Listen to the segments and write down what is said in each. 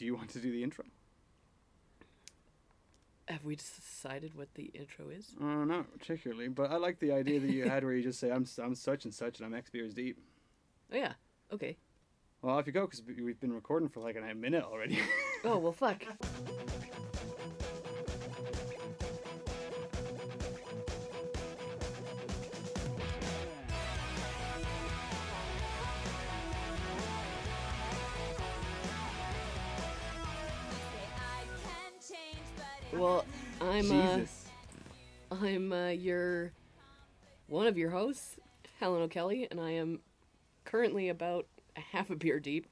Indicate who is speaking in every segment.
Speaker 1: do you want to do the intro?
Speaker 2: Have we decided what the intro is?
Speaker 1: Uh, not particularly, but I like the idea that you had where you just say, I'm, I'm such and such and I'm X beers deep.
Speaker 2: Oh, yeah. Okay.
Speaker 1: Well, off you go, because we've been recording for like a minute already.
Speaker 2: oh, well, fuck. Well, I'm uh, I'm uh, your one of your hosts, Helen O'Kelly, and I am currently about a half a beer deep.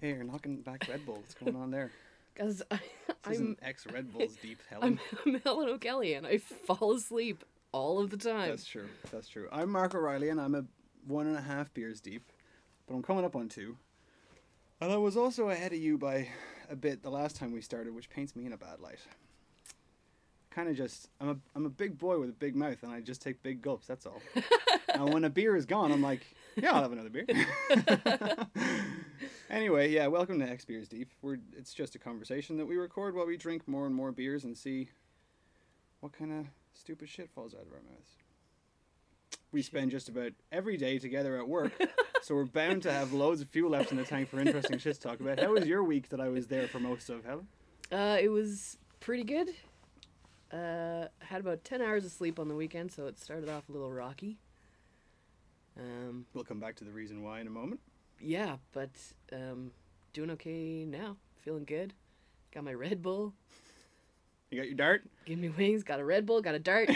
Speaker 1: Hey, you're knocking back Red Bull. What's going on there?
Speaker 2: Because I'm
Speaker 1: ex Red Bulls deep, Helen.
Speaker 2: I'm, I'm Helen O'Kelly, and I fall asleep all of the time.
Speaker 1: That's true. That's true. I'm Mark O'Reilly, and I'm a one and a half beers deep, but I'm coming up on two. And I was also ahead of you by a bit the last time we started, which paints me in a bad light. Kind of just, I'm a, I'm a big boy with a big mouth, and I just take big gulps. That's all. and when a beer is gone, I'm like, yeah, I'll have another beer. anyway, yeah, welcome to X Beers Deep. We're it's just a conversation that we record while we drink more and more beers and see what kind of stupid shit falls out of our mouths. We spend just about every day together at work, so we're bound to have loads of fuel left in the tank for interesting shit to talk about. How was your week that I was there for most of, Helen?
Speaker 2: Uh, it was pretty good. Uh, had about ten hours of sleep on the weekend, so it started off a little rocky. Um,
Speaker 1: we'll come back to the reason why in a moment.
Speaker 2: Yeah, but um, doing okay now. Feeling good. Got my Red Bull.
Speaker 1: You got your dart?
Speaker 2: Give me wings. Got a Red Bull. Got a dart.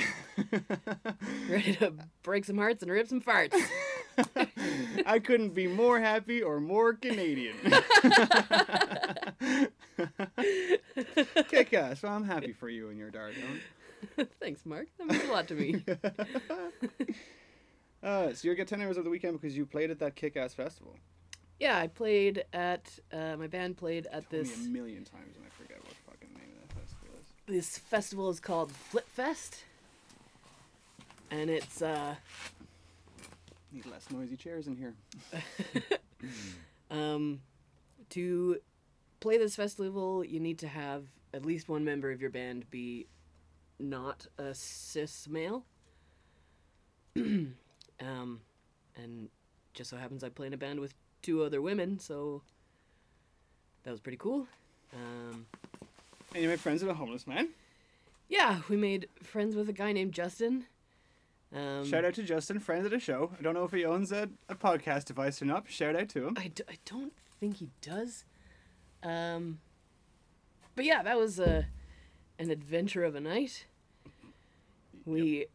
Speaker 2: Ready to break some hearts and rip some farts.
Speaker 1: I couldn't be more happy or more Canadian. Kick ass. Well, I'm happy for you and your dart.
Speaker 2: Thanks, Mark. That means a lot to me.
Speaker 1: Uh, so you get 10 hours of the weekend because you played at that kick ass festival.
Speaker 2: Yeah, I played at, uh, my band played at
Speaker 1: Told
Speaker 2: this.
Speaker 1: A million times and I forget what fucking name of that festival is.
Speaker 2: This festival is called Flip Fest. And it's, uh.
Speaker 1: Need less noisy chairs in here.
Speaker 2: um, to play this festival, you need to have at least one member of your band be not a cis male. Um, and just so happens I play in a band with two other women, so that was pretty cool. Um,
Speaker 1: and you made friends with a homeless man?
Speaker 2: Yeah, we made friends with a guy named Justin. Um,
Speaker 1: Shout out to Justin, friend of the show. I don't know if he owns a, a podcast device or not. Shout out to him.
Speaker 2: I d- I don't think he does. Um, but yeah, that was a an adventure of a night. We yep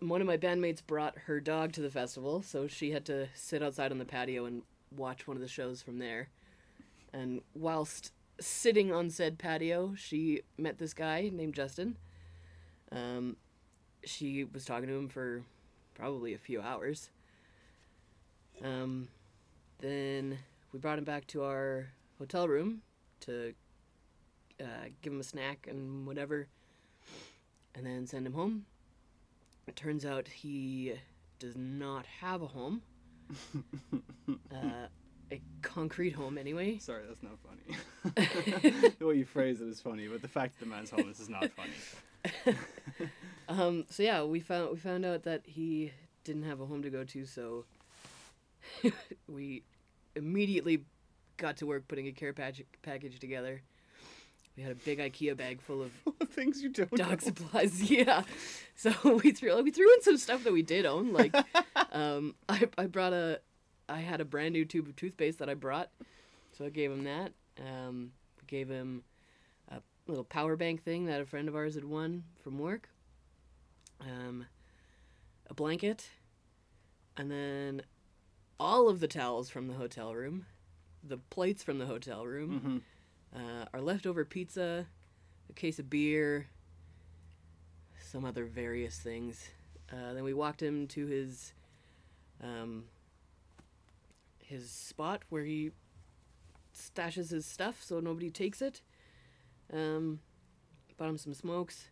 Speaker 2: one of my bandmates brought her dog to the festival, so she had to sit outside on the patio and watch one of the shows from there. And whilst sitting on said patio, she met this guy named Justin. Um, she was talking to him for probably a few hours. Um, then we brought him back to our hotel room to uh, give him a snack and whatever, and then send him home it turns out he does not have a home. uh, a concrete home, anyway.
Speaker 1: Sorry, that's not funny. the way you phrase it is funny, but the fact that the man's homeless is not funny.
Speaker 2: um, so yeah, we found we found out that he didn't have a home to go to, so we immediately got to work putting a care package package together. We had a big IKEA bag full of
Speaker 1: things you don't
Speaker 2: dog
Speaker 1: know.
Speaker 2: supplies. Yeah, so we threw we threw in some stuff that we did own. Like, um, I I brought a, I had a brand new tube of toothpaste that I brought, so I gave him that. Um, gave him a little power bank thing that a friend of ours had won from work. Um, a blanket, and then all of the towels from the hotel room, the plates from the hotel room, uh, our leftover pizza, a case of beer, some other various things. Uh, then we walked him to his um, his spot where he stashes his stuff so nobody takes it. Um, bought him some smokes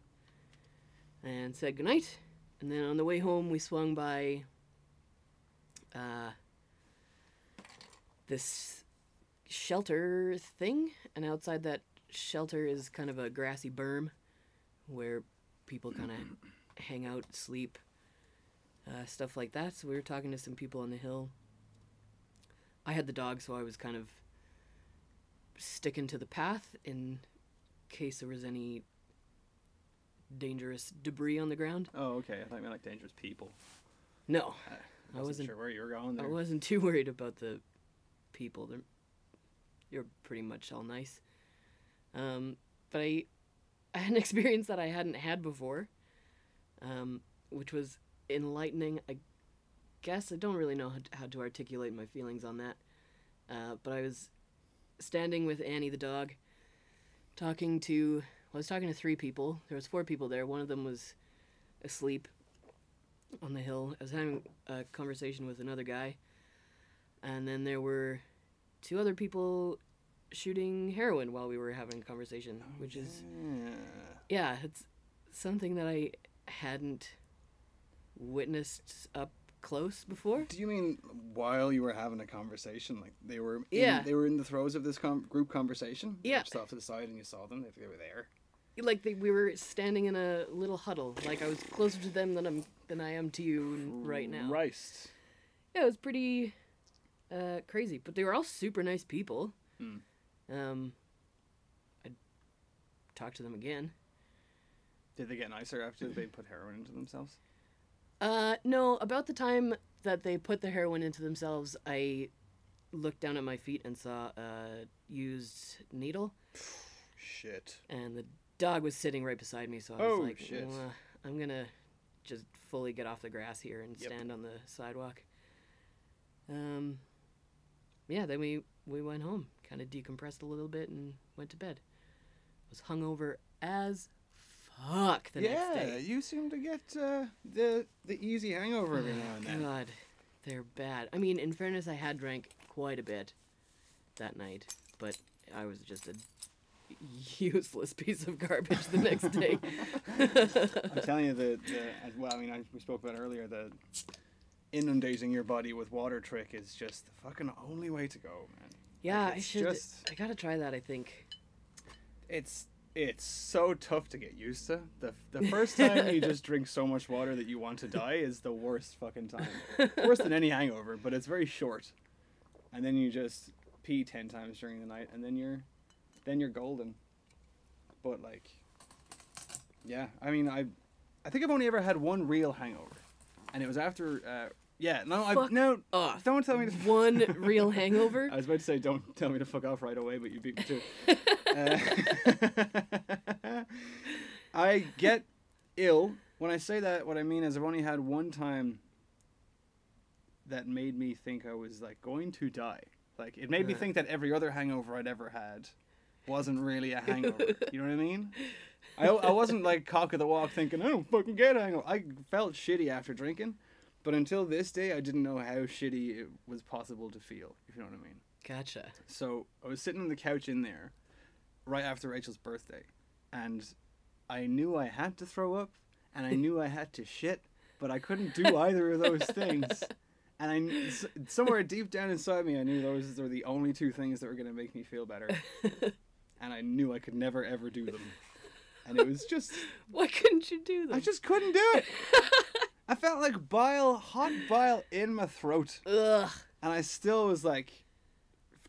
Speaker 2: and said goodnight. And then on the way home, we swung by uh, this shelter thing. And outside that shelter is kind of a grassy berm where people kind of hang out, sleep, uh, stuff like that. So we were talking to some people on the hill. I had the dog, so I was kind of sticking to the path in case there was any dangerous debris on the ground.
Speaker 1: Oh, okay. I thought you meant like dangerous people.
Speaker 2: No,
Speaker 1: I
Speaker 2: I
Speaker 1: wasn't,
Speaker 2: wasn't.
Speaker 1: sure where you were going
Speaker 2: I wasn't too worried about the people. They're you're pretty much all nice. Um, but I I had an experience that I hadn't had before, um, which was enlightening. I guess I don't really know how to, how to articulate my feelings on that. Uh, but I was standing with Annie the dog, talking to. Well, I was talking to three people. There was four people there. One of them was asleep on the hill. I was having a conversation with another guy, and then there were two other people shooting heroin while we were having a conversation, which is
Speaker 1: Yeah.
Speaker 2: yeah, it's something that I hadn't witnessed up close before.
Speaker 1: Do you mean while you were having a conversation, like they were? In,
Speaker 2: Yeah.
Speaker 1: They were in the throes of this com- group conversation.
Speaker 2: Yeah.
Speaker 1: Just off to the side, and you saw them. If they were there.
Speaker 2: Like they, we were standing in a little huddle. Like I was closer to them than I'm than I am to you right now.
Speaker 1: Right.
Speaker 2: Yeah, it was pretty uh, crazy, but they were all super nice people. Um, I'd talk to them again.
Speaker 1: Did they get nicer after they put heroin into themselves?
Speaker 2: Uh, no, about the time that they put the heroin into themselves, I looked down at my feet and saw a used needle,
Speaker 1: Shit.
Speaker 2: and the dog was sitting right beside me. So I was
Speaker 1: Oh,
Speaker 2: like,
Speaker 1: shit.
Speaker 2: "Well, I'm gonna just fully get off the grass here and
Speaker 1: Yep.
Speaker 2: stand on the sidewalk. Um, yeah, then we we went home, kind of decompressed a little bit, and went to bed. Was hungover as fuck the next
Speaker 1: yeah,
Speaker 2: day.
Speaker 1: you seem to get uh, the the easy hangover every now and then.
Speaker 2: God, they're bad. I mean, in fairness, I had drank quite a bit that night, but I was just a useless piece of garbage the next day.
Speaker 1: I'm telling you the, the as well. I mean, I, we spoke about earlier the inundating your body with water trick is just the fucking only way to go, man.
Speaker 2: yeah,
Speaker 1: Like,
Speaker 2: I should.
Speaker 1: just-
Speaker 2: I gotta try that. I think.
Speaker 1: It's it's so tough to get used to. the The first time you just drink so much water that you want to die is the worst fucking time. Worse than any hangover, but it's very short. And then you just pee ten times during the night, and then you're then you're golden. But like, yeah, I mean, I I think I've only ever had one real hangover, and it was after. Uh, yeah, no, I
Speaker 2: Fuck
Speaker 1: no.
Speaker 2: off.
Speaker 1: Don't tell me to.
Speaker 2: One real hangover.
Speaker 1: I was about to say, don't tell me to fuck off right away, but you beat me to it. Uh, I get ill. When I say that, what I mean is I've only had one time that made me think I was like going to die. Like it made me think that every other hangover I'd ever had wasn't really a hangover. you know what I mean? I, I wasn't like cock of the walk thinking I don't fucking get a hangover. I felt shitty after drinking, but until this day I didn't know how shitty it was possible to feel. If you know what I mean.
Speaker 2: Gotcha.
Speaker 1: So I was sitting on the couch in there right after Rachel's birthday, and I knew I had to throw up and I knew I had to shit, but I couldn't do either of those things. And I somewhere deep down inside me, I knew those were the only two things that were going to make me feel better. and I knew I could never ever do them. And it was just
Speaker 2: Why couldn't you do that?
Speaker 1: I just couldn't do it. I felt like bile, hot bile in my throat
Speaker 2: Ugh.
Speaker 1: and I still was like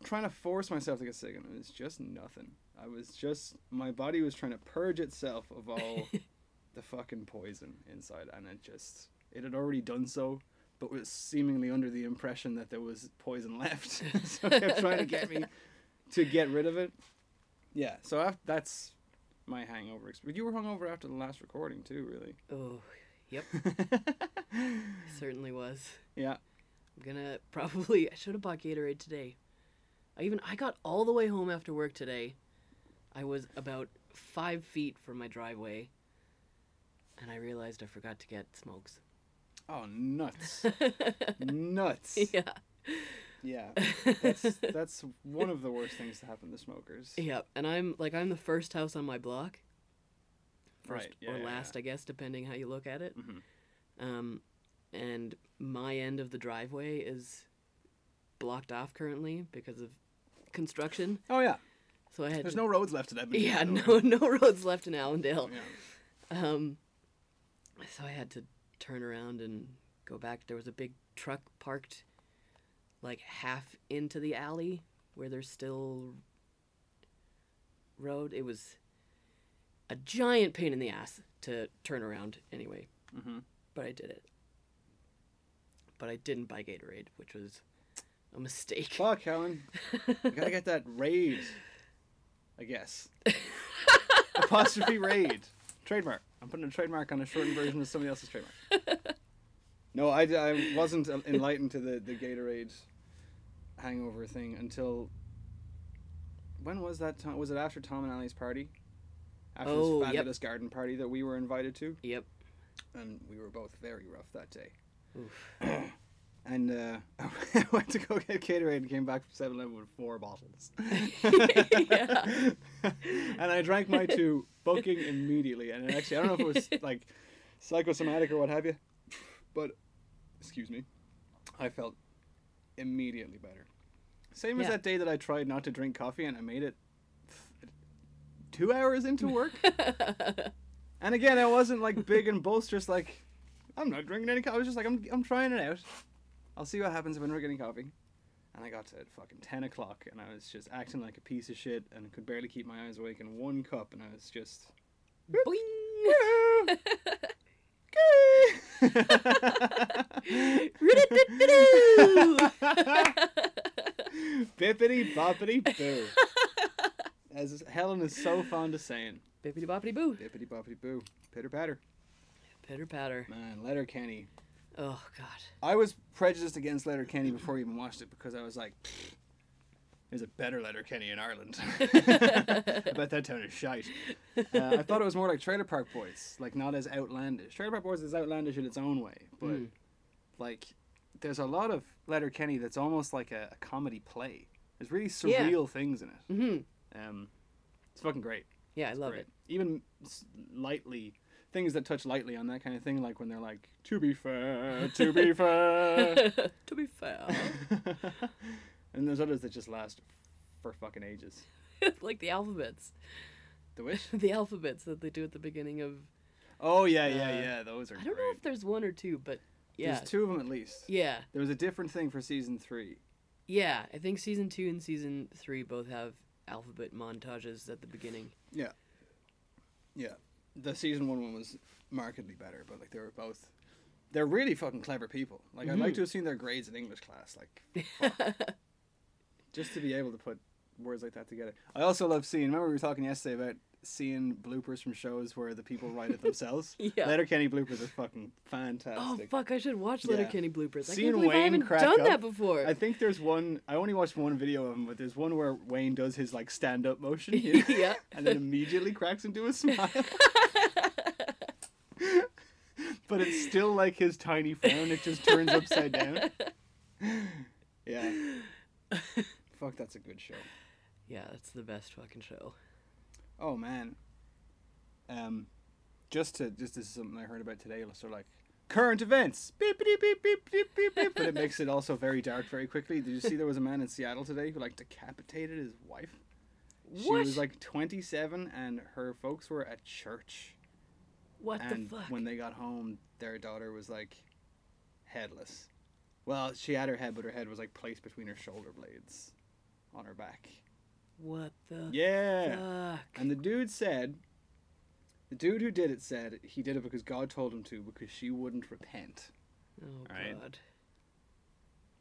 Speaker 1: trying to force myself to get sick, and it was just nothing. I was just my body was trying to purge itself of all the fucking poison inside, and it just it had already done so, but was seemingly under the impression that there was poison left, so it kept trying to get me to get rid of it. Yeah, so that's my hangover experience. You were hungover after the last recording too, really.
Speaker 2: Oh, yep. Certainly was.
Speaker 1: Yeah.
Speaker 2: I'm gonna probably. I should have bought Gatorade today. I even I got all the way home after work today. I was about five feet from my driveway, and I realized I forgot to get smokes.
Speaker 1: Oh, nuts. nuts.
Speaker 2: yeah,
Speaker 1: Yeah. That's, that's one of the worst things to happen to smokers.
Speaker 2: yeah, and I'm like I'm the first house on my block. First
Speaker 1: Right, yeah,
Speaker 2: or
Speaker 1: yeah,
Speaker 2: last,
Speaker 1: yeah.
Speaker 2: I guess, depending how you look at it.
Speaker 1: Mhm.
Speaker 2: Um, and my end of the driveway is blocked off currently because of construction.
Speaker 1: Oh, yeah.
Speaker 2: So I had
Speaker 1: There's
Speaker 2: to,
Speaker 1: no roads left in Edmonton.
Speaker 2: yeah, no no roads left in Allendale.
Speaker 1: Yeah.
Speaker 2: Um, so I had to turn around and go back. There was a big truck parked like half into the alley where there's still road. It was a giant pain in the ass to turn around anyway.
Speaker 1: Mm-hmm.
Speaker 2: But I did it. But I didn't buy Gatorade, which was a mistake.
Speaker 1: Fuck, Helen. You gotta get that raid. I guess. Apostrophe raid. Trademark. I'm putting a trademark on a shortened version of somebody else's trademark. no, I, I wasn't enlightened to the, the Gatorade hangover thing until. When was that time? Was it after Tom and Ali's party? After
Speaker 2: Oh,
Speaker 1: this
Speaker 2: yep.
Speaker 1: fabulous garden party that we were invited to?
Speaker 2: Yep.
Speaker 1: and we were both very rough that day. And uh, I went to go get Gatorade and came back from 7 Eleven with four bottles. And I drank my two fucking immediately. And actually, I don't know if it was like psychosomatic or what have you, but excuse me, I felt immediately better. Same as that day that I tried not to drink coffee and I made it two hours into work. and again, I wasn't like big and boisterous, like, I'm not drinking any coffee. I was just like, I'm, I'm trying it out. I'll see what happens when we're getting coffee. And I got to fucking 10 o'clock and I was just acting like a piece of shit and could barely keep my eyes awake in one cup. And I was just.
Speaker 2: Boing.
Speaker 1: Bippity boppity boo. As Helen is so fond of saying.
Speaker 2: Bippity boppity boo.
Speaker 1: Bippity boppity boo. Pitter patter.
Speaker 2: Pitter patter.
Speaker 1: Man, Letterkenny.
Speaker 2: Oh god.
Speaker 1: I was prejudiced against Letterkenny before I even watched it because I was like, there's a better Letterkenny in Ireland. I bet that town is shite. Uh, I thought it was more like Trailer Park Boys, like not as outlandish. Trailer Park Boys is outlandish in its own way, but
Speaker 2: Mm.
Speaker 1: like there's a lot of Letterkenny that's almost like a, a comedy play. There's really
Speaker 2: Yeah.
Speaker 1: surreal things in it.
Speaker 2: hmm
Speaker 1: Um, it's fucking great.
Speaker 2: Yeah, I love
Speaker 1: Great.
Speaker 2: it.
Speaker 1: Even lightly, things that touch lightly on that kind of thing, like when they're like, "To be fair, to be fair,"
Speaker 2: to be fair.
Speaker 1: and there's others that just last for fucking ages.
Speaker 2: like the alphabets.
Speaker 1: The which?
Speaker 2: The alphabets that they do at the beginning of
Speaker 1: Oh yeah, yeah,
Speaker 2: Uh,
Speaker 1: yeah. Those are
Speaker 2: I don't
Speaker 1: great.
Speaker 2: know if there's one or two, but yeah.
Speaker 1: There's two of them at least.
Speaker 2: Yeah.
Speaker 1: There was a different thing for season three.
Speaker 2: Yeah, I think season 2 and season 3 both have alphabet montages at the beginning.
Speaker 1: Yeah. Yeah. The season one one was markedly better, but like they were both. They're really fucking clever people. Like I'd
Speaker 2: Mm-hmm.
Speaker 1: like to have seen their grades in English class. Like just to be able to put words like that together. I also love seeing. Remember we were talking yesterday about seeing bloopers from shows where the people write it themselves.
Speaker 2: Yeah.
Speaker 1: Letterkenny bloopers are fucking fantastic.
Speaker 2: Oh fuck! I should watch
Speaker 1: Yeah.
Speaker 2: Letterkenny bloopers. I
Speaker 1: Seeing
Speaker 2: believe I
Speaker 1: Wayne
Speaker 2: haven't
Speaker 1: crack
Speaker 2: done
Speaker 1: up,
Speaker 2: that before.
Speaker 1: I think there's one. I only watched one video of him, but there's one where Wayne does his like stand up motion, you know,
Speaker 2: Yeah.
Speaker 1: and then immediately cracks into a smile. but it's still like his tiny frown. It just turns upside down. Yeah. Fuck, that's a good show.
Speaker 2: yeah, that's the best fucking show.
Speaker 1: Oh man. Um, just to just this is something I heard about today. So like current events, beep beep beep beep beep beep beep, but it makes it also very dark very quickly. Did you see there was a man in Seattle today who like decapitated his wife? She was like 27 and her folks were at church.
Speaker 2: What
Speaker 1: and
Speaker 2: the fuck?
Speaker 1: when they got home, their daughter was like headless. Well, she had her head, but her head was like placed between her shoulder blades on her back.
Speaker 2: What the
Speaker 1: Yeah.
Speaker 2: fuck?
Speaker 1: And the dude said, the dude who did it said he did it because God told him to because she wouldn't repent.
Speaker 2: Oh
Speaker 1: Right.
Speaker 2: god.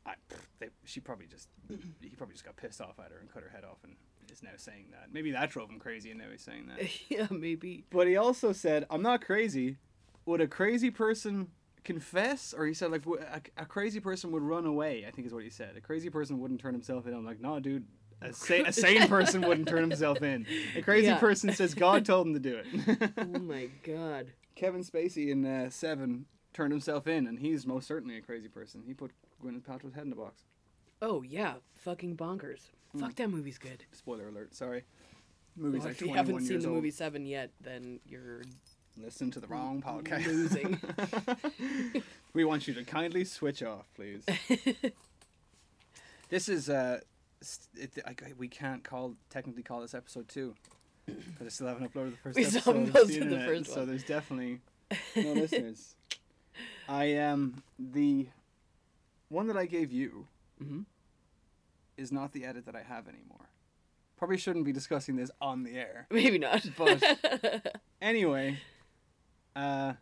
Speaker 1: I, they, she probably just, he probably just got pissed off at her and cut her head off and is now saying that. Maybe that drove him crazy and now he's saying that.
Speaker 2: yeah, maybe.
Speaker 1: But he also said, I'm not crazy. Would a crazy person confess? Or he said, like, a, a crazy person would run away, I think is what he said. A crazy person wouldn't turn himself in. I'm like, no, dude, A, sa- a sane person wouldn't turn himself in. A crazy
Speaker 2: Yeah.
Speaker 1: person says God told him to do it.
Speaker 2: Oh my god.
Speaker 1: Kevin Spacey in uh, Seven turned himself in, and he's most certainly a crazy person. He put Gwyneth Paltrow's head in a box.
Speaker 2: Oh yeah, fucking bonkers. Fuck that movie's good.
Speaker 1: Spoiler alert. Sorry. Movie's
Speaker 2: Well,
Speaker 1: like
Speaker 2: if you haven't seen the
Speaker 1: old.
Speaker 2: movie Seven yet, then you're
Speaker 1: Listen to the wrong podcast.
Speaker 2: losing.
Speaker 1: we want you to kindly switch off, please. this is uh, it, I, we can't call technically call this episode two because I still haven't uploaded the first
Speaker 2: We still
Speaker 1: episode.
Speaker 2: haven't posted the first
Speaker 1: so there's definitely no listeners. I um the one that I gave you
Speaker 2: Mhm.
Speaker 1: is not the edit that I have anymore. Probably shouldn't be discussing this on the air.
Speaker 2: Maybe not.
Speaker 1: But anyway, uh,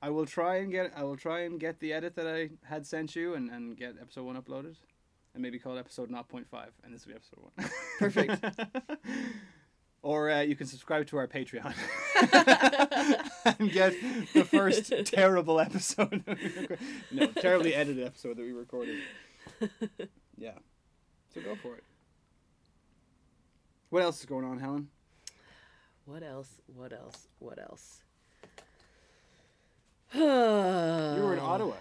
Speaker 1: I will try and get I will try and get the edit that I had sent you and, and get episode one uploaded, and maybe call it episode not 0.5, and this will be episode one.
Speaker 2: Perfect.
Speaker 1: or uh, you can subscribe to our Patreon and get the first terrible episode. that we recorded. no, terribly edited episode that we recorded. Yeah, so go for it. What else is going on, Helen?
Speaker 2: what else? What else? What else?
Speaker 1: You were in Ottawa.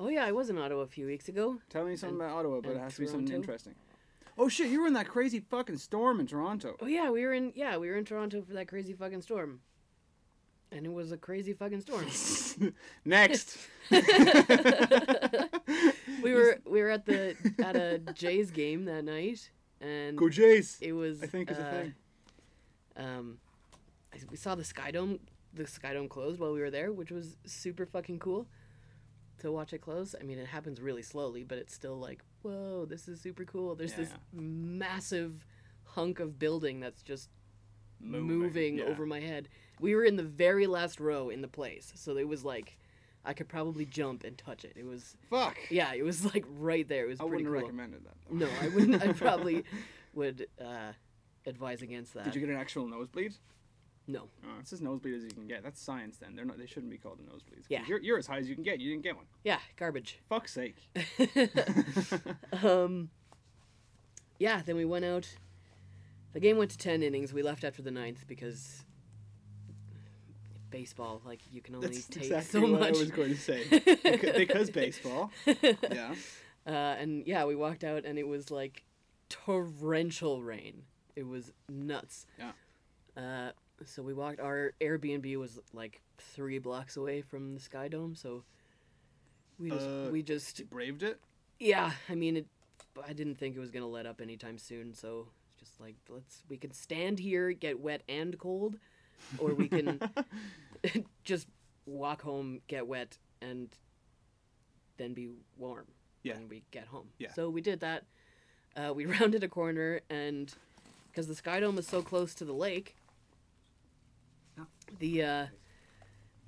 Speaker 2: Oh yeah, I was in Ottawa a few weeks ago.
Speaker 1: Tell me something
Speaker 2: And-
Speaker 1: about Ottawa, but it has to be something interesting. Oh shit, you were in that crazy fucking storm in Toronto.
Speaker 2: Oh yeah, we were in yeah we were in Toronto for that crazy fucking storm, and it was a crazy fucking storm.
Speaker 1: Next.
Speaker 2: we were we were at the at a Jays game that night, and
Speaker 1: Go Jays.
Speaker 2: it was
Speaker 1: I think is a
Speaker 2: uh,
Speaker 1: thing.
Speaker 2: Um, we saw the Sky Dome the Sky Dome closed while we were there, which was super fucking cool to watch it close. I mean, it happens really slowly, but it's still like, whoa, this is super cool. There's
Speaker 1: Yeah,
Speaker 2: this massive hunk of building that's just
Speaker 1: Moving,
Speaker 2: moving,
Speaker 1: yeah.
Speaker 2: over my head. We were in the very last row in the place, so it was like I could probably jump and touch it. It was
Speaker 1: Fuck.
Speaker 2: yeah, it was like right there. It was
Speaker 1: I
Speaker 2: pretty
Speaker 1: wouldn't have
Speaker 2: cool.
Speaker 1: recommended that. though.
Speaker 2: No, I wouldn't. I probably would uh, advise against that.
Speaker 1: Did you get an actual nosebleed?
Speaker 2: No.
Speaker 1: Oh, it's as nosebleed as you can get. That's science. Then they're not. They shouldn't be called a nosebleed.
Speaker 2: Yeah.
Speaker 1: You're, you're as high as you can get. You didn't get one.
Speaker 2: Yeah, garbage.
Speaker 1: Fuck's sake.
Speaker 2: um, yeah, then we went out. The game went to 10 innings. We left after the ninth because baseball, like, you can only
Speaker 1: That's
Speaker 2: take
Speaker 1: exactly
Speaker 2: so
Speaker 1: what
Speaker 2: much.
Speaker 1: I was going to say. Beca- because baseball. Yeah.
Speaker 2: Uh, and yeah, we walked out and it was like torrential rain. It was nuts.
Speaker 1: Yeah.
Speaker 2: Uh, so we walked. Our Airbnb was like three blocks away from the Sky Dome, so we just
Speaker 1: Uh,
Speaker 2: we just
Speaker 1: braved it.
Speaker 2: yeah. I mean, it, I didn't think it was gonna let up anytime soon, so it's just like let's we can stand here, get wet and cold, or we can just walk home, get wet, and then be warm
Speaker 1: Yeah.
Speaker 2: when we get home.
Speaker 1: Yeah.
Speaker 2: So we did that. Uh, we rounded a corner, and because the Sky Dome is so close to the lake. The uh,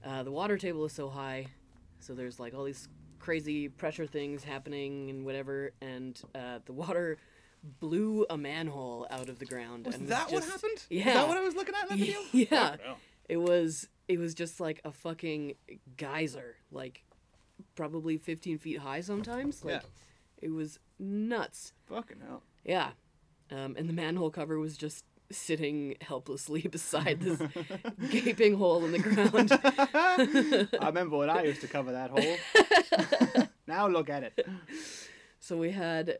Speaker 2: uh, the water table is so high, so there's like all these crazy pressure things happening and whatever, and uh, the water blew a manhole out of the ground.
Speaker 1: Was
Speaker 2: and
Speaker 1: that what
Speaker 2: just-
Speaker 1: happened? Is
Speaker 2: Yeah.
Speaker 1: that what I was looking at in the video?
Speaker 2: Yeah.
Speaker 1: Fuck, no.
Speaker 2: It was it was just like a fucking geyser, like probably 15 feet high sometimes. Like
Speaker 1: Yeah.
Speaker 2: it was nuts.
Speaker 1: Fucking hell.
Speaker 2: Yeah. Um, and the manhole cover was just sitting helplessly beside this gaping hole in the ground.
Speaker 1: I remember when I used to cover that hole. now look at it.
Speaker 2: So we had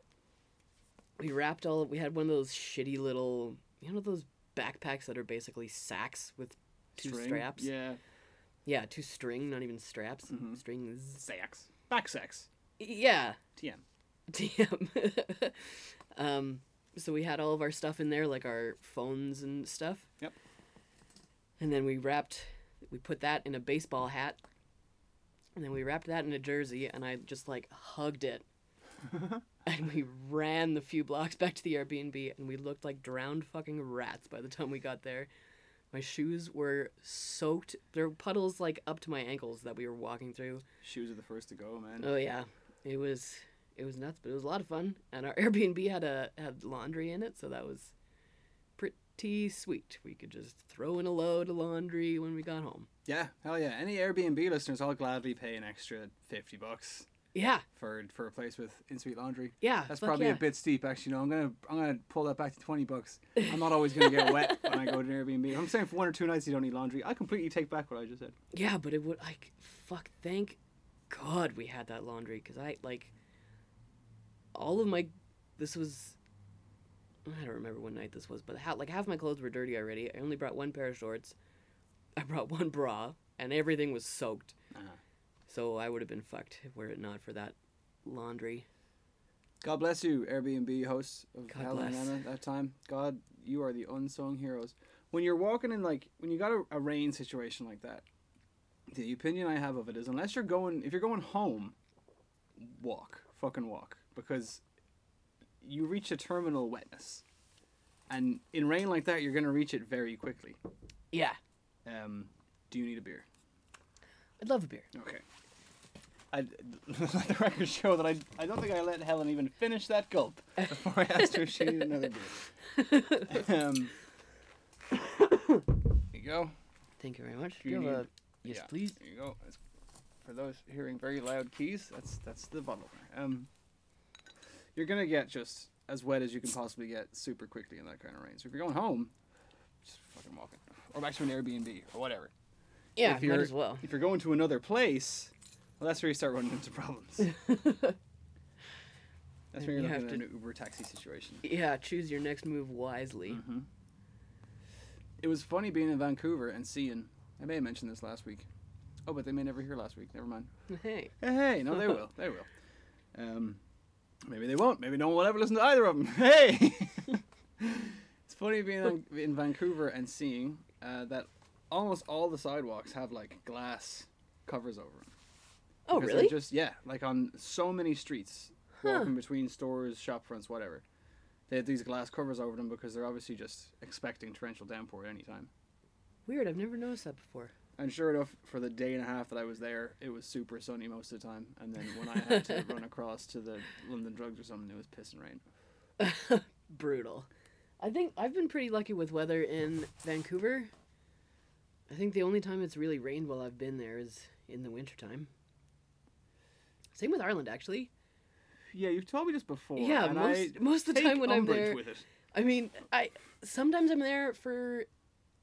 Speaker 2: we wrapped all we had one of those shitty little you know those backpacks that are basically sacks with two
Speaker 1: String.
Speaker 2: straps.
Speaker 1: Yeah.
Speaker 2: Yeah, two string, not even straps.
Speaker 1: Mm-hmm.
Speaker 2: Strings.
Speaker 1: Sacks. Back sex.
Speaker 2: Yeah.
Speaker 1: TM.
Speaker 2: TM. um, so we had all of our stuff in there, like our phones and stuff.
Speaker 1: Yep.
Speaker 2: And then we wrapped, we put that in a baseball hat. And then we wrapped that in a jersey, and I just like hugged it. and we ran the few blocks back to the Airbnb, and we looked like drowned fucking rats by the time we got there. My shoes were soaked. There were puddles like up to my ankles that we were walking through.
Speaker 1: Shoes are the first to go, man.
Speaker 2: Oh yeah, it was it was nuts, but it was a lot of fun. And our Airbnb had a had laundry in it, so that was pretty sweet. We could just throw in a load of laundry when we got home.
Speaker 1: Yeah, hell yeah. Any Airbnb listeners, I'll gladly pay an extra 50 bucks
Speaker 2: Yeah.
Speaker 1: for for a place with in suite laundry.
Speaker 2: Yeah,
Speaker 1: that's probably
Speaker 2: yeah.
Speaker 1: a bit steep. Actually, no, I'm gonna I'm gonna pull that back to twenty bucks. I'm not always gonna get wet when I go to an Airbnb. If I'm saying for one or two nights you don't need laundry, I completely take back what I just said.
Speaker 2: Yeah, but it would like fuck. Thank God we had that laundry because I like all of my. This was. I don't remember what night this was, but ha- like half my clothes were dirty already. I only brought one pair of shorts. I brought one bra, and everything was soaked.
Speaker 1: Uh-huh.
Speaker 2: So I would have been fucked were it not for that laundry.
Speaker 1: God bless you, Airbnb hosts of
Speaker 2: God
Speaker 1: Helen
Speaker 2: bless.
Speaker 1: Emma that time. God, you are the unsung heroes. When you're walking in like when you got a, a rain situation like that, the opinion I have of it is unless you're going if you're going home, walk. Fucking walk. Because you reach a terminal wetness. And in rain like that you're gonna reach it very quickly.
Speaker 2: Yeah,
Speaker 1: Um do you need a beer?
Speaker 2: I'd love a beer.
Speaker 1: Okay. I let the record show that I I don't think I let Helen even finish that gulp before I asked her if she needed another beer. um, there you go.
Speaker 2: Thank you very much.
Speaker 1: Do
Speaker 2: Do you
Speaker 1: you need-
Speaker 2: a yes,
Speaker 1: Yeah,
Speaker 2: please?
Speaker 1: There you go. That's- for those hearing very loud keys, that's that's the bottle. Um, you're gonna get just as wet as you can possibly get super quickly in that kind of rain. So if you're going home, just fucking walk it, or back to an Airbnb or whatever.
Speaker 2: Yeah,
Speaker 1: if
Speaker 2: might
Speaker 1: you're,
Speaker 2: as well.
Speaker 1: If you're going to another place, well, that's where you start running into problems. that's when you're
Speaker 2: You have to-
Speaker 1: an Uber taxi situation.
Speaker 2: Yeah, choose your next move wisely.
Speaker 1: Mm-hmm. It was funny being in Vancouver and seeing. I may have mentioned this last week. Oh, but they may never hear last week. Never mind.
Speaker 2: Hey,
Speaker 1: Hey, hey, no, they will. They will. Um, maybe they won't. Maybe no one will ever listen to either of them. Hey, it's funny being in, in Vancouver and seeing uh, that almost all the sidewalks have like glass covers over them.
Speaker 2: oh
Speaker 1: Because they're
Speaker 2: really?
Speaker 1: Just yeah, like on so many streets,
Speaker 2: Huh.
Speaker 1: walking between stores, shop fronts, whatever. They have these glass covers over them because they're obviously just expecting torrential downpour at any time.
Speaker 2: Weird. I've never noticed that before.
Speaker 1: And sure enough, for the day and a half that I was there, it was super sunny most of the time. And then when I had to run across to the London Drugs or something, it was piss and rain.
Speaker 2: Brutal. I think I've been pretty lucky with weather in Vancouver. I think the only time it's really rained while I've been there is in the wintertime. Same with Ireland, actually.
Speaker 1: Yeah, you've told me this before.
Speaker 2: Yeah,
Speaker 1: and
Speaker 2: most-
Speaker 1: I
Speaker 2: most of the time when I'm there-
Speaker 1: with it.
Speaker 2: I mean, I sometimes I'm there for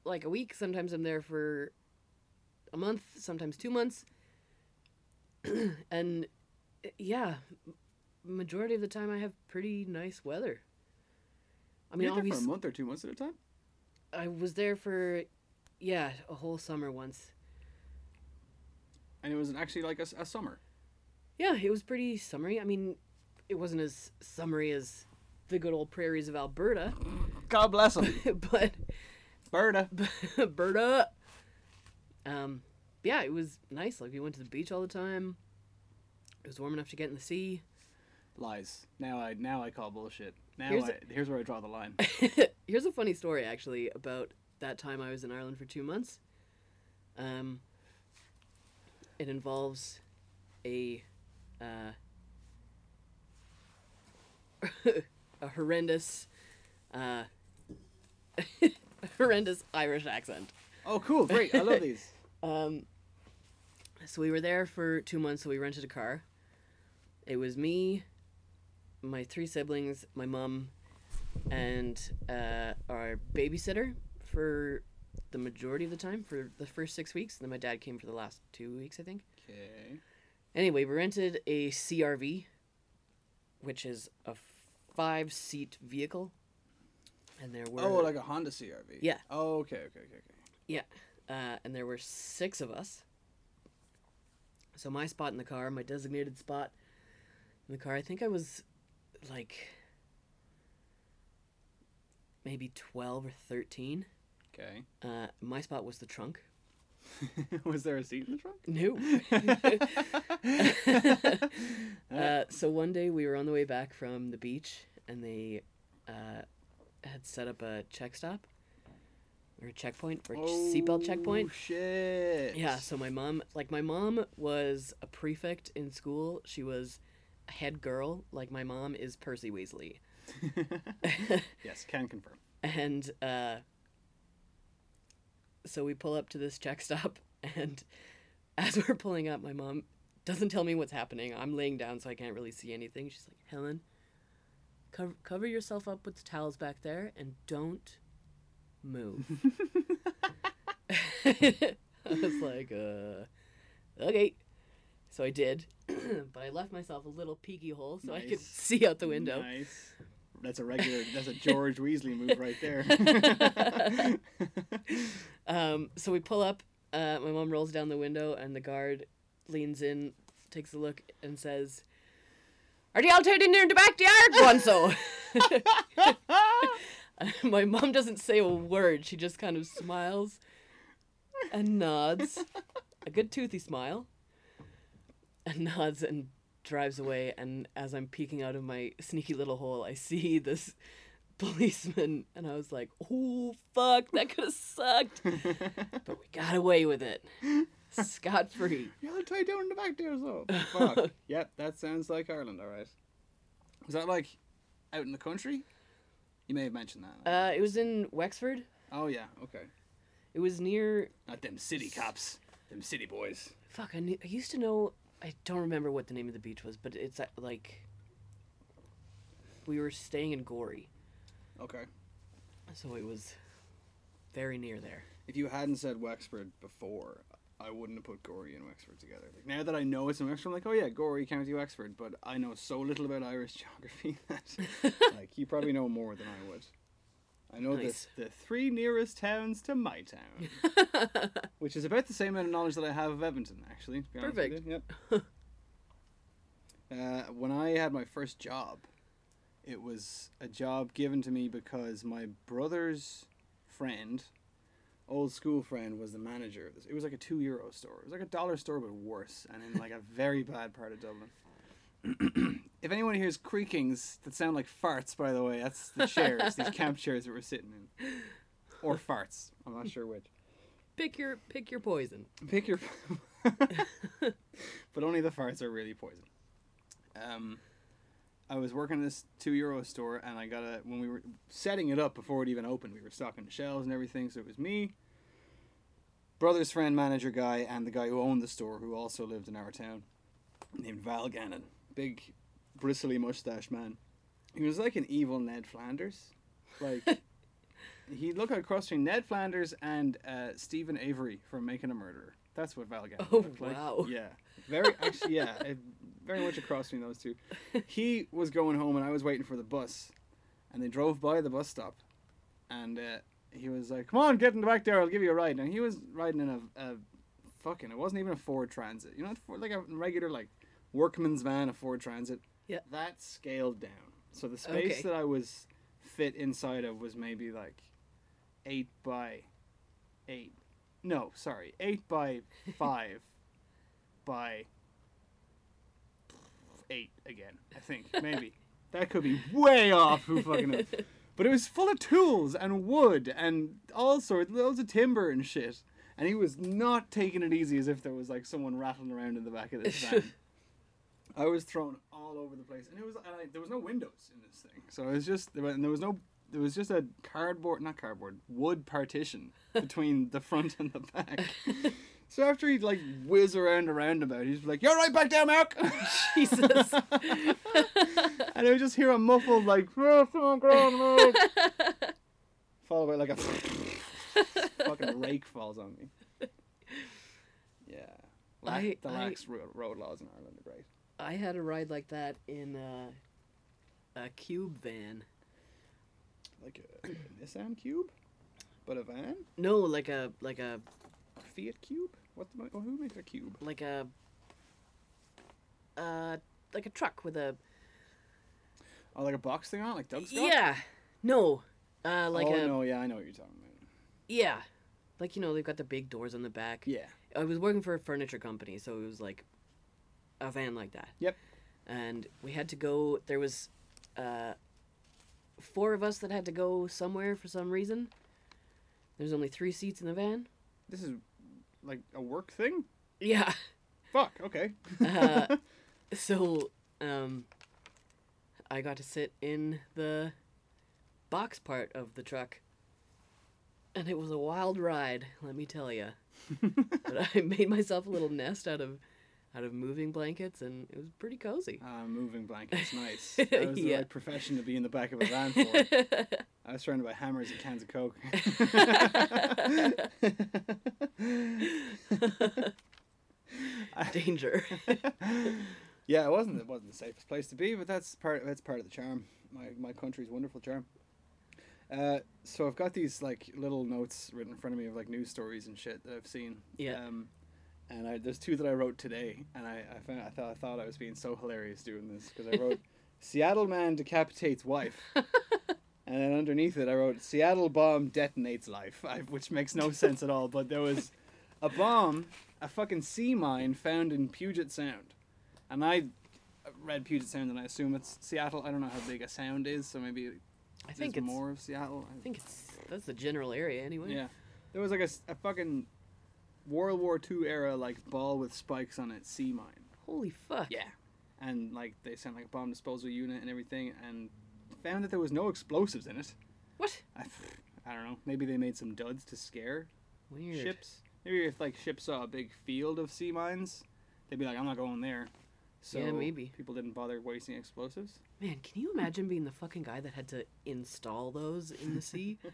Speaker 2: like a week. Sometimes I'm there for a month. Sometimes two months. and yeah, majority of the time I have pretty nice weather. I mean,
Speaker 1: You're for a month or two months at a time.
Speaker 2: I was there for yeah a whole summer once.
Speaker 1: And it was actually like a, a summer.
Speaker 2: Yeah, it was pretty summery. I mean, it wasn't as summery as the good old prairies of Alberta,
Speaker 1: God bless them.
Speaker 2: but
Speaker 1: Berta.
Speaker 2: Alberta. Um, yeah, it was nice. Like we went to the beach all the time. It was warm enough to get in the sea.
Speaker 1: Lies. Now I now I call bullshit. Now
Speaker 2: Here's
Speaker 1: I, here's where I draw the line.
Speaker 2: Here's a funny story actually about that time I was in Ireland for two months. Um, it involves a uh, a horrendous, uh, horrendous Irish accent.
Speaker 1: Oh, cool, great. I love these.
Speaker 2: Um, so we were there for two months. So we rented a car. It was me, my three siblings, my mom, and uh, our babysitter for the majority of the time for the first six weeks. And then my dad came for the last two weeks, I think.
Speaker 1: Okay.
Speaker 2: Anyway, we rented a CRV, which is a five-seat vehicle. And there were
Speaker 1: Oh, like a Honda CRV.
Speaker 2: Yeah.
Speaker 1: Oh, okay, okay, okay, okay.
Speaker 2: Yeah, uh, and there were six of us. So my spot in the car, my designated spot in the car, I think I was like maybe 12 or 13.
Speaker 1: Okay.
Speaker 2: Uh, my spot was the trunk.
Speaker 1: was there a seat in the trunk?
Speaker 2: No. uh, so one day we were on the way back from the beach and they uh, had set up a check stop or a checkpoint or a seatbelt checkpoint.
Speaker 1: Oh shit.
Speaker 2: Yeah, so my mom, like my mom was a prefect in school. She was a head girl. Like my mom is Percy Weasley.
Speaker 1: yes, can confirm.
Speaker 2: And uh so we pull up to this check stop and as we're pulling up, my mom doesn't tell me what's happening. I'm laying down, so I can't really see anything. She's like, Helen, cover, cover yourself up with the towels back there and don't move. I was like, uh, okay. So I did, but I left myself a little peeky hole so I could see out the window.
Speaker 1: Nice. That's a regular. That's a George Weasley move right there.
Speaker 2: Um, so we pull up. Uh, my mom rolls down the window, and the guard leans in, takes a look, and says, "Are you all turned in there in the backyard, so?" my mom doesn't say a word. She just kind of smiles and nods, a good toothy smile, and nods and drives away. And as I'm peeking out of my sneaky little hole, I see this policeman, and I was like, "Oh fuck, that could have sucked." but we got away with it, scot free.
Speaker 1: Y'all tie down in the back there, so. Fuck. yep, that sounds like Ireland, alright. Was that like out in the country? You may have mentioned that.
Speaker 2: Uh, it was in Wexford.
Speaker 1: oh, yeah, okay.
Speaker 2: It was near.
Speaker 1: Not them city cops. Them city boys.
Speaker 2: Fuck, I, knew, I used to know. I don't remember what the name of the beach was, but it's uh, like. We were staying in Gorey.
Speaker 1: Okay.
Speaker 2: so it was very near there.
Speaker 1: If you hadn't said Wexford before, I wouldn't have put Gorey and Wexford together. Like, now that I know it's in Wexford, I'm like, oh yeah, Gorey, County Wexford. But I know so little about Irish geography that, like, you probably know more than I would. I know
Speaker 2: Nice.
Speaker 1: the, the three nearest towns to my town, which is about the same amount of knowledge that I have of Edmonton, actually. to be honest with
Speaker 2: Perfect.
Speaker 1: Yep. uh, when I had my first job, it was a job given to me because my brother's friend, old school friend, was the manager of this. It was like a two euro store. It was like a dollar store, but worse, and in like a very bad part of Dublin. if anyone hears creakings that sound like farts, by the way, that's the chairs, these camp chairs that we're sitting in, or farts. I'm not sure which.
Speaker 2: Pick your pick your poison.
Speaker 1: Pick your. but only the farts are really poison. Um, I was working in this two euro store, and I got a when we were setting it up before it even opened. We were stocking the shelves and everything, so it was me, brother's friend, manager guy, and the guy who owned the store, who also lived in our town, named Val Gannon, big, bristly mustache man. He was like an evil Ned Flanders, like. He'd look across between Ned Flanders and uh, Steven Avery from Making a Murderer. That's what Val Gannon
Speaker 2: Oh,
Speaker 1: looked like.
Speaker 2: wow.
Speaker 1: Yeah, very actually, yeah, it, very much across between those two. He was going home, and I was waiting for the bus, and they drove by the bus stop, and uh, he was like, "Come on, get in the back there. I'll give you a ride." And he was riding in a, a fucking. It wasn't even a Ford Transit. You know, for like a regular like workman's van, a Ford Transit.
Speaker 2: Yeah.
Speaker 1: That scaled down. So the space
Speaker 2: Okay.
Speaker 1: that I was fit inside of was maybe like eight by eight. No, sorry, eight by five by eight again. I think maybe that could be way off. Who fucking knows? But it was full of tools and wood and all sorts, loads of timber and shit. And he was not taking it easy as if there was like someone rattling around in the back of this van. I was thrown all over the place, and it was and I, there was no windows in this thing, so it was just and there was no there was just a cardboard not cardboard wood partition between the front and the back. So after he'd like whiz around a roundabout, he's like, "You're right back there, Mark."
Speaker 2: Jesus.
Speaker 1: and I would just hear a muffled like, "Oh, come on, on, followed by like a fucking rake falls on me. Yeah, La-
Speaker 2: I-
Speaker 1: the
Speaker 2: I-
Speaker 1: lax ro- road laws in Ireland are great.
Speaker 2: I had a ride like that in uh, a cube van.
Speaker 1: Like a, a Nissan Cube, but a van.
Speaker 2: No, like a like a
Speaker 1: Fiat Cube. What the? Oh, who makes a cube?
Speaker 2: like a uh like a truck with a
Speaker 1: Oh, like a box thing on, it, like Doug's got.
Speaker 2: yeah no uh like
Speaker 1: oh
Speaker 2: a
Speaker 1: no, yeah, I know what you're talking about.
Speaker 2: yeah like you know they've got the big doors on the back
Speaker 1: Yeah.
Speaker 2: I was working for a furniture company so it was like a van like that
Speaker 1: Yep.
Speaker 2: and we had to go there was uh four of us that had to go somewhere for some reason there's only three seats in the van
Speaker 1: This is like a work thing.
Speaker 2: yeah
Speaker 1: Fuck. Okay.
Speaker 2: Uh, so um i got to sit in the box part of the truck and it was a wild ride let me tell you but i made myself a little nest out of out of moving blankets, and it was pretty cozy.
Speaker 1: Ah, moving blankets, nice. That was the
Speaker 2: Yeah.
Speaker 1: right profession to be in the back of a van for. I was surrounded by hammers and cans of coke.
Speaker 2: Danger.
Speaker 1: yeah, it wasn't it wasn't the safest place to be, but that's part that's part of the charm. My my country's wonderful charm. Uh, so I've got these like little notes written in front of me of like news stories and shit that I've seen.
Speaker 2: Yeah.
Speaker 1: Um, and I, there's two that I wrote today, and I I, found, I thought I thought I was being so hilarious doing this because I wrote Seattle man decapitates wife. And then underneath it, I wrote Seattle bomb detonates life, I, which makes no sense at all. But there was a bomb, a fucking sea mine found in Puget Sound. And I read Puget Sound and I assume it's Seattle. I don't know how big a sound is, so maybe
Speaker 2: I think it's
Speaker 1: more of Seattle.
Speaker 2: I think it's that's the general area anyway.
Speaker 1: Yeah. There was like a, a fucking World War II era, like, ball with spikes on it sea mine.
Speaker 2: Holy fuck.
Speaker 1: Yeah. And, like, they sent, like, a bomb disposal unit and everything, and found that there was no explosives in it.
Speaker 2: What?
Speaker 1: I, I don't know. Maybe they made some duds to scare
Speaker 2: Weird.
Speaker 1: ships. Maybe if like ships saw a big field of sea mines, they'd be like, "I'm not going there." So
Speaker 2: Yeah, maybe.
Speaker 1: people didn't bother wasting explosives.
Speaker 2: Man, can you imagine being the fucking guy that had to install those in the sea?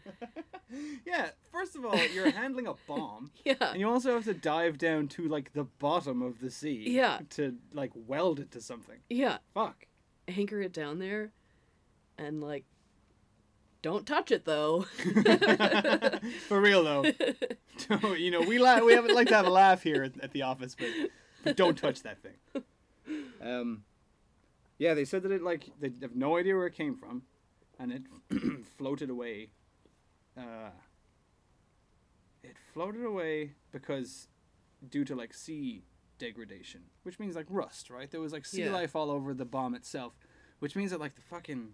Speaker 1: Yeah. First of all, you're handling a bomb,
Speaker 2: yeah.
Speaker 1: and you also have to dive down to like the bottom of the sea.
Speaker 2: Yeah.
Speaker 1: To like weld it to something.
Speaker 2: Yeah.
Speaker 1: Fuck.
Speaker 2: Anchor it down there and like don't touch it though.
Speaker 1: For real though. Don't- you know, we la- we have like to have a laugh here at, at the office, but, but don't touch that thing. Um, yeah, they said that it like they have no idea where it came from, and it floated away. Uh, it floated away because due to like sea degradation, which means like rust, right? There was like sea
Speaker 2: Yeah.
Speaker 1: life all over the bomb itself, which means that like the fucking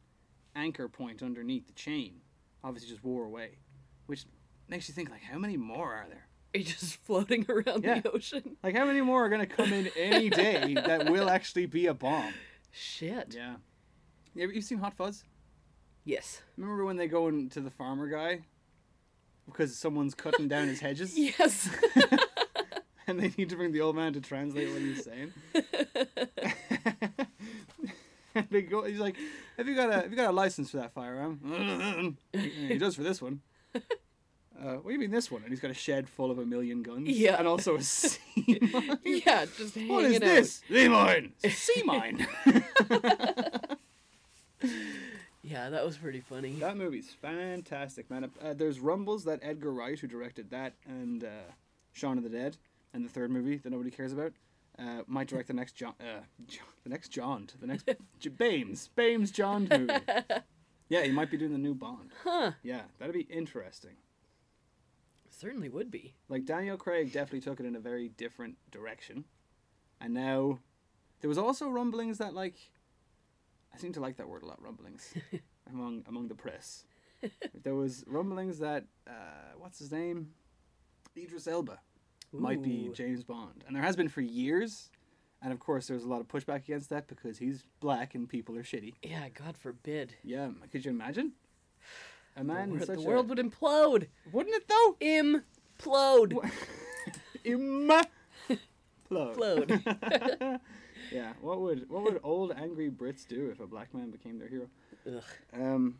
Speaker 1: anchor point underneath the chain obviously just wore away, which makes you think like how many more are there?
Speaker 2: Just floating around
Speaker 1: Yeah.
Speaker 2: the ocean.
Speaker 1: Like how many more are gonna come in any day that will actually be a bomb?
Speaker 2: Shit.
Speaker 1: Yeah. You ever, you seen Hot Fuzz?
Speaker 2: Yes.
Speaker 1: Remember when they go into the farmer guy because someone's cutting down his hedges
Speaker 2: Yes.
Speaker 1: and they need to bring the old man to translate what he's saying? and they go. He's like, "Have you got a Have you got a license for that firearm?" he does for this one. Uh, what do you mean this one? And he's got a shed full of a million guns.
Speaker 2: Yeah.
Speaker 1: And also a sea mine.
Speaker 2: yeah, just hanging
Speaker 1: What is
Speaker 2: out.
Speaker 1: this? Sea mine. Sea mine.
Speaker 2: Yeah, that was pretty funny.
Speaker 1: That movie's fantastic, man. Uh, there's rumbles that Edgar Wright, who directed that and uh, Shaun of the Dead, and the third movie that nobody cares about, uh, might direct the next John, uh, John the next John, the next J- Bames, Bames John movie. Yeah, he might be doing the new Bond.
Speaker 2: Huh.
Speaker 1: Yeah, that'd be interesting.
Speaker 2: Certainly would be.
Speaker 1: Like Daniel Craig definitely took it in a very different direction, and now there was also rumblings that like I seem to like that word a lot, rumblings among among the press. there was rumblings that uh, what's his name, Idris Elba, might be James Bond, and there has been for years. And of course, there was a lot of pushback against that because he's black and people are shitty.
Speaker 2: Yeah, God forbid.
Speaker 1: Yeah, could you imagine? A man
Speaker 2: the
Speaker 1: in such
Speaker 2: the
Speaker 1: a-
Speaker 2: world would implode.
Speaker 1: wouldn't it though?
Speaker 2: Implode.
Speaker 1: Imma.
Speaker 2: Implode.
Speaker 1: yeah. What would what would old angry Brits do if a black man became their hero?
Speaker 2: Ugh.
Speaker 1: Um,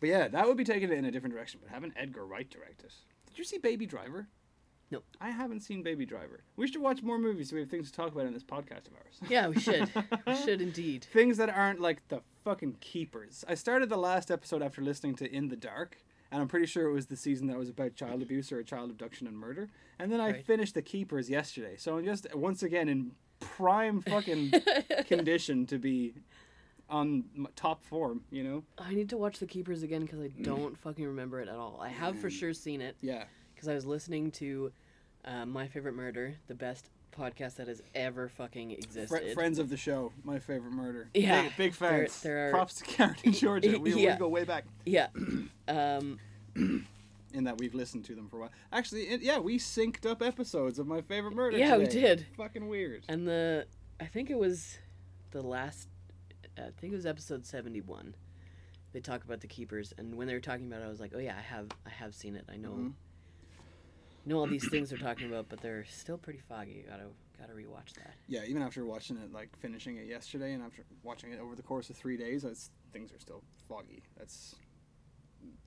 Speaker 1: but yeah, that would be taking it in a different direction. But having Edgar Wright direct it. Did you see Baby Driver?
Speaker 2: No.
Speaker 1: I haven't seen Baby Driver. We should watch more movies so we have things to talk about in this podcast of ours.
Speaker 2: Yeah, we should. we should indeed.
Speaker 1: things that aren't like the fucking keepers. I started the last episode after listening to In the Dark, and I'm pretty sure it was the season that was about child abuse or child abduction and murder. And then I
Speaker 2: Right.
Speaker 1: finished The Keepers yesterday, so I'm just once again in prime fucking condition to be on top form. You know?
Speaker 2: I need to watch The Keepers again because I don't fucking remember it at all. I have for mm. sure seen it
Speaker 1: Yeah.
Speaker 2: because I was listening to uh, My Favorite Murder, the best podcast that has ever fucking existed.
Speaker 1: friends of the show, my favorite murder.
Speaker 2: Yeah,
Speaker 1: Big, big fans.
Speaker 2: there are-
Speaker 1: Props to Karen in Georgia. We,
Speaker 2: Yeah.
Speaker 1: we go way back.
Speaker 2: Yeah. Um,
Speaker 1: in that we've listened to them for a while. Actually, it, yeah, we synced up episodes of my favorite murder.
Speaker 2: Yeah, we did.
Speaker 1: Fucking weird.
Speaker 2: and the, I think it was the last, I think it was episode 71. They talk about the keepers, and when they were talking about it, I was like, oh yeah, I have, I have seen it. I know,
Speaker 1: Mhm.
Speaker 2: Know all these things they're talking about, but they're still pretty foggy. Gotta, Gotta rewatch that.
Speaker 1: Yeah, even after watching it, like finishing it yesterday, and after watching it over the course of three days, it's, things are still foggy. That's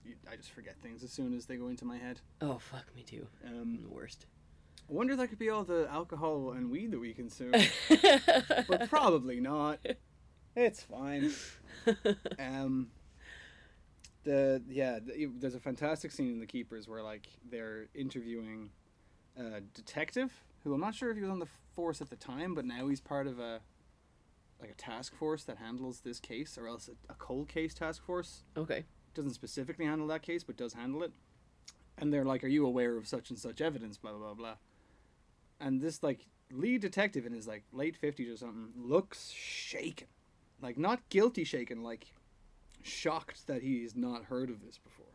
Speaker 1: you- I just forget things as soon as they go into my head.
Speaker 2: Oh fuck me too. I'm
Speaker 1: Um,
Speaker 2: the worst.
Speaker 1: I wonder if that could be all the alcohol and weed that we consume, but probably not. It's fine. Um, the yeah, the, there's a fantastic scene in The Keepers where like they're interviewing a detective who I'm not sure if he was on the force at the time, but now he's part of a like a task force that handles this case, or else a, a cold case task force
Speaker 2: Okay.
Speaker 1: doesn't specifically handle that case, but does handle it. And they're like, "Are you aware of such and such evidence?" Blah blah blah blah. And this like lead detective in his like late fifties or something looks shaken, like not guilty shaken, like shocked that he's not heard of this before.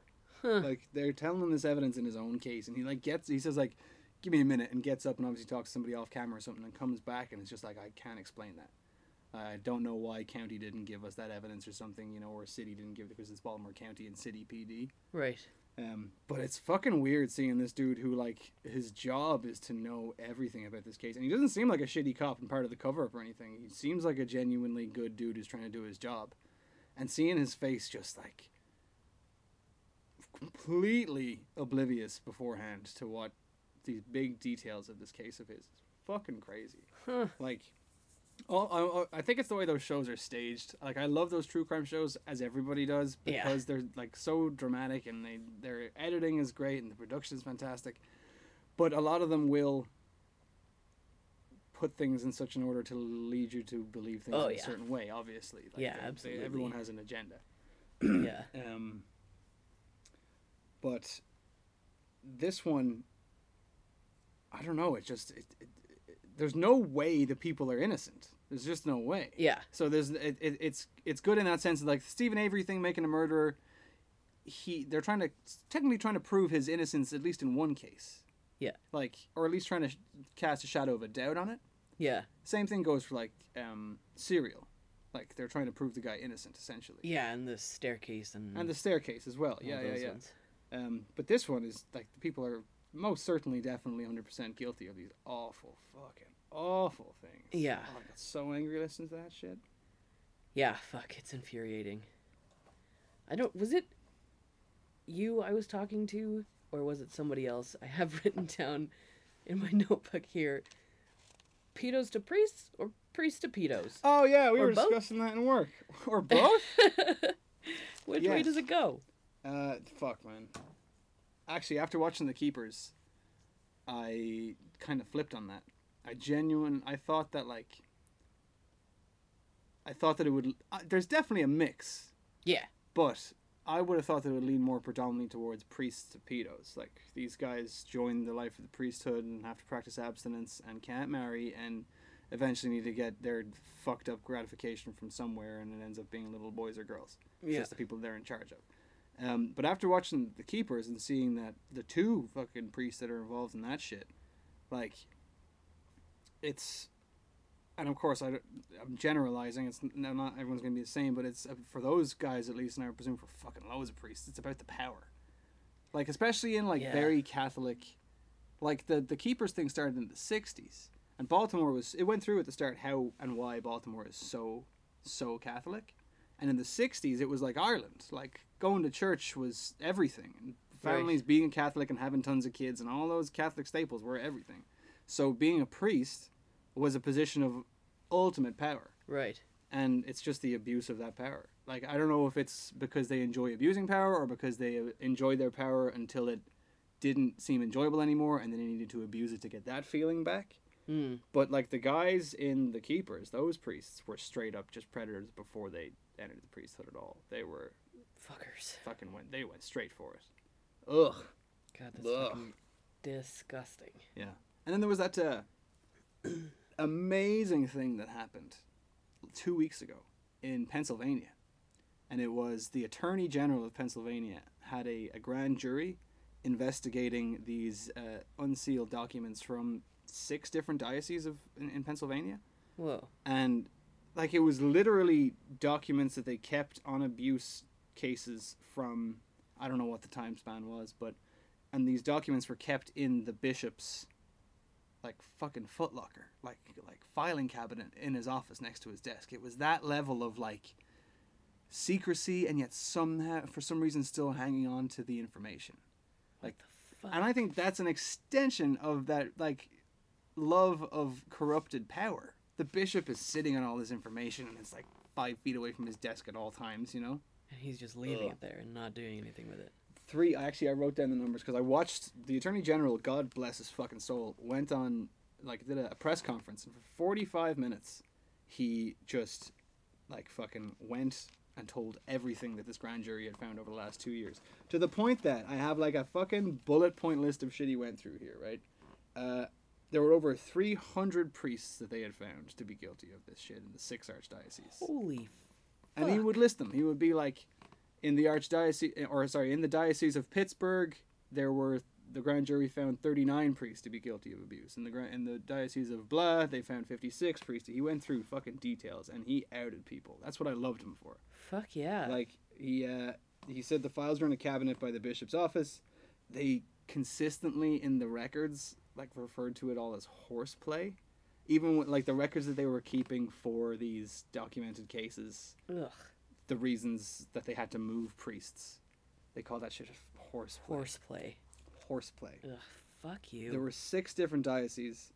Speaker 1: Like they're telling him this evidence in his own case, and he like gets he says like, "Give me a minute," and gets up and obviously talks to somebody off camera or something, and comes back and it's just like, "I can't explain that." I don't know why county didn't give us that evidence or something, you know, or city didn't give it because it's Baltimore County and City PD.
Speaker 2: Right.
Speaker 1: Um, but it's fucking weird seeing this dude who like his job is to know everything about this case, and he doesn't seem like a shitty cop and part of the cover up or anything. He seems like a genuinely good dude who's trying to do his job, and seeing his face just like completely oblivious beforehand to what these big details of this case of his is fucking crazy. Like Oh, I, I think it's the way those shows are staged. Like I love those true crime shows, as everybody does,
Speaker 2: Yeah.
Speaker 1: because they're like so dramatic and they their editing is great and the production is fantastic. But a lot of them will put things in such an order to lead you to believe things
Speaker 2: Oh,
Speaker 1: in a certain way. Obviously, like
Speaker 2: Yeah,
Speaker 1: they- they-
Speaker 2: absolutely.
Speaker 1: everyone has an agenda.
Speaker 2: yeah.
Speaker 1: Um, but this one, I don't know. It just it, it, it, there's no way the people are innocent. There's just no way.
Speaker 2: Yeah.
Speaker 1: So there's it, it, it's it's good in that sense. Like the Steven Avery thing, making a murderer. He they're trying to technically trying to prove his innocence at least in one case.
Speaker 2: Yeah.
Speaker 1: Like or at least trying to sh- cast a shadow of a doubt on it.
Speaker 2: Yeah.
Speaker 1: Same thing goes for like um, Serial. Like they're trying to prove the guy innocent essentially.
Speaker 2: Yeah, and the staircase and
Speaker 1: And the staircase as well. Yeah, yeah, yeah.
Speaker 2: ones.
Speaker 1: Um, but this one is like the people are most certainly, definitely, hundred percent guilty of these awful, fucking awful things.
Speaker 2: Yeah.
Speaker 1: Oh, I got so angry listening to that shit.
Speaker 2: Yeah, fuck, it's infuriating. I don't was it you I was talking to or was it somebody else? I have written down in my notebook here pedos to priests or priests to pedos.
Speaker 1: Oh yeah, we
Speaker 2: Or
Speaker 1: were
Speaker 2: both?
Speaker 1: discussing that in work. or both.
Speaker 2: Which way does it go?
Speaker 1: uh, fuck, man. Actually, after watching The Keepers, I kind of flipped on that. I genuine. I thought that like. I thought that it would. Uh, there's definitely a mix.
Speaker 2: Yeah.
Speaker 1: But I would have thought that it would lean more predominantly towards priests to pedos. Like these guys join the life of the priesthood and have to practice abstinence and can't marry and eventually need to get their fucked up gratification from somewhere and it ends up being little boys or girls. It's
Speaker 2: Yeah.
Speaker 1: just the people they're in charge of. Um, but after watching The Keepers and seeing that the two fucking priests that are involved in that shit, like, it's, and of course I, am generalizing. It's not everyone's gonna be the same, but it's uh, for those guys at least, and I presume for fucking loads of priests. It's about the power, like especially in like
Speaker 2: Yeah.
Speaker 1: very Catholic, like the the Keepers thing started in the '60s, and Baltimore was it went through at the start how and why Baltimore is so so Catholic, and in the '60s it was like Ireland, like going to church was everything, and
Speaker 2: Right.
Speaker 1: families being Catholic and having tons of kids and all those Catholic staples were everything. So being a priest was a position of ultimate power
Speaker 2: Right.
Speaker 1: and it's just the abuse of that power. Like I don't know if it's because they enjoy abusing power or because they enjoyed their power until it didn't seem enjoyable anymore, and then they needed to abuse it to get that feeling back.
Speaker 2: Mm.
Speaker 1: But like the guys in the keepers, those priests were straight up just predators before they entered the priesthood at all. They were
Speaker 2: Fuckers.
Speaker 1: fucking went. They went straight for it. Ugh.
Speaker 2: God, that's
Speaker 1: Ugh.
Speaker 2: fucking disgusting.
Speaker 1: Yeah. And then there was that uh, amazing thing that happened two weeks ago in Pennsylvania. And it was the Attorney General of Pennsylvania had a, a grand jury investigating these uh, unsealed documents from six different dioceses of in, in Pennsylvania.
Speaker 2: Whoa.
Speaker 1: And like it was literally documents that they kept on abuse cases from I don't know what the time span was, but and these documents were kept in the bishop's like fucking footlocker, like like filing cabinet in his office next to his desk. It was that level of like secrecy and yet somehow for some reason still hanging on to the information. Like
Speaker 2: Fuck.
Speaker 1: and I think that's an extension of that like love of corrupted power. The bishop is sitting on all this information and it's like five feet away from his desk at all times, you know?
Speaker 2: And he's just leaving
Speaker 1: Ugh.
Speaker 2: it there and not doing anything with it.
Speaker 1: Three actually i wrote down the numbers because i watched the attorney general god bless his fucking soul went on like did a, a press conference and for 45 minutes he just like fucking went and told everything that this grand jury had found over the last two years to the point that i have like a fucking bullet point list of shit he went through here right? Uh, there were over 300 priests that they had found to be guilty of this shit in the six archdioceses
Speaker 2: Holy
Speaker 1: and he would list them. He would be like, in the archdiocese, or sorry, in the diocese of Pittsburgh, there were the grand jury found 39 priests to be guilty of abuse. In the in the diocese of blah, they found 56 priests. He went through fucking details and he outed people. That's what I loved him for.
Speaker 2: fuck yeah.
Speaker 1: Like he uh, he said the files were in a cabinet by the bishop's office. They consistently in the records like referred to it all as horseplay. Even with, like the records that they were keeping for these documented cases
Speaker 2: Ugh.
Speaker 1: The reasons that they had to move priests. They call that shit horse
Speaker 2: Horseplay.
Speaker 1: horseplay.
Speaker 2: Ugh. Fuck you.
Speaker 1: There were six different dioceses,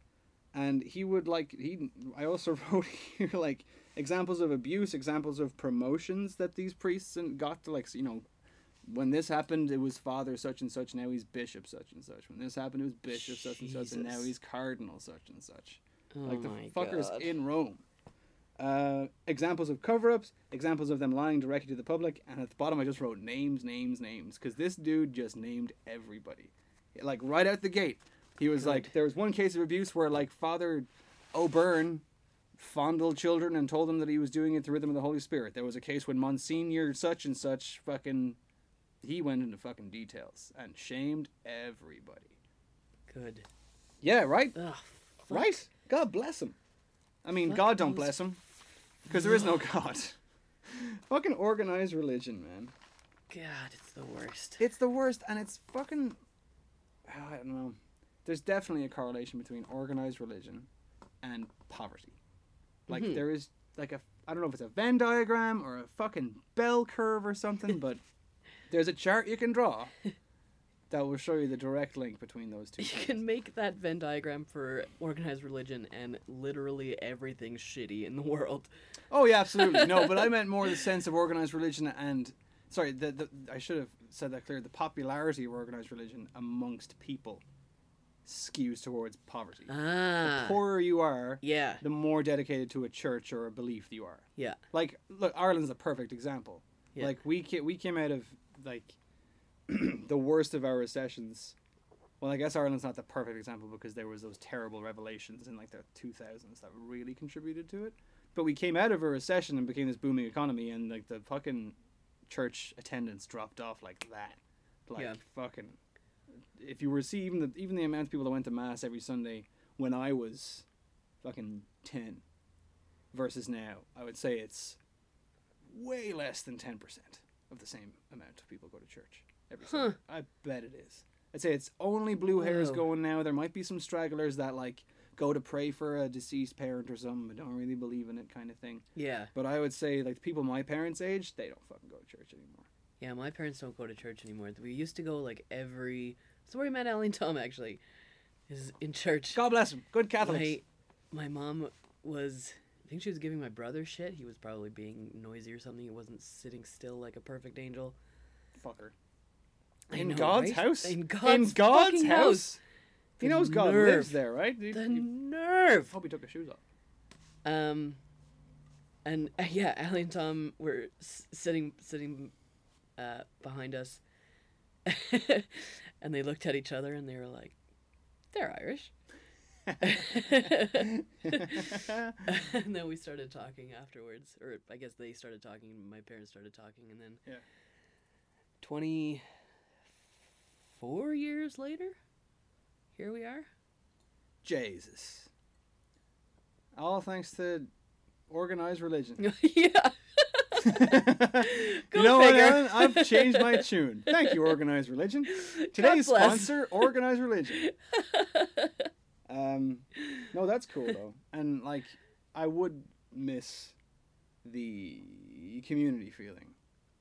Speaker 1: and he would like he. I also wrote here like examples of abuse, examples of promotions that these priests and got to like you know. When this happened, it was Father such and such. Now he's Bishop such and such. When this happened, it was Bishop such and such, and now he's Cardinal such and such.
Speaker 2: oh
Speaker 1: like the
Speaker 2: oh
Speaker 1: fuckers
Speaker 2: God.
Speaker 1: in Rome. Uh, examples of cover-ups, examples of them lying directly to the public, and at the bottom I just wrote names, names, names, because this dude just named everybody, like right out the gate. He was like, there was one case of abuse where like Father O'Byrne fondled children and told them that he was doing it through the rhythm of the Holy Spirit. There was a case when Monsignor such and such fucking, he went into fucking details and shamed everybody.
Speaker 2: Good.
Speaker 1: Yeah, right.
Speaker 2: Ugh.
Speaker 1: Right? God bless him. I mean,
Speaker 2: Fuck
Speaker 1: God don't bless him. Because there is no God. fucking organized religion, man.
Speaker 2: God, it's the worst.
Speaker 1: It's the worst, and it's fucking. I don't know. There's definitely a correlation between organized religion and poverty. Like,
Speaker 2: Mhm.
Speaker 1: there is, like, a. I don't know if it's a Venn diagram or a fucking bell curve or something, but there's a chart you can draw that will show you the direct link between those two.
Speaker 2: You
Speaker 1: things.
Speaker 2: can make that Venn diagram for organized religion and literally everything shitty in the world.
Speaker 1: Oh yeah, absolutely. No, but I meant more the sense of organized religion and sorry, the, the I should have said that clear. The popularity of organized religion amongst people skews towards poverty.
Speaker 2: Ah.
Speaker 1: The poorer you are,
Speaker 2: Yeah.
Speaker 1: the more dedicated to a church or a belief you are.
Speaker 2: Yeah.
Speaker 1: Like, look, Ireland's a perfect example.
Speaker 2: Yeah.
Speaker 1: Like we ca- we came out of like the worst of our recessions. Well, I guess Ireland's not the perfect example because there was those terrible revelations in like the 2000s that really contributed to it. But we came out of a recession and became this booming economy, and like the fucking church attendance dropped off like that. Like
Speaker 2: Yeah.
Speaker 1: fucking. If you were to see even the even the amount of people that went to mass every Sunday when I was fucking ten versus now, I would say it's way less than 10% of the same amount of people go to church every
Speaker 2: Huh.
Speaker 1: I bet it is. I'd say it's only blue hairs
Speaker 2: Whoa.
Speaker 1: going now. There might be some stragglers that like go to pray for a deceased parent or something but don't really believe in it kind of thing.
Speaker 2: Yeah.
Speaker 1: But I would say like the people my parents' age, they don't fucking go to church anymore.
Speaker 2: Yeah, my parents don't go to church anymore. We used to go like every. That's where we met Ellie and Tom actually. Is in church.
Speaker 1: God bless them. Good Catholics.
Speaker 2: My, my mom was. I think she was giving my brother shit. He was probably being noisy or something. He wasn't sitting still like a perfect angel.
Speaker 1: Fucker. In
Speaker 2: know,
Speaker 1: God's
Speaker 2: right?
Speaker 1: house?
Speaker 2: In
Speaker 1: In
Speaker 2: God's,
Speaker 1: God's
Speaker 2: fucking
Speaker 1: house?
Speaker 2: house.
Speaker 1: He knows God
Speaker 2: nerve.
Speaker 1: lives there, right? You-
Speaker 2: The
Speaker 1: you-
Speaker 2: nerve.
Speaker 1: hope he took his shoes off.
Speaker 2: Um, and uh, yeah, Allie and Tom were s- sitting sitting uh, behind us, and they looked at each other and they were like, "They're Irish." and then we started talking afterwards, or I guess they started talking. My parents started talking, and then
Speaker 1: Yeah.
Speaker 2: twenty four years later, here we are.
Speaker 1: Jesus. All thanks to organized religion.
Speaker 2: yeah. Go
Speaker 1: you know what,
Speaker 2: figure.
Speaker 1: Ellen? I've changed my tune. Thank you, organized religion. Today's sponsor, organized religion. Um, no, that's cool though, and like I would miss the community feeling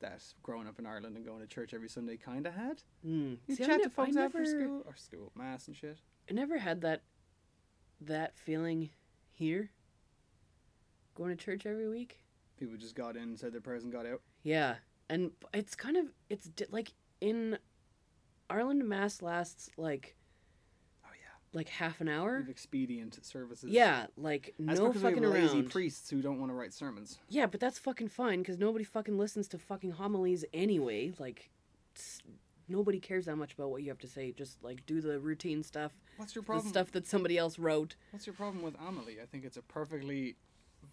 Speaker 1: that growing up in Ireland and going to church every Sunday kind of had.
Speaker 2: Mm.
Speaker 1: You
Speaker 2: See,
Speaker 1: chat
Speaker 2: nev-
Speaker 1: to folks
Speaker 2: I
Speaker 1: after school or school mass and shit.
Speaker 2: I never had that that feeling here. Going to church every week.
Speaker 1: People just got in, said their prayers, and got out.
Speaker 2: Yeah, and it's kind of it's di- like in Ireland, mass lasts like like half an hour.
Speaker 1: Expedient services.
Speaker 2: Yeah, like
Speaker 1: That's
Speaker 2: no
Speaker 1: because we
Speaker 2: fucking
Speaker 1: have lazy
Speaker 2: around.
Speaker 1: priests who don't want to write sermons.
Speaker 2: Yeah, but that's fucking fine because nobody fucking listens to fucking homilies anyway. Like, nobody cares that much about what you have to say. Just like do the routine stuff,
Speaker 1: What's your problem?
Speaker 2: the stuff that somebody else wrote.
Speaker 1: What's your problem with Amelie? I think it's a perfectly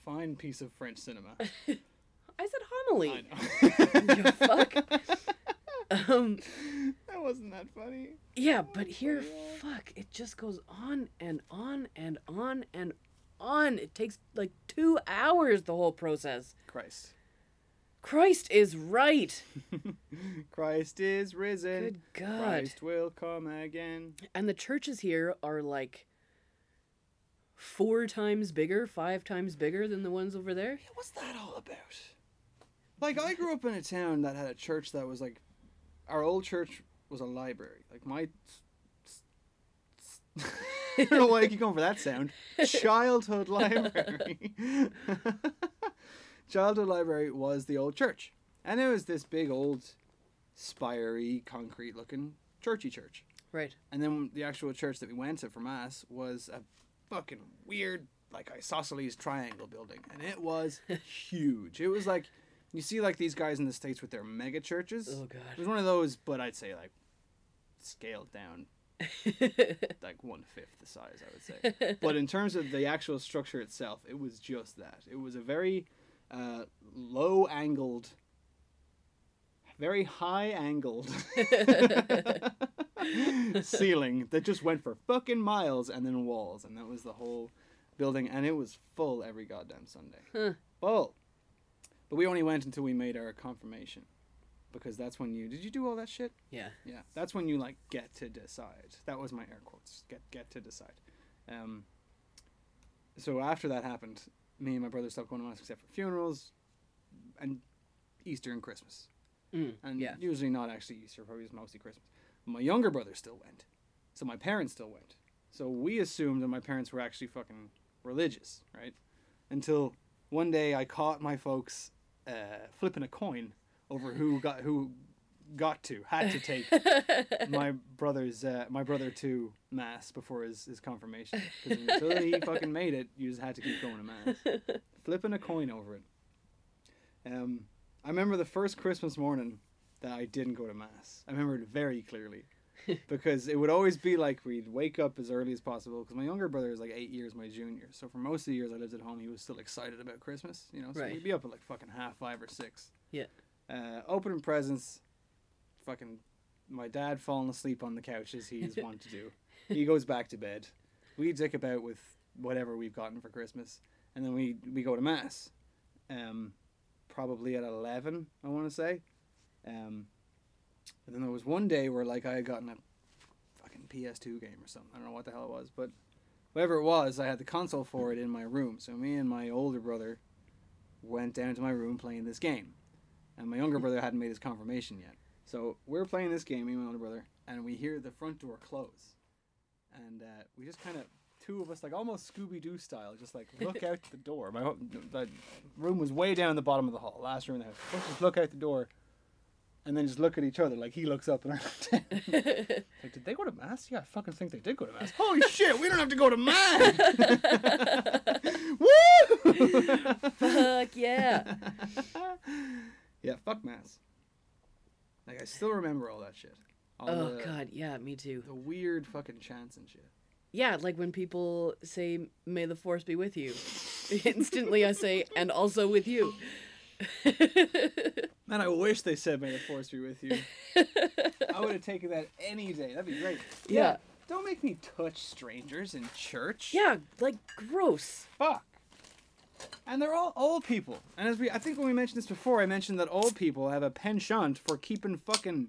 Speaker 1: fine piece of French cinema.
Speaker 2: I said homily.
Speaker 1: I know.
Speaker 2: You fuck. Um,
Speaker 1: that wasn't that funny.
Speaker 2: yeah, but here, fuck, it just goes on and on and on and on. It takes like two hours. The whole process.
Speaker 1: Christ.
Speaker 2: Christ is right.
Speaker 1: Christ is risen.
Speaker 2: Good God.
Speaker 1: Christ will come again.
Speaker 2: And the churches here are like four times bigger, five times bigger than the ones over there.
Speaker 1: What's that all about? Like I grew up in a town that had a church that was like our old church was a library. Like my I don't know why I keep going for that sound. Childhood library. Childhood library was the old church. And it was this big old spirey concrete looking churchy church.
Speaker 2: Right.
Speaker 1: And then the actual church that we went to for mass was a fucking weird, like isosceles triangle building, and it was huge. It was like you see like these guys in the states with their mega churches.
Speaker 2: Oh god.
Speaker 1: It was one of those, but I'd say like scaled down, like one fifth the size, I would say. but in terms of the actual structure itself, it was just that. It was a very uh, low angled, very high angled ceiling that just went for fucking miles and then walls, and that was the whole building, and it was full every goddamn Sunday.
Speaker 2: Huh.
Speaker 1: Full. But we only went until we made our confirmation. Because that's when you did you do all that shit?
Speaker 2: Yeah.
Speaker 1: Yeah, that's when you like get to decide. That was my air quotes. Get get to decide. Um, so after that happened, me and my brother stopped going to mass except for funerals, and Easter and Christmas.
Speaker 2: Mm,
Speaker 1: And
Speaker 2: yeah.
Speaker 1: usually not actually Easter, probably was mostly Christmas. My younger brother still went, so my parents still went. So we assumed that my parents were actually fucking religious, right? Until one day I caught my folks uh, flipping a coin over who got who got to had to take my brother's uh, my brother to mass before his, his confirmation because until he fucking made it, you just had to keep going to mass, flipping a coin over it. Um, I remember the first Christmas morning that I didn't go to mass. I remember it very clearly because it would always be like we'd wake up as early as possible because my younger brother is like eight years my junior. So for most of the years I lived at home, he was still excited about Christmas. You know, so
Speaker 2: Right.
Speaker 1: we'd be up at like fucking half five or six.
Speaker 2: Yeah.
Speaker 1: Uh, opening presents, fucking my dad falling asleep on the couch as he's wont to do. He goes back to bed. We dick about with whatever we've gotten for Christmas, and then we we go to mass. Um, probably at eleven, I want to say. Um, and then there was one day where like I had gotten a fucking PS2 game or something. I don't know what the hell it was, but whatever it was, I had the console for it in my room. So me and my older brother went down to my room playing this game, and my younger brother hadn't made his confirmation yet. So we're playing this game, me and my older brother, and we hear the front door close, and uh, we just kind of two of us like almost Scooby Doo style, just like look out the door. My the room was way down the bottom of the hall, last room in the house. Just look out the door, and then just look at each other. Like he looks up and I look down. like, did they go to mass? Yeah, I fucking think they did go to mass. Holy shit, we don't have to go to mass. Woo!
Speaker 2: Fuck yeah.
Speaker 1: Yeah, fuck mass. Like I still remember all that shit. All
Speaker 2: Oh
Speaker 1: the,
Speaker 2: god, yeah, me too.
Speaker 1: The weird fucking chants and shit.
Speaker 2: Yeah, like when people say "May the force be with you," instantly I say "and also with you."
Speaker 1: Man, I wish they said "May the Force be with you." I would have taken that any day. That'd be great.
Speaker 2: Yeah.
Speaker 1: Don't make me touch strangers in church.
Speaker 2: yeah, like gross.
Speaker 1: Fuck. And they're all old people. And as we, I think when we mentioned this before, I mentioned that old people have a penchant for keeping fucking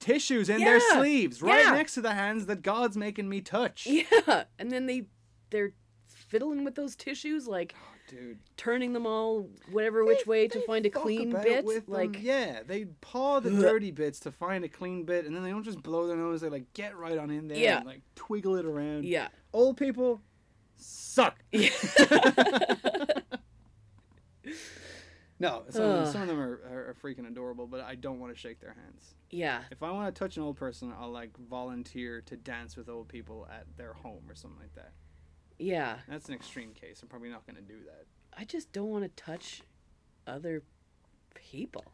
Speaker 1: tissues in their sleeves, right
Speaker 2: yeah.
Speaker 1: next to the hands that God's making me touch.
Speaker 2: Yeah, and then they they're fiddling with those tissues, like oh,
Speaker 1: Dude.
Speaker 2: turning them all whatever which way to find a clean bit.
Speaker 1: with them.
Speaker 2: Like
Speaker 1: yeah, they paw the dirty bits to find a clean bit, and then they don't just blow their nose. They like get right on in there
Speaker 2: Yeah.
Speaker 1: and like twiggle it around.
Speaker 2: yeah,
Speaker 1: Old people suck. no, some, of them, some of them are, are, are freaking adorable, but I don't want to shake their hands.
Speaker 2: yeah,
Speaker 1: If I want to touch an old person, I'll like volunteer to dance with old people at their home or something like that.
Speaker 2: yeah.
Speaker 1: That's an extreme case. I'm probably not going to do that.
Speaker 2: I just don't want to touch other people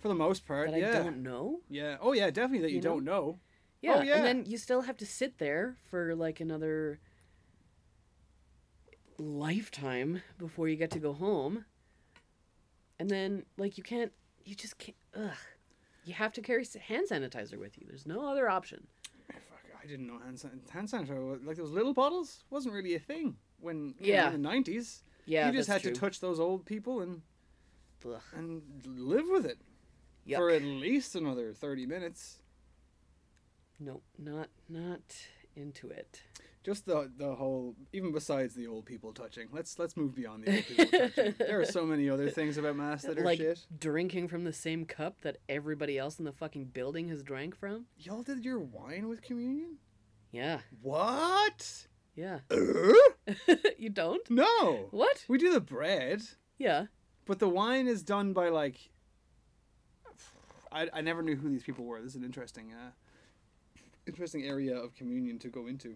Speaker 1: For the most part,
Speaker 2: that
Speaker 1: yeah.
Speaker 2: I don't know.
Speaker 1: Yeah. Oh yeah, definitely that you,
Speaker 2: You know?
Speaker 1: don't know.
Speaker 2: Yeah,
Speaker 1: Oh, yeah.
Speaker 2: and then you still have to sit there for like another lifetime before you get to go home. And then like you can't you just can't ugh. You have to carry hand sanitizer with you. There's no other option.
Speaker 1: Oh, fuck, I didn't know hand, san- hand sanitizer like those little bottles wasn't really a thing when
Speaker 2: Yeah.
Speaker 1: in the nineties.
Speaker 2: Yeah,
Speaker 1: you just had
Speaker 2: true.
Speaker 1: to touch those old people and
Speaker 2: Ugh.
Speaker 1: and live with it
Speaker 2: Yuck.
Speaker 1: for at least another thirty minutes.
Speaker 2: No, not not into it.
Speaker 1: Just the the whole, even besides the old people touching. Let's let's move beyond the old people touching. There are so many other things about mass that are
Speaker 2: like
Speaker 1: shit.
Speaker 2: drinking from the same cup that everybody else in the fucking building has drank from.
Speaker 1: Y'all did your wine with communion?
Speaker 2: Yeah,
Speaker 1: What?
Speaker 2: yeah.
Speaker 1: Uh?
Speaker 2: you don't?
Speaker 1: No.
Speaker 2: What?
Speaker 1: We do the bread.
Speaker 2: Yeah.
Speaker 1: But the wine is done by like. I, I never knew who these people were. This is an interesting, uh, interesting area of communion to go into.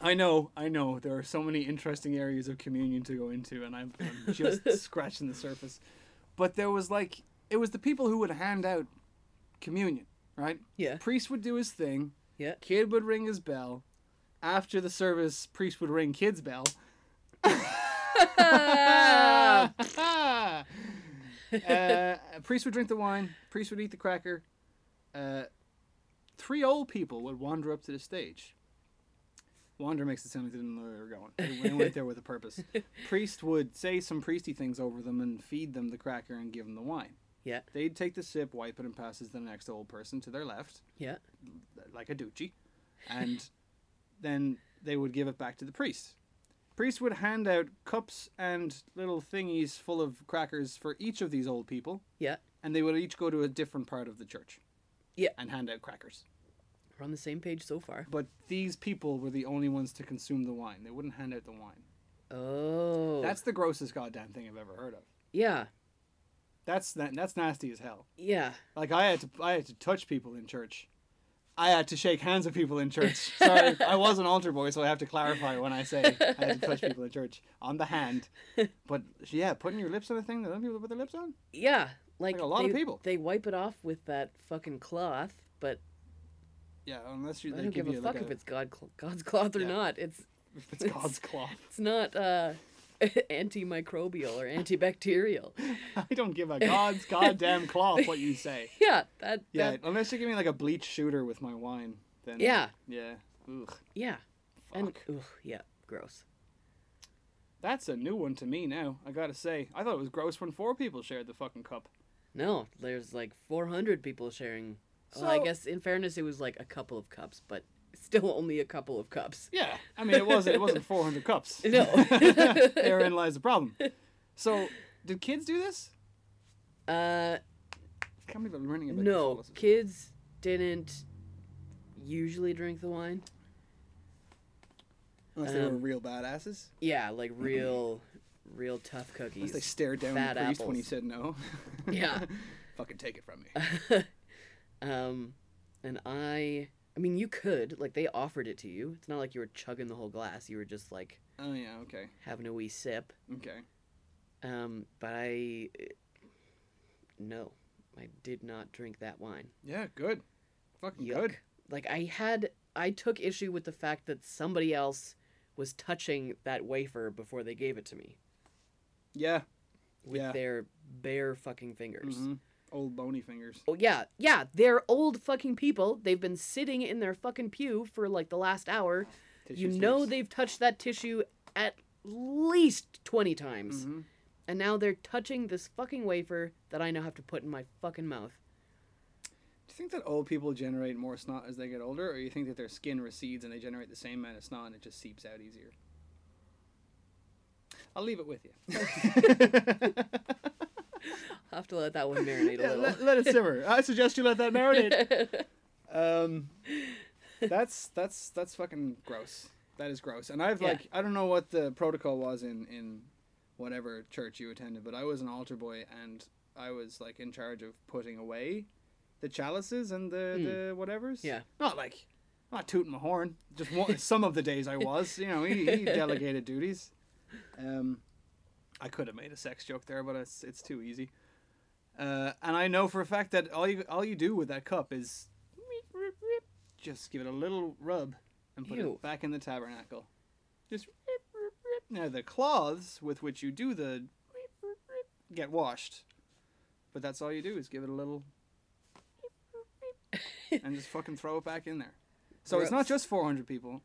Speaker 1: I know, I know. There are so many interesting areas of communion to go into, and I'm, I'm just scratching the surface. But there was like, it was the people who would hand out communion, right?
Speaker 2: Yeah.
Speaker 1: Priest would do his thing.
Speaker 2: Yeah.
Speaker 1: Kid would ring his bell. After the service, priest would ring kid's bell. uh, priest would drink the wine. Priest would eat the cracker. Uh, three old people would wander up to the stage. Wander makes it sound like they didn't know where they were going. They went- there with a purpose. Priest would say some priesty things over them and feed them the cracker and give them the wine.
Speaker 2: Yeah.
Speaker 1: They'd take the sip, wipe it, and pass it to the next old person to their left
Speaker 2: Yeah.
Speaker 1: like a doochie, and then they would give it back to the priest. Priest would hand out cups and little thingies full of crackers for each of these old people,
Speaker 2: Yeah.
Speaker 1: and they would each go to a different part of the church.
Speaker 2: Yeah.
Speaker 1: And hand out crackers.
Speaker 2: We're on the same page so far.
Speaker 1: But these people were the only ones to consume the wine. They wouldn't hand out the wine.
Speaker 2: Oh.
Speaker 1: That's the grossest goddamn thing I've ever heard of.
Speaker 2: yeah.
Speaker 1: That's that, that's nasty as hell.
Speaker 2: Yeah.
Speaker 1: Like I had to I had to touch people in church. I had to shake hands with people in church. Sorry, I was an altar boy, so I have to clarify when I say I had to touch people in church on the hand. But yeah, putting your lips on a thing that other people put their lips on.
Speaker 2: Yeah. Like,
Speaker 1: Like a lot of people.
Speaker 2: They wipe it off with that fucking cloth, but
Speaker 1: Yeah, unless you
Speaker 2: I don't
Speaker 1: give
Speaker 2: give a fuck
Speaker 1: like
Speaker 2: if
Speaker 1: a,
Speaker 2: it's God cl- God's cloth or
Speaker 1: Yeah.
Speaker 2: not. It's
Speaker 1: if it's God's cloth.
Speaker 2: it's not uh antimicrobial or antibacterial.
Speaker 1: I don't give a God's goddamn cloth what you say.
Speaker 2: Yeah, that
Speaker 1: Yeah,
Speaker 2: that,
Speaker 1: unless you give me like a bleach shooter with my wine, then
Speaker 2: Yeah.
Speaker 1: yeah. Ugh,
Speaker 2: yeah. And ugh, yeah, gross.
Speaker 1: That's a new one to me now. I gotta say, I thought it was gross when four people shared the fucking cup.
Speaker 2: No, there's like 400 people sharing. Well, I guess in fairness, it was like a couple of cups, but still only a couple of cups.
Speaker 1: Yeah, I mean it wasn't it wasn't 400 cups.
Speaker 2: No.
Speaker 1: Therein lies the problem. So, did kids do this?
Speaker 2: Uh,
Speaker 1: I can't believe I'm learning about
Speaker 2: no,
Speaker 1: Catholicism.
Speaker 2: kids didn't usually drink the wine.
Speaker 1: Unless they were
Speaker 2: um,
Speaker 1: real badasses.
Speaker 2: Yeah, like real, real tough cookies.
Speaker 1: Unless they stared down
Speaker 2: fat
Speaker 1: the priest when he said no.
Speaker 2: Yeah.
Speaker 1: Fucking take it from me.
Speaker 2: Um, and I, I mean, you could like they offered it to you. It's not like you were chugging the whole glass. You were just like
Speaker 1: Oh yeah, okay,
Speaker 2: having a wee sip.
Speaker 1: okay.
Speaker 2: Um, but I, no, I did not drink that wine.
Speaker 1: Yeah, good. Fucking
Speaker 2: Yuck.
Speaker 1: good.
Speaker 2: Like I had, I took issue with the fact that somebody else was touching that wafer before they gave it to me
Speaker 1: Yeah.
Speaker 2: with
Speaker 1: yeah.
Speaker 2: their bare fucking fingers.
Speaker 1: Mhm. Old bony fingers.
Speaker 2: Oh yeah, yeah, they're old fucking people. They've been sitting in their fucking pew for like the last hour. you
Speaker 1: Tissue
Speaker 2: know
Speaker 1: sleeves.
Speaker 2: they've touched that tissue at least 20 times.
Speaker 1: Mhm.
Speaker 2: And now they're touching this fucking wafer that I now have to put in my fucking mouth.
Speaker 1: Do you think that old people generate more snot as they get older, or you think that their skin recedes and they generate the same amount of snot and it just seeps out easier? I'll leave it with you.
Speaker 2: I'll have to let that one marinate a
Speaker 1: Yeah,
Speaker 2: little.
Speaker 1: let, let it simmer. I suggest you let that marinate. um, that's that's that's fucking gross. That is gross. And I've
Speaker 2: Yeah.
Speaker 1: like I don't know what the protocol was in in whatever church you attended, but I was an altar boy and I was like in charge of putting away the chalices and the the whatevers.
Speaker 2: Yeah.
Speaker 1: Not like not tooting my horn. Just one, some of the days I was. You know, he, he delegated duties. Um, I could have made a sex joke there, but it's it's too easy. Uh, and I know for a fact that all you all you do with that cup is just give it a little rub and put
Speaker 2: Ew.
Speaker 1: it back in the tabernacle. Just now the cloths with which you do the get washed, but that's all you do is give it a little and just fucking throw it back in there. So it's not just 400 people.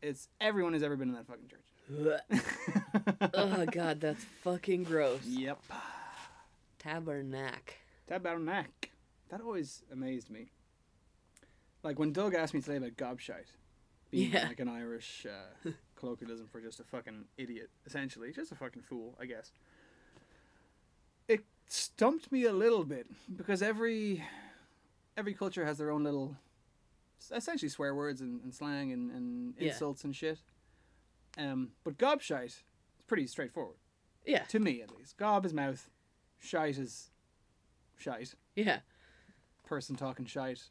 Speaker 1: It's everyone who's ever been in that fucking church.
Speaker 2: Oh god, that's fucking gross.
Speaker 1: Yep.
Speaker 2: Tabernacle.
Speaker 1: Tabernacle. That always amazed me. Like when Doug asked me today about gobshite, being
Speaker 2: Yeah.
Speaker 1: like an Irish uh, colloquialism for just a fucking idiot, essentially, just a fucking fool, I guess. It stumped me a little bit because every every culture has their own little, essentially swear words and, and slang and, and
Speaker 2: Yeah.
Speaker 1: insults and shit. Um, but gobshite is pretty straightforward
Speaker 2: Yeah.
Speaker 1: to me, at least. Gob is mouth, shite is shite
Speaker 2: Yeah.
Speaker 1: person talking shite.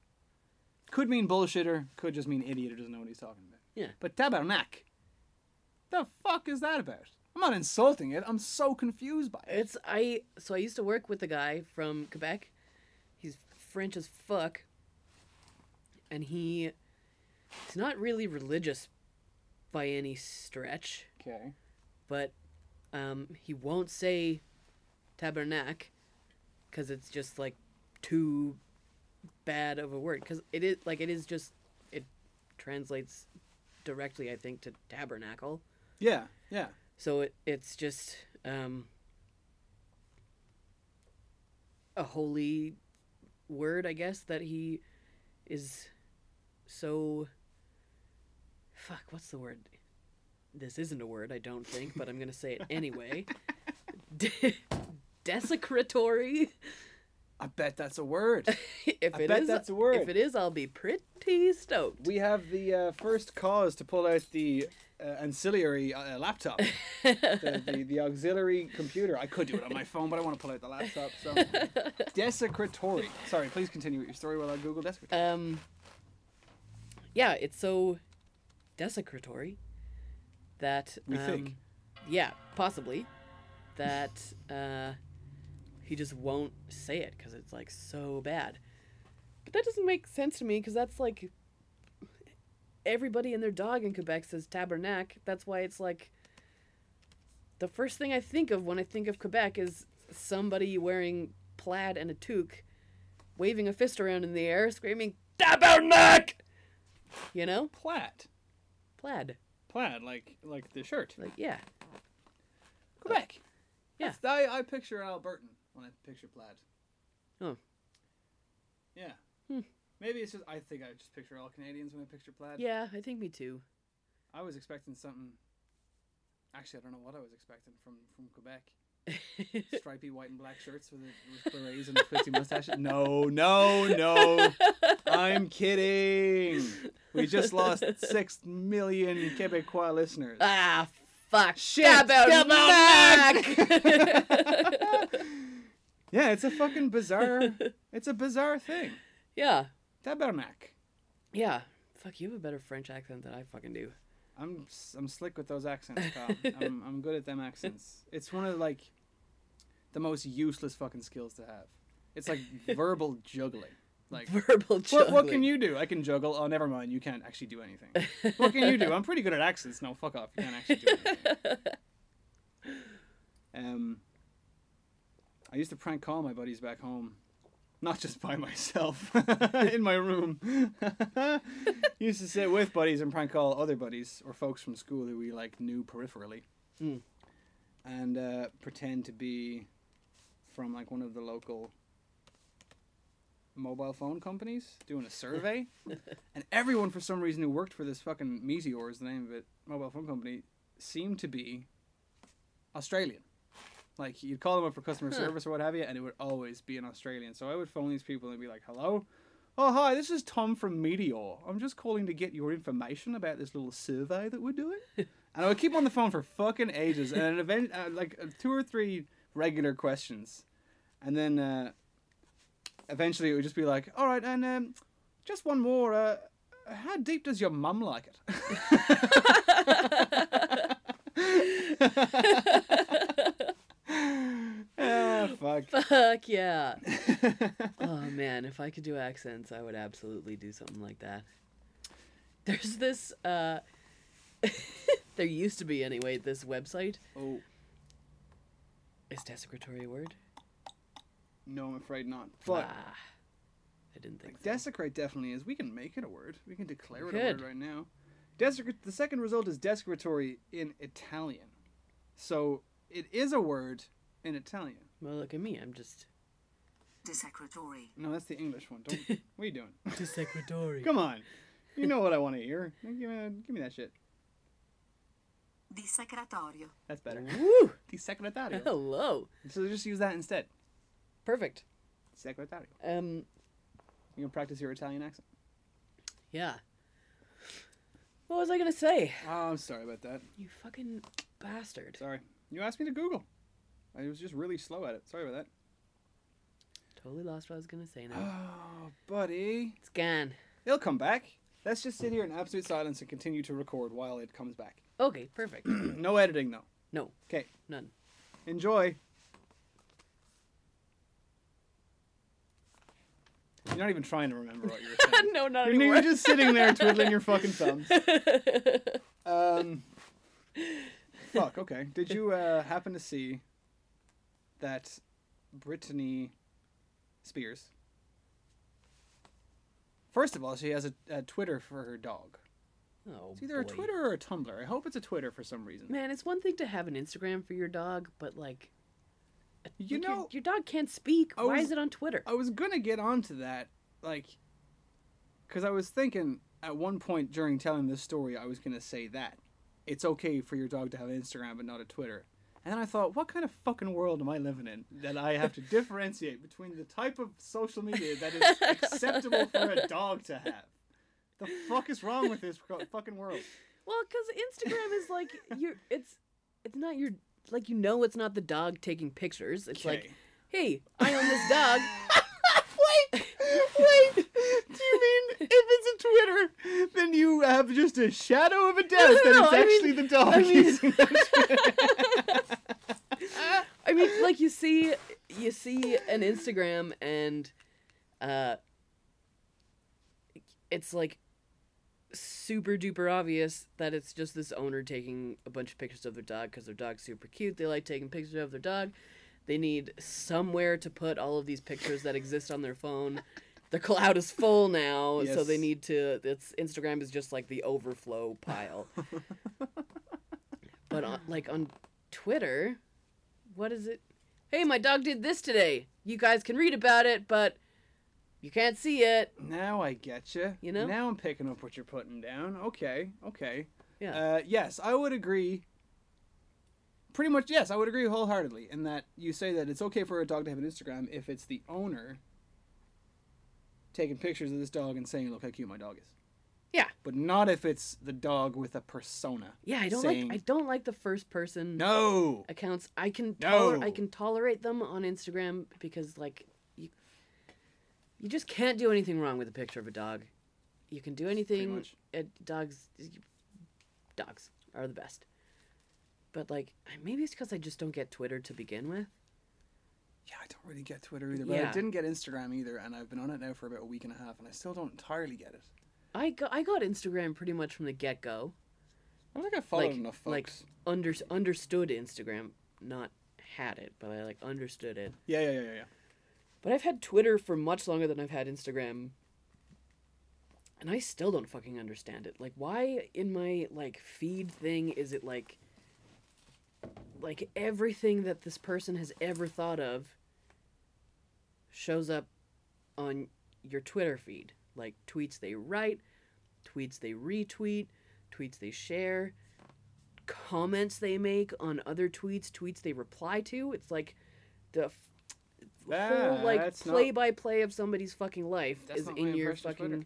Speaker 1: Could mean bullshitter, could just mean idiot who doesn't know what he's talking about.
Speaker 2: Yeah.
Speaker 1: But tabernacle, the fuck is that about? I'm not insulting it. I'm so confused by it.
Speaker 2: It's I so I used to work with a guy from Quebec. He's French as fuck. And he he's not really religious by any stretch,
Speaker 1: Okay.
Speaker 2: but um he won't say tabernacle cuz it's just like too bad of a word cuz it is like it is just it translates directly I think to tabernacle.
Speaker 1: Yeah, yeah.
Speaker 2: So it, it's just um, a holy word, I guess, that he is so. Fuck, what's the word? This isn't a word, I don't think, but I'm going to say it anyway. De- desecratory.
Speaker 1: I bet that's a word.
Speaker 2: if
Speaker 1: I
Speaker 2: it
Speaker 1: bet
Speaker 2: is-
Speaker 1: that's a word.
Speaker 2: If it is, I'll be pretty stoked.
Speaker 1: we have the uh, first cause to pull out the uh, ancillary uh, laptop, the, the, the auxiliary computer. I could do it on my phone, but I want to pull out the laptop. So, desecratory. Sorry, please continue with your story while I Google desecratory.
Speaker 2: Um, yeah, it's so desecratory that
Speaker 1: We
Speaker 2: um,
Speaker 1: think.
Speaker 2: yeah, possibly that uh, he just won't say it because it's like so bad. But that doesn't make sense to me because that's like everybody and their dog in Quebec says tabernacle. That's why it's like the first thing I think of when I think of Quebec is somebody wearing plaid and a toque, waving a fist around in the air, screaming tabernacle. You know,
Speaker 1: Plaid.
Speaker 2: Plaid.
Speaker 1: Plaid, like like the shirt.
Speaker 2: Like yeah,
Speaker 1: Quebec.
Speaker 2: yeah.
Speaker 1: That's- I, I picture Albertan when I picture plaid.
Speaker 2: Oh.
Speaker 1: Yeah.
Speaker 2: Hmm.
Speaker 1: Maybe it's just I think I just picture all Canadians when I picture plaid.
Speaker 2: Yeah, I think me too.
Speaker 1: I was expecting something. Actually, I don't know what I was expecting from from Quebec. Stripy white and black shirts with, a, with berets and a twisty mustache. No, no, no. I'm kidding. We just lost six million Quebecois listeners.
Speaker 2: ah, fuck.
Speaker 1: Shit,
Speaker 2: Tabernacle.
Speaker 1: Yeah, it's a fucking bizarre. It's a bizarre thing.
Speaker 2: yeah,
Speaker 1: Tabernacle.
Speaker 2: yeah. Fuck, you have a better French accent than I fucking do.
Speaker 1: I'm I'm slick with those accents, pal. I'm I'm good at them accents. It's one of like the most useless fucking skills to have. It's like verbal juggling. Like
Speaker 2: Verbal
Speaker 1: what,
Speaker 2: juggling.
Speaker 1: what can you do? I can juggle. Oh, never mind. You can't actually do anything. what can you do? I'm pretty good at accents. No, fuck off. You can't actually do anything. Um, I used to prank call my buddies back home, not just by myself in my room. used to sit with buddies and prank call other buddies or folks from school who we like knew peripherally,
Speaker 2: Mm.
Speaker 1: and uh, pretend to be from like one of the local mobile phone companies doing a survey, and everyone for some reason who worked for this fucking Meteor is the name of it, mobile phone company, seemed to be Australian. Like you'd call them up for customer service or what have you, and it would always be an Australian. So I would phone these people and be like, "Hello, oh hi, this is Tom from Meteor. I'm just calling to get your information about this little survey that we're doing." and I would keep on the phone for fucking ages, and event uh, like uh, two or three regular questions, and then uh, eventually it would just be like, "All right, and um, just one more. Uh, how deep does your mum like it?" ah, fuck.
Speaker 2: Fuck yeah. oh man, if I could do accents, I would absolutely do something like that. There's this uh there used to be anyway, this website.
Speaker 1: Oh
Speaker 2: Is desecratory a word?
Speaker 1: no, I'm afraid not. But
Speaker 2: ah, I didn't think
Speaker 1: like,
Speaker 2: so.
Speaker 1: desecrate definitely is. We can make it a word. We can declare it
Speaker 2: We
Speaker 1: a word right now. Desecrate. The second result is desecratory in Italian, so it is a word in Italian.
Speaker 2: Well look at me, I'm just
Speaker 3: Desecratory.
Speaker 1: No, that's the English one. Don't. what are you doing?
Speaker 2: desecratory.
Speaker 1: Come on. You know what I want to hear. Give me, give me that shit.
Speaker 3: Dissecratorio.
Speaker 1: That's better.
Speaker 2: Woo!
Speaker 1: Di secretario.
Speaker 2: Hello.
Speaker 1: So just use that instead.
Speaker 2: Perfect.
Speaker 1: Secretario.
Speaker 2: Um
Speaker 1: You can practice your Italian accent.
Speaker 2: yeah. What was I gonna say?
Speaker 1: Oh, I'm sorry about that.
Speaker 2: You fucking bastard.
Speaker 1: Sorry. You asked me to Google. I was just really slow at it. Sorry about that.
Speaker 2: Totally lost what I was gonna say now.
Speaker 1: Oh, buddy.
Speaker 2: It's gone.
Speaker 1: It'll come back. Let's just sit here in absolute silence and continue to record while it comes back.
Speaker 2: Okay, perfect.
Speaker 1: no editing, though.
Speaker 2: no,
Speaker 1: Okay.
Speaker 2: none.
Speaker 1: Enjoy. You're not even trying to remember what you were saying.
Speaker 2: no, not
Speaker 1: You're,
Speaker 2: anymore.
Speaker 1: you're just sitting there twiddling your fucking thumbs. Um, fuck. Okay. Did you uh, happen to see that Britney Spears? First of all, she has a, a Twitter for her dog.
Speaker 2: oh,
Speaker 1: It's either a. Twitter or a Tumblr. I hope it's a Twitter for some reason.
Speaker 2: Man, it's one thing to have an Instagram for your dog, but like,
Speaker 1: You
Speaker 2: like, your-
Speaker 1: know,
Speaker 2: your, dog can't speak.
Speaker 1: I
Speaker 2: Why
Speaker 1: was-
Speaker 2: is it on Twitter?
Speaker 1: I was gonna get onto that, like, because I was thinking at one point during telling this story, I was gonna say that it's okay for your dog to have an Instagram but not a Twitter. And then I thought, what kind of fucking world am I living in that I have to differentiate between the type of social media that is acceptable for a dog to have? The fuck is wrong with this fucking world?
Speaker 2: Well, because Instagram is like you're. It's it's not your like you know it's not the dog taking pictures. It's like, hey, I own this dog.
Speaker 1: wait. Do you mean if it's a Twitter, then you have just a shadow of a doubt
Speaker 2: no,
Speaker 1: that
Speaker 2: no,
Speaker 1: it's
Speaker 2: I mean-
Speaker 1: actually the dog
Speaker 2: I mean- I mean, like you see, you see an Instagram and, uh, it's like super duper obvious that it's just this owner taking a bunch of pictures of their dog because their dog's super cute. They like taking pictures of their dog. They need somewhere to put all of these pictures that exist on their phone. Their cloud is full now, so they need to. It's Instagram is just like the overflow pile. but on, like on Twitter, what is it? Hey, my dog did this today. You guys can read about it, but you can't see it.
Speaker 1: Now I get you.
Speaker 2: You know?
Speaker 1: Now I'm picking up what you're putting down. Okay, okay.
Speaker 2: Yeah.
Speaker 1: Uh, yes, I would agree. Pretty much, yes, I would agree wholeheartedly in that you say that it's okay for a dog to have an Instagram if it's the owner taking pictures of this dog and saying, "Look how cute my dog is."
Speaker 2: Yeah.
Speaker 1: But not if it's the dog with a persona.
Speaker 2: Yeah, I don't
Speaker 1: saying,
Speaker 2: like I don't like the first person
Speaker 1: No.
Speaker 2: accounts. I can toler-
Speaker 1: No.
Speaker 2: I can tolerate them on Instagram because like you you just can't do anything wrong with a picture of a dog. You can do anything.
Speaker 1: much.
Speaker 2: Dogs dogs are the best. But like maybe it's because I just don't get Twitter to begin with.
Speaker 1: Yeah, I don't really get Twitter either, but I didn't get Instagram either, and I've been on it now for about a week and a half, and I still don't entirely get it.
Speaker 2: I got I got Instagram pretty much from the get go.
Speaker 1: I don't think I followed
Speaker 2: Like
Speaker 1: enough
Speaker 2: like
Speaker 1: folks.
Speaker 2: under understood Instagram, not had it, but I like understood it.
Speaker 1: yeah, yeah, yeah, yeah, yeah.
Speaker 2: But I've had Twitter for much longer than I've had Instagram. And I still don't fucking understand it. Like why in my like feed thing is it like like everything that this person has ever thought of shows up on your Twitter feed, like tweets they write, tweets they retweet, tweets they share, comments they make on other tweets, tweets they reply to. It's like the f- whole ah, like
Speaker 1: That's not-
Speaker 2: play by play of somebody's fucking life
Speaker 1: That's
Speaker 2: is in your fucking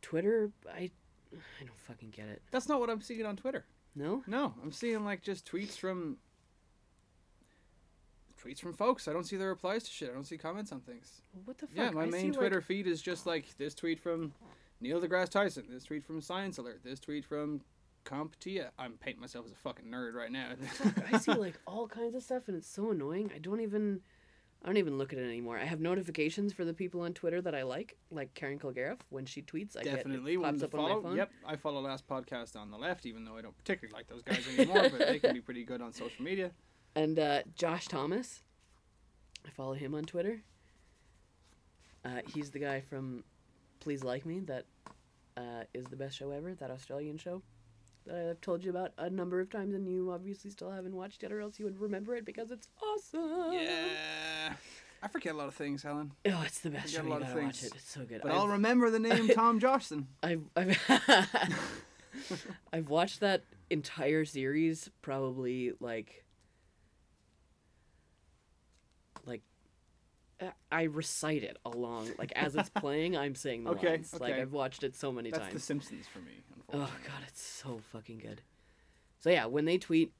Speaker 2: Twitter. I I don't fucking get it.
Speaker 1: That's not what I'm seeing on Twitter.
Speaker 2: No?
Speaker 1: No, I'm seeing like just tweets from tweets from folks. I don't see the replies to shit. I don't see comments on things.
Speaker 2: What the fuck?
Speaker 1: Yeah, my
Speaker 2: I
Speaker 1: main
Speaker 2: see, like-
Speaker 1: Twitter feed is just like this tweet from Neil deGrasse Tyson, this tweet from Science Alert, this tweet from CompTIA. I'm painting myself as a fucking nerd right now.
Speaker 2: I see like all kinds of stuff and it's so annoying. I don't even I don't even look at it anymore. I have notifications for the people on Twitter that I like, like Karen Kilgariff. When she tweets, I
Speaker 1: Definitely
Speaker 2: get pops up on
Speaker 1: follow.
Speaker 2: my phone.
Speaker 1: Yep, I follow last podcast on the left, even though I don't particularly like those guys anymore, but they can be pretty good on social media.
Speaker 2: And uh, Josh Thomas, I follow him on Twitter. Uh, he's the guy from Please Like Me that uh, is the best show ever, that Australian show that I've told you about a number of times, and you obviously still haven't watched yet, or else you would remember it because it's awesome.
Speaker 1: Yeah, I forget a lot of things, Helen,
Speaker 2: Oh, it's the best show. You gotta watch
Speaker 1: things.
Speaker 2: it. It's so good.
Speaker 1: but
Speaker 2: I've,
Speaker 1: I'll remember the name Tom Joshson.
Speaker 2: I've I've, I've watched that entire series probably like uh, I recite it along like as it's playing. I'm saying the
Speaker 1: Okay,
Speaker 2: lines. Like. I've watched it so many
Speaker 1: That's
Speaker 2: times.
Speaker 1: The Simpsons for me.
Speaker 2: Oh god, it's so fucking good. So yeah, when they tweet,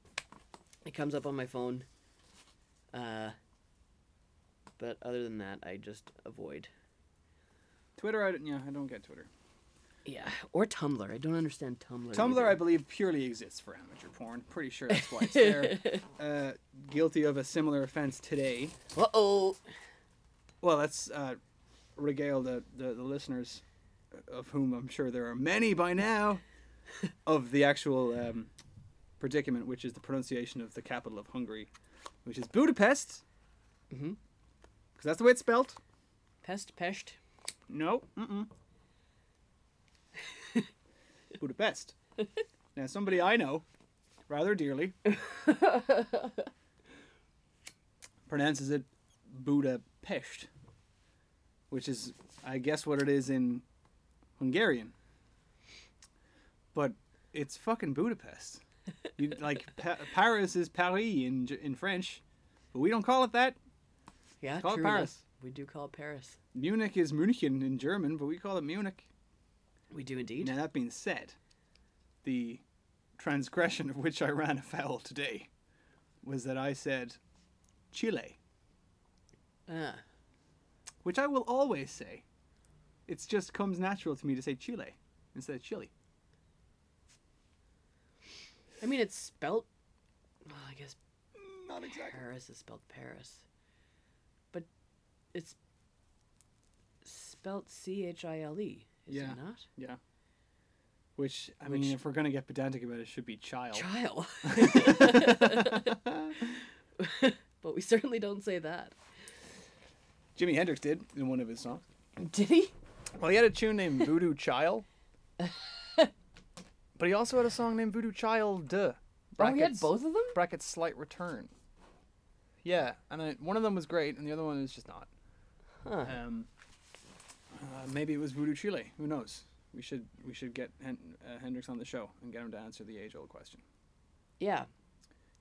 Speaker 2: it comes up on my phone. Uh, but other than that, I just avoid.
Speaker 1: Twitter, I don't, yeah, I don't get Twitter.
Speaker 2: Yeah, or Tumblr. I don't understand Tumblr.
Speaker 1: Tumblr,
Speaker 2: either.
Speaker 1: I believe, purely exists for amateur porn. Pretty sure that's why it's there. uh, guilty of a similar offense today.
Speaker 2: Uh oh.
Speaker 1: Well, let's uh, regale the, the, the listeners, of whom I'm sure there are many by now, of the actual um, predicament, which is the pronunciation of the capital of Hungary, which is Budapest. Because that's the way it's spelled.
Speaker 2: Pest, pest.
Speaker 1: No. Mm-mm. Budapest. now, somebody I know rather dearly pronounces it Budapest, which is, I guess, what it is in Hungarian. But it's fucking Budapest. You, like pa- Paris is Paris in in French, but we don't call it that.
Speaker 2: Yeah,
Speaker 1: Call it
Speaker 2: true
Speaker 1: Paris.
Speaker 2: enough. We do call it Paris.
Speaker 1: Munich is München in German, but we call it Munich.
Speaker 2: We do indeed.
Speaker 1: Now, that being said, the transgression of which I ran afoul today was that I said Chile,
Speaker 2: Ah,
Speaker 1: which I will always say. It just comes natural to me to say Chile instead of Chile.
Speaker 2: I mean, it's spelt. Well, I guess mm,
Speaker 1: Not exactly.
Speaker 2: Paris is spelled Paris, but it's spelt C H I L E. Is
Speaker 1: Yeah.
Speaker 2: it not?
Speaker 1: Yeah. Which, I
Speaker 2: Which-
Speaker 1: mean, if we're going to get pedantic about it, it should be child.
Speaker 2: Child. but we certainly don't say that.
Speaker 1: Jimi Hendrix did in one of his songs.
Speaker 2: Did he?
Speaker 1: Well, he had a tune named Voodoo Child. but he also had a song named Voodoo Child. Duh.
Speaker 2: Oh, he had both of them.
Speaker 1: brackets slight return. Yeah, and I, one of them was great, and the other one was just not.
Speaker 2: Huh.
Speaker 1: Um, uh, maybe it was Voodoo Chile. Who knows? We should we should get Hen- uh, Hendrix on the show and get him to answer the age old question.
Speaker 2: Yeah.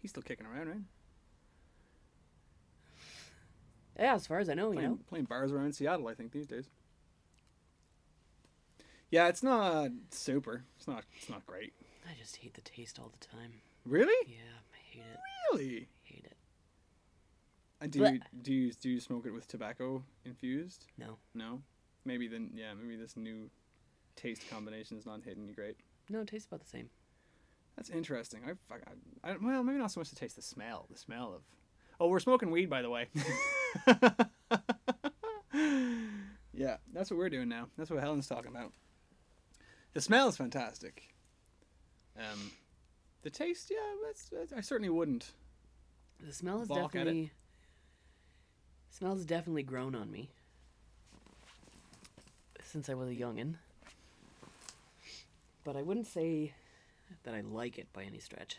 Speaker 1: He's still kicking around, right?
Speaker 2: Yeah, as far as I know, you know.
Speaker 1: playing bars around Seattle, I think these days. Yeah, it's not super. It's not. It's not great.
Speaker 2: I just hate the taste all the time.
Speaker 1: Really?
Speaker 2: Yeah, I hate it.
Speaker 1: Really?
Speaker 2: Hate it.
Speaker 1: And do
Speaker 2: Blech.
Speaker 1: you do you do you smoke it with tobacco infused?
Speaker 2: No.
Speaker 1: No. Maybe then yeah maybe this new taste combination is not hitting you great.
Speaker 2: No, it tastes about the same.
Speaker 1: That's interesting. I, I, I well maybe not so much the taste the smell. The smell of. Oh, we're smoking weed by the way. yeah, that's what we're doing now. That's what Helen's talking about. The smell is fantastic. Um, the taste, yeah, that's, that's, I certainly wouldn't.
Speaker 2: The smell
Speaker 1: is
Speaker 2: definitely. Smell has definitely grown on me. Since I was a youngin. But I wouldn't say that I like it by any stretch.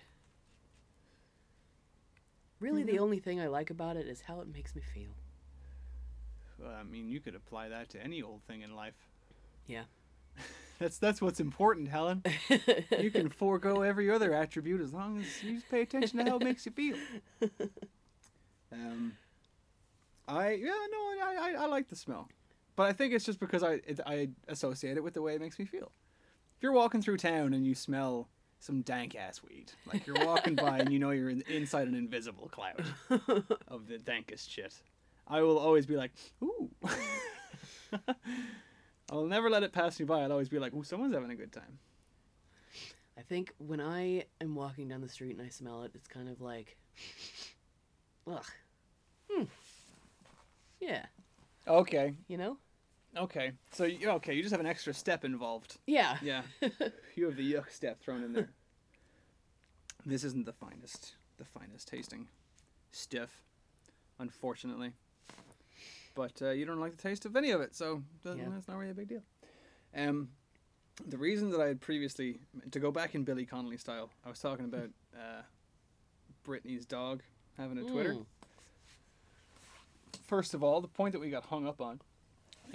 Speaker 2: Really, the only thing I like about it is how it makes me feel.
Speaker 1: Well, I mean, you could apply that to any old thing in life.
Speaker 2: Yeah.
Speaker 1: That's that's what's important, Helen. you can forego every other attribute as long as you pay attention to how it makes you feel. Um, I yeah no I, I I like the smell, but I think it's just because I it, I associate it with the way it makes me feel. If you're walking through town and you smell some dank ass weed, like you're walking by and you know you're in, inside an invisible cloud of the dankest shit, I will always be like, ooh. I'll never let it pass me by. I'll always be like, ooh, someone's having a good time.
Speaker 2: I think when I am walking down the street and I smell it, it's kind of like, ugh. Hmm. Yeah.
Speaker 1: Okay,
Speaker 2: You know?
Speaker 1: Okay. So you okay? You just have an extra step involved.
Speaker 2: Yeah.
Speaker 1: Yeah, you have the yuck step thrown in there. This isn't the finest, the finest tasting stiff, unfortunately. But uh, you don't like the taste of any of it, so doesn't,
Speaker 2: Yeah.
Speaker 1: that's not really a big deal. Um, the reason that I had previously to go back in Billy Connolly style, I was talking about uh, Britney's dog having a Twitter.
Speaker 2: Mm.
Speaker 1: First of all, the point that we got hung up on,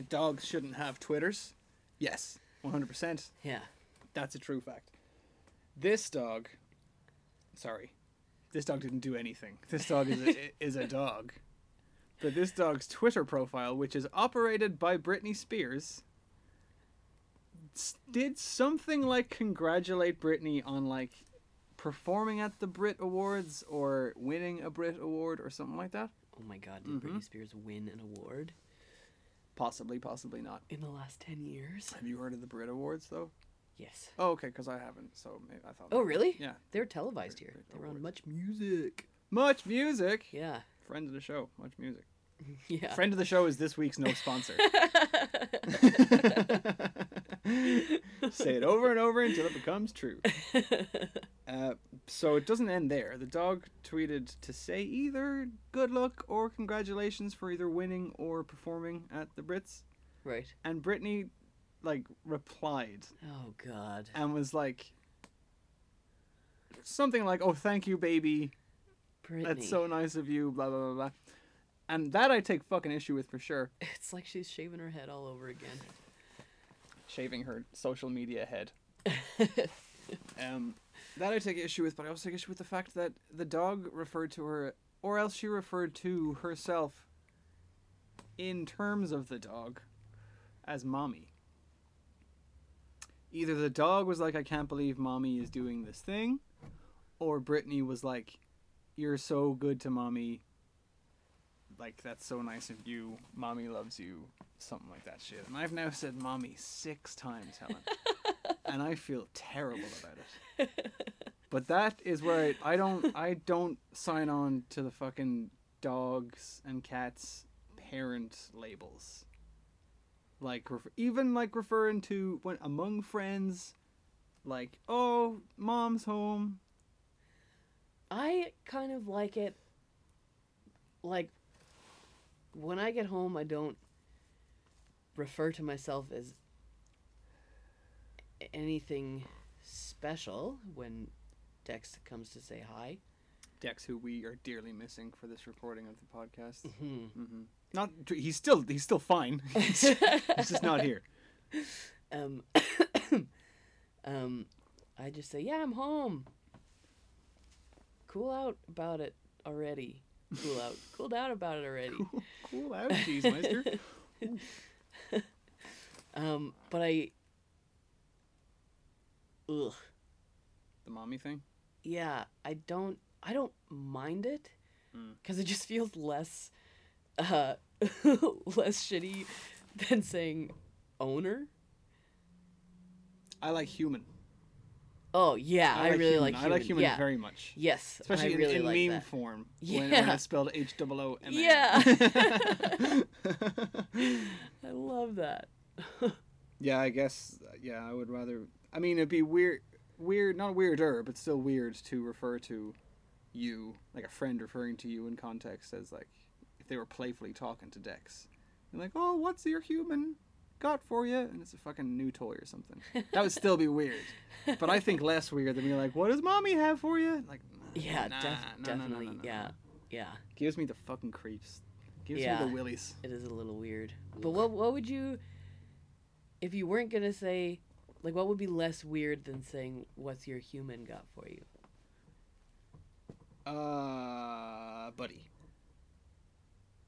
Speaker 1: dogs shouldn't have Twitters. Yes, one hundred percent.
Speaker 2: Yeah.
Speaker 1: That's a true fact. This dog, sorry, this dog didn't do anything. This dog is a, is a dog. But this dog's Twitter profile, which is operated by Britney Spears, did something like congratulate Britney on like performing at the Brit Awards or winning a Brit Award or something like that.
Speaker 2: Oh my god, did
Speaker 1: Mm-hmm.
Speaker 2: Britney Spears win an award
Speaker 1: Possibly, possibly not.
Speaker 2: in the last 10 years?
Speaker 1: Have you heard of the Brit Awards though?
Speaker 2: Yes.
Speaker 1: Oh, okay, because I haven't. So maybe I thought.
Speaker 2: Oh, really?
Speaker 1: Yeah.
Speaker 2: They were televised here. They were on Much Music.
Speaker 1: Much music.
Speaker 2: Yeah.
Speaker 1: Friend of the show. Much music.
Speaker 2: Yeah.
Speaker 1: Friend of the show is this week's no sponsor. Say it over and over until it becomes true. Uh, so it doesn't end there. The dog tweeted to say either good luck or congratulations for either winning or performing at the Brits.
Speaker 2: Right.
Speaker 1: And Britney, like, replied
Speaker 2: Oh god.
Speaker 1: and was like, something like, "Oh, thank you, baby.
Speaker 2: Britney.
Speaker 1: That's so nice of you." Blah blah blah blah. And that I take fucking issue with for sure.
Speaker 2: It's like she's shaving her head all over again.
Speaker 1: Shaving her social media head. um, that I take issue with, but I also take issue with the fact that the dog referred to her, or else she referred to herself in terms of the dog as mommy. Either the dog was like, I can't believe mommy is doing this thing, or Britney was like, You're so good to mommy. Like, that's so nice of you. Mommy loves you something like that shit. And I've now said mommy six times, Helen. and I feel terrible about it. But that is where I, I don't I don't sign on to the fucking dogs and cats parent labels. Like ref- even like referring to when among friends like, "Oh, mom's home."
Speaker 2: I kind of like it. Like, when I get home, I don't refer to myself as anything special when Dex comes to say hi.
Speaker 1: Dex, who we are dearly missing for this recording of the podcast.
Speaker 2: Hmm.
Speaker 1: hmm Not he's still he's still fine. he's, he's just not here.
Speaker 2: Um, um, I just say, yeah, I'm home. Cool out about it already. Cool out. Cooled out about it already.
Speaker 1: Cool out, cheese meister.
Speaker 2: Um, but I. Ugh.
Speaker 1: the mommy thing.
Speaker 2: Yeah, I don't. I don't mind it,
Speaker 1: Mm.
Speaker 2: because it just feels less, uh, less shitty than saying owner.
Speaker 1: I like human.
Speaker 2: Oh yeah, I, really
Speaker 1: human.
Speaker 2: like.
Speaker 1: I like human
Speaker 2: yeah.
Speaker 1: very much.
Speaker 2: Yes,
Speaker 1: Especially
Speaker 2: I
Speaker 1: in,
Speaker 2: really
Speaker 1: in
Speaker 2: like
Speaker 1: meme
Speaker 2: that.
Speaker 1: form. When, when it's spelled H double O M A.
Speaker 2: Yeah. I love that.
Speaker 1: yeah, I guess. Yeah, I would rather. I mean, it'd be weird, weird, not weirder, but still weird to refer to you, like a friend referring to you in context as like if they were playfully talking to Dex. You're like, oh, what's your human got for you? And it's a fucking new toy or something. That would still be weird. But I think less weird than being like, what does mommy have for you? Like,
Speaker 2: Yeah,
Speaker 1: nah,
Speaker 2: def-
Speaker 1: no,
Speaker 2: definitely. yeah, yeah.
Speaker 1: Gives me the fucking creeps. Gives
Speaker 2: Yeah.
Speaker 1: me the willies.
Speaker 2: It is a little weird. But what what would you if you weren't gonna say like what would be less weird than saying what's your human got for you?
Speaker 1: Uh, buddy.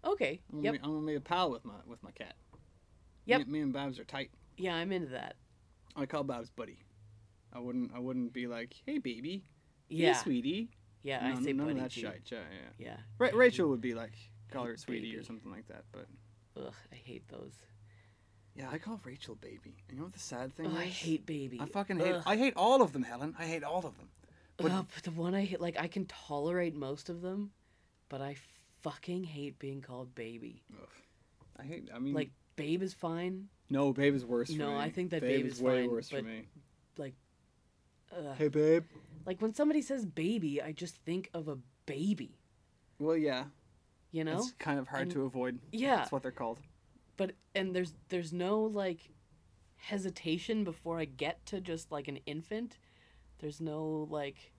Speaker 2: Okay.
Speaker 1: I'm
Speaker 2: Yep.
Speaker 1: be, I'm gonna be a pal with my with my cat.
Speaker 2: Yep.
Speaker 1: Me, me and Babs are tight.
Speaker 2: Yeah, I'm into that.
Speaker 1: I call Babs buddy. I wouldn't. I wouldn't be like, "Hey, baby."
Speaker 2: Yeah.
Speaker 1: Hey, sweetie.
Speaker 2: Yeah, I
Speaker 1: none,
Speaker 2: say
Speaker 1: none
Speaker 2: buddy
Speaker 1: of that shit. Yeah, yeah.
Speaker 2: Yeah.
Speaker 1: Ra- Rachel would be like, call her sweetie or something like that. But
Speaker 2: Ugh, I hate those.
Speaker 1: yeah, I call Rachel baby. And you know what the sad thing
Speaker 2: Oh,
Speaker 1: is?
Speaker 2: I hate baby.
Speaker 1: I fucking hate.
Speaker 2: Ugh.
Speaker 1: I hate all of them, Helen. I hate all of them. But-
Speaker 2: Ugh, but the one I hate, like, I can tolerate most of them, but I fucking hate being called baby.
Speaker 1: Ugh. I hate. I mean,
Speaker 2: Like, babe is fine.
Speaker 1: no, babe is worse. for
Speaker 2: No. I think that
Speaker 1: babe
Speaker 2: babe
Speaker 1: is
Speaker 2: is
Speaker 1: way
Speaker 2: fine,
Speaker 1: worse for me.
Speaker 2: Like.
Speaker 1: Hey, babe.
Speaker 2: like when somebody says baby, I just think of a baby.
Speaker 1: Well, yeah,
Speaker 2: You know?
Speaker 1: it's kind of hard
Speaker 2: And-
Speaker 1: to avoid.
Speaker 2: yeah.
Speaker 1: That's what they're called.
Speaker 2: but and there's there's no like hesitation before I get to just like an infant. There's no like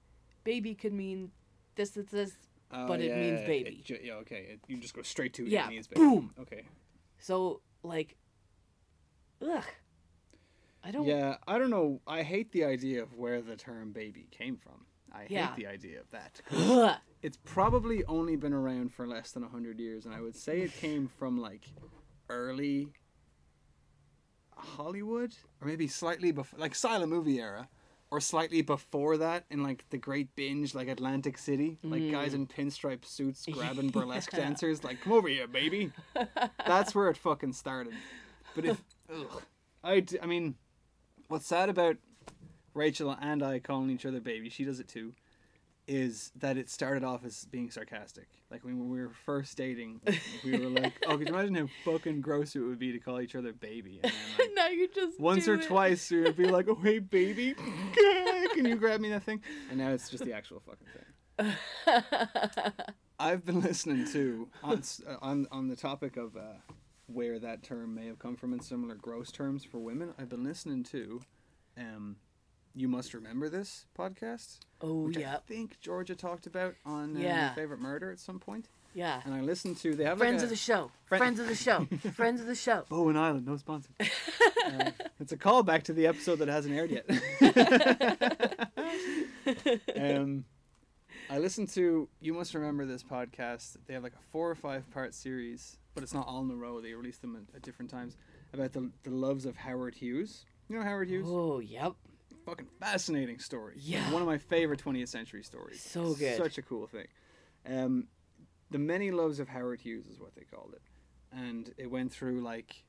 Speaker 2: baby could mean this this this oh, But it means baby.
Speaker 1: ju- yeah, okay. It, you just go straight to
Speaker 2: Yeah,
Speaker 1: it means baby.
Speaker 2: boom.
Speaker 1: Okay.
Speaker 2: so like ugh. I don't
Speaker 1: Yeah, I don't know. I hate the idea of where the term baby came from. I
Speaker 2: Yeah.
Speaker 1: hate the idea of that. It's probably only been around for less than 100 years, and I would say it came from like early Hollywood, or maybe slightly before, like silent movie era, or slightly before that in like the Great Binge, like Atlantic City, like guys mm. in pinstripe suits grabbing burlesque
Speaker 2: Yeah.
Speaker 1: dancers, like come over here, baby. That's where it fucking started. But if, ugh, I, d- I mean, what's sad about Rachel and I calling each other baby, she does it too, is that it started off as being sarcastic. Like when we were first dating, we were like, oh, could you imagine how fucking gross it would be to call each other baby? And then, like,
Speaker 2: now you just
Speaker 1: once or
Speaker 2: it.
Speaker 1: twice, we would be like, oh, hey, baby, can you grab me that thing? And now it's just the actual fucking thing. I've been listening to on uh, on on the topic of uh, where that term may have come from in similar gross terms for women. I've been listening to, um, you must remember this podcast,
Speaker 2: oh yeah
Speaker 1: I think Georgia talked about on uh,
Speaker 2: Yeah.
Speaker 1: favorite murder at some point.
Speaker 2: yeah
Speaker 1: And I listened to they have
Speaker 2: friends
Speaker 1: like
Speaker 2: of the show
Speaker 1: Friend-
Speaker 2: friends of the show friends of the show
Speaker 1: Bowen Island, no sponsor. uh, it's a callback to the episode that hasn't aired yet. um, I listened to. You must remember this podcast. They have like a four or five part series, but it's not all in a row. They release them at, at different times about the the loves of Howard Hughes. You know Howard Hughes?
Speaker 2: oh yep
Speaker 1: Fucking fascinating story. Like,
Speaker 2: Yeah.
Speaker 1: one of my favorite 20th century stories.
Speaker 2: So good.
Speaker 1: Such a cool thing. Um, the many loves of Howard Hughes is what they called it, and it went through like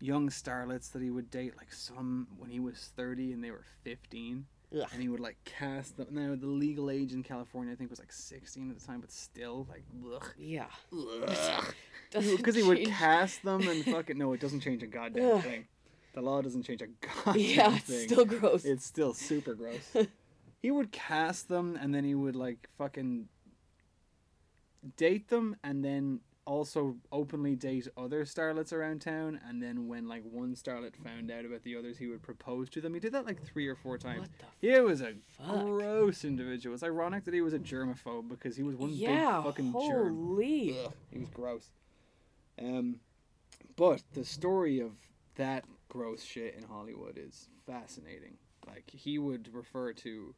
Speaker 1: young starlets that he would date, like some when he was 30 and they were 15
Speaker 2: Ugh.
Speaker 1: and he would like cast them. Now the legal age in California, I think, was like 16 at the time, but still, like, ugh,
Speaker 2: yeah
Speaker 1: because he would cast them and fucking no, it doesn't change a goddamn
Speaker 2: Ugh.
Speaker 1: thing. The law doesn't change a goddamn
Speaker 2: yeah it's
Speaker 1: thing.
Speaker 2: still gross
Speaker 1: It's still super gross. he would cast them and then he would like fucking date them and then also openly date other starlets around town and then when like one starlet found out about the others he would propose to them. He did that like three or four times.
Speaker 2: What the
Speaker 1: He was a
Speaker 2: fuck?
Speaker 1: gross individual. It's ironic that he was a germaphobe because he was one
Speaker 2: yeah
Speaker 1: big fucking germ.
Speaker 2: holy
Speaker 1: Ugh, he was gross. Um, but the story of that gross shit in Hollywood is fascinating. Like he would refer to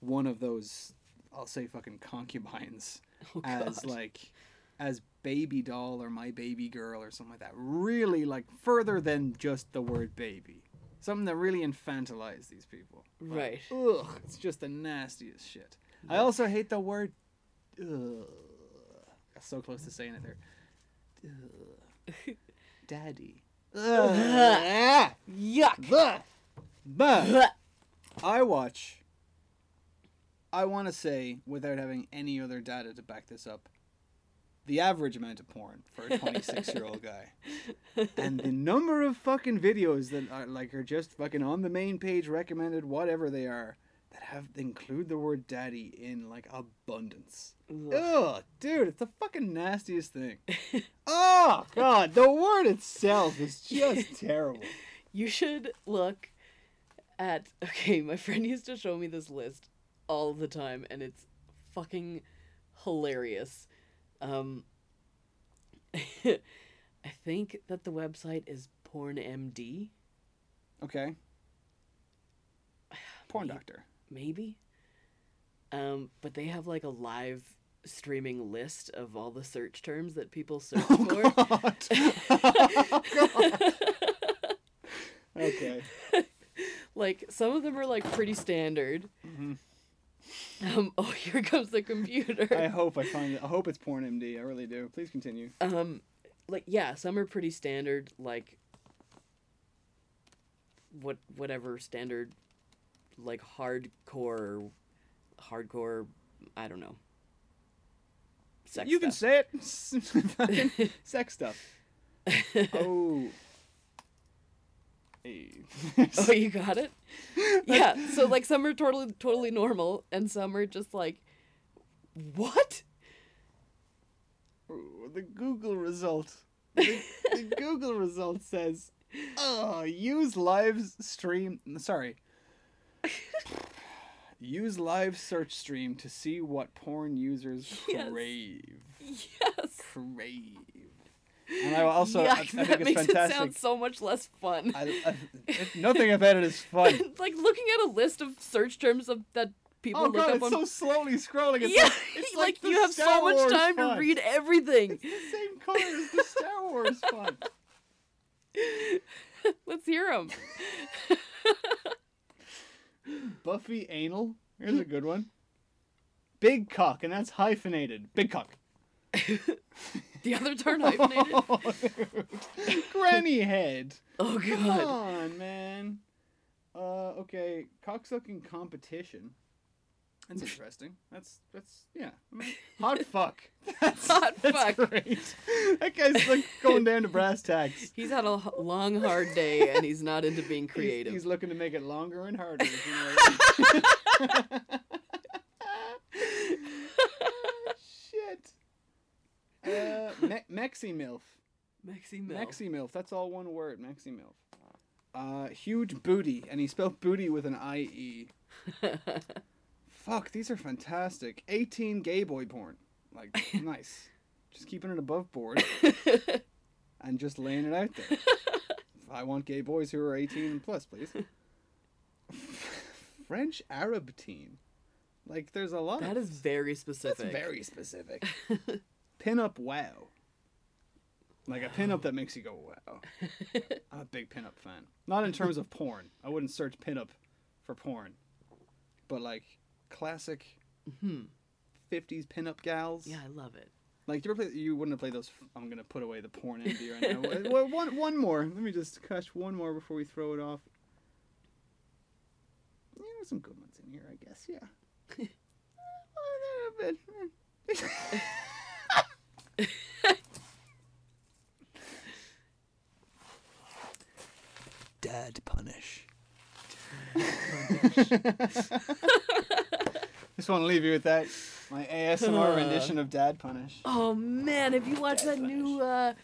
Speaker 1: one of those, I'll say fucking concubines,
Speaker 2: oh,
Speaker 1: as like, as baby doll or my baby girl or something like that. Really like further than just the word baby. Something that really infantilized these people. Like,
Speaker 2: Right.
Speaker 1: Ugh, it's just the nastiest shit. I also hate the word. Ugh. So close to saying it there. Ugh. Daddy. Ugh.
Speaker 2: yuck
Speaker 1: Ugh. But I watch. I want to say, without having any other data to back this up, the average amount of porn for a 26 year old guy. And the number of fucking videos that are like are just fucking on the main page recommended, whatever they are, that have include the word daddy in like abundance. Ugh, dude, it's the fucking nastiest thing. oh god, the word itself is just terrible.
Speaker 2: You should look at. Okay, my friend used to show me this list all the time, and it's fucking hilarious. Um, I think that the website is PornMD,
Speaker 1: Okay. Porn doctor.
Speaker 2: Maybe. Um, but they have like a live streaming list of all the search terms that people search for.
Speaker 1: Okay.
Speaker 2: like some of them are like pretty standard. Um, oh, here comes the computer.
Speaker 1: I hope I find it. I hope it's Porn MD. I really do. Please continue.
Speaker 2: um like yeah some are pretty standard like what whatever standard like hardcore hardcore i don't know sex
Speaker 1: you can say it. Fucking Sex stuff. Oh.
Speaker 2: Oh you got it yeah so like some are totally totally normal and some are just like what
Speaker 1: Ooh, the Google result. The, the Google result says, "Oh, use live stream." Sorry. use live search stream to see what porn users
Speaker 2: Yes.
Speaker 1: crave.
Speaker 2: yes
Speaker 1: Crave. And I also, I, I think
Speaker 2: that
Speaker 1: it's
Speaker 2: makes it sound so much less fun
Speaker 1: I, I, it- nothing about it is fun.
Speaker 2: like looking at a list of search terms of that people
Speaker 1: Oh
Speaker 2: look
Speaker 1: god,
Speaker 2: up
Speaker 1: it's
Speaker 2: on
Speaker 1: so slowly scrolling. It's
Speaker 2: yeah,
Speaker 1: like, it's
Speaker 2: like,
Speaker 1: the
Speaker 2: you have
Speaker 1: Star
Speaker 2: so much
Speaker 1: Wars
Speaker 2: time
Speaker 1: font.
Speaker 2: to read everything.
Speaker 1: It's the same color as the Star Wars font.
Speaker 2: Let's hear them.
Speaker 1: Buffy anal. Here's a good one. Big cock, and that's hyphenated. Big cock.
Speaker 2: The other turn hyphenated.
Speaker 1: Granny head.
Speaker 2: Oh god.
Speaker 1: Come on, man. Uh, okay, cocksucking competition. That's interesting. That's that's yeah. I mean, hot fuck. That's,
Speaker 2: Hot
Speaker 1: that's
Speaker 2: fuck.
Speaker 1: great. That guy's like going down to brass tacks.
Speaker 2: He's had a long, hard day, and he's not into being creative.
Speaker 1: He's, looking to make it longer and harder. if you know what I mean. Shit. Uh, me- Mexi Milf.
Speaker 2: Mexi Mill.
Speaker 1: Mexi Milf. That's all one word. Mexi Milf. Uh, huge booty, and he spelled booty with an I E. Fuck, these are fantastic. 18 gay boy porn. Like, nice. Just keeping it above board and just laying it out there. I want gay boys who are 18 and plus, please. French Arab teen. Like, there's a lot
Speaker 2: That
Speaker 1: of
Speaker 2: is very specific.
Speaker 1: That's very specific. Pinup wow. Like a pinup that makes you go wow. I'm a big pinup fan. Not in terms of porn. I wouldn't search pinup for porn. But like classic mm-hmm. 50s pinup gals.
Speaker 2: Yeah, I love it.
Speaker 1: Like you ever play you wouldn't have played those I'm gonna put away the porn MD right now. One one more. Let me just catch one more before we throw it off. Yeah, there's some good ones in here, I guess, yeah. Oh, A. Dad punish. Just want to leave you with that. My ASMR rendition of Dad Punish.
Speaker 2: Oh man, have you watched
Speaker 1: Dead
Speaker 2: that new uh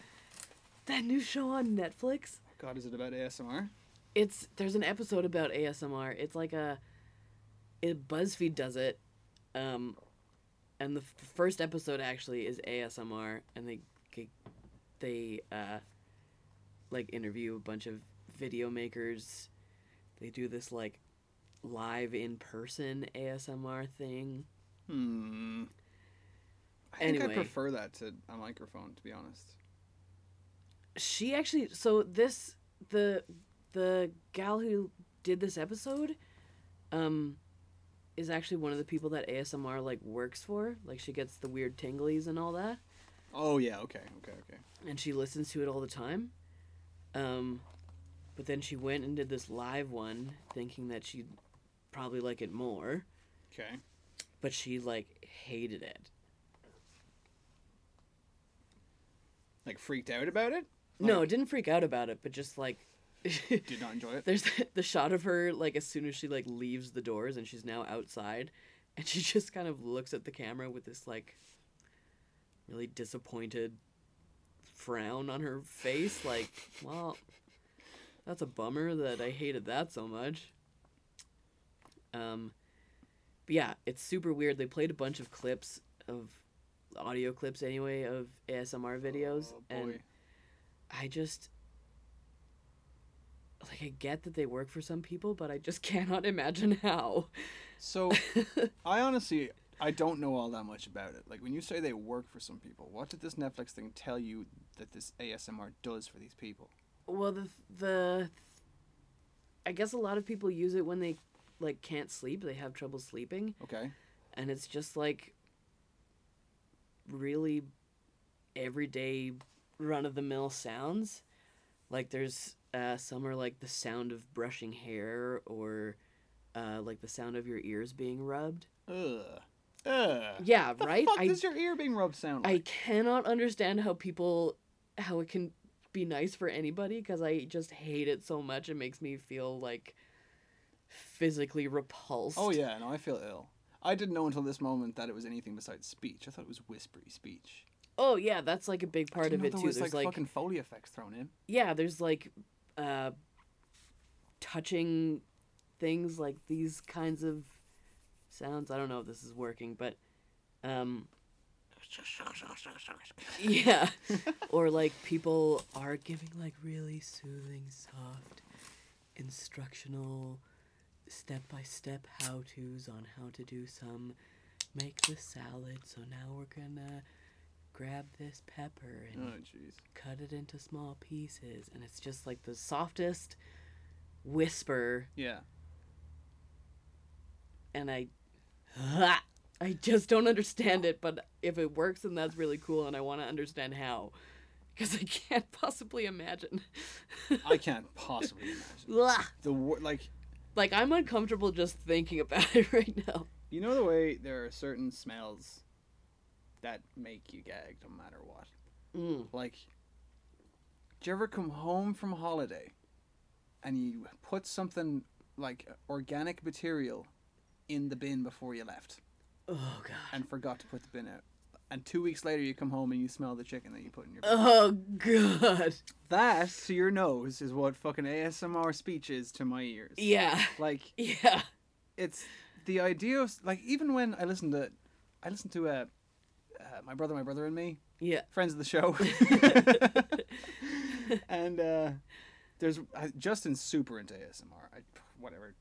Speaker 2: that new show on Netflix?
Speaker 1: God, is it about ASMR?
Speaker 2: It's there's an episode about ASMR. It's like a it BuzzFeed does it. Um and the f- first episode actually is ASMR and they they- they uh like interview a bunch of video makers. They do this like live in person ASMR thing.
Speaker 1: Hmm. I think I prefer that to a microphone, to be honest.
Speaker 2: she actually so this the the gal who did this episode um is actually one of the people that ASMR like works for like she gets the weird tinglies and all that
Speaker 1: Oh yeah, okay, okay, okay.
Speaker 2: and she listens to it all the time um but then she went and did this live one thinking that she'd probably like it more
Speaker 1: Okay.
Speaker 2: but she like hated it
Speaker 1: Like freaked out about it?
Speaker 2: no didn't freak out about it but just like
Speaker 1: Did not enjoy it.
Speaker 2: There's the, the shot of her like as soon as she like leaves the doors and she's now outside, and she just kind of looks at the camera with this like really disappointed frown on her face. Like, well, that's a bummer that I hated that so much. Um, but yeah, it's super weird. They played a bunch of clips of audio clips anyway of ASMR videos,
Speaker 1: Oh,
Speaker 2: and. I just like I get that they work for some people, but I just cannot imagine how.
Speaker 1: So, I honestly, I don't know all that much about it. Like when you say they work for some people, what did this Netflix thing tell you that this ASMR does for these people?
Speaker 2: Well, the the I guess a lot of people use it when they like can't sleep, they have trouble sleeping,
Speaker 1: Okay.
Speaker 2: and it's just like really everyday run of the mill sounds. Like there's uh, some are like the sound of brushing hair or uh, like the sound of your ears being rubbed.
Speaker 1: Ugh. Ugh.
Speaker 2: Yeah,
Speaker 1: The
Speaker 2: right.
Speaker 1: fuck
Speaker 2: I
Speaker 1: does your ear being rubbed sound
Speaker 2: I cannot understand how people how it can be nice for anybody because I just hate it so much. It makes me feel like physically repulsed.
Speaker 1: Oh yeah, no, I feel ill. I didn't know until this moment that it was anything besides speech. I thought it was whispery speech.
Speaker 2: Oh yeah, that's like a big part of it too.
Speaker 1: was
Speaker 2: There's
Speaker 1: like,
Speaker 2: like,
Speaker 1: fucking foley effects thrown in.
Speaker 2: yeah, there's like uh touching things like these kinds of sounds. I don't know if this is working, but um yeah or like people are giving like really soothing soft instructional step-by-step how-to's on how to do some make the salad so now we're gonna grab this pepper and
Speaker 1: Oh
Speaker 2: cut it into small pieces and it's just like the softest whisper
Speaker 1: Yeah.
Speaker 2: and I ah, I just don't understand it, but if it works then that's really cool and I want to understand how because I can't possibly imagine.
Speaker 1: I can't possibly imagine the wor- like.
Speaker 2: like I'm uncomfortable just thinking about it right now.
Speaker 1: You know the way there are certain smells that make you gag no matter what.
Speaker 2: Mm.
Speaker 1: Like, do you ever come home from holiday and you put something like organic material in the bin before you left
Speaker 2: Oh god.
Speaker 1: and forgot to put the bin out? And two weeks later, you come home and you smell the chicken that you put in your. bin.
Speaker 2: Oh god.
Speaker 1: That to your nose is what fucking ASMR speech is to my ears.
Speaker 2: Yeah.
Speaker 1: Like
Speaker 2: Yeah.
Speaker 1: it's the idea of like even when I listen to, I listen to uh, uh, my brother, my brother and me,
Speaker 2: Yeah.
Speaker 1: friends of the show, and uh, there's uh, Justin's super into ASMR. I, whatever,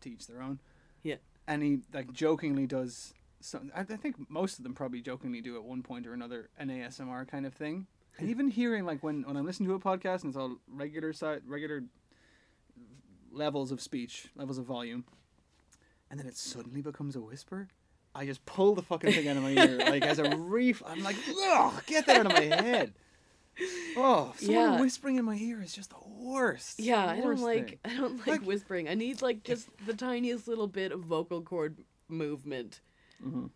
Speaker 1: teach their own.
Speaker 2: Yeah.
Speaker 1: And he like jokingly does some. I, I think most of them probably jokingly do at one point or another an ASMR kind of thing. And even hearing like when when I'm listening to a podcast and it's all regular side regular levels of speech, levels of volume, and then it suddenly becomes a whisper. I just pull the fucking thing out of my ear, like as a reef. I'm like, ugh, get that out of my head. Oh, someone
Speaker 2: Yeah.
Speaker 1: whispering in my ear is just the worst.
Speaker 2: Yeah,
Speaker 1: The
Speaker 2: I don't like
Speaker 1: thing.
Speaker 2: I don't like,
Speaker 1: Like-
Speaker 2: whispering. I need like just the tiniest little bit of vocal cord movement
Speaker 1: Mm-hmm.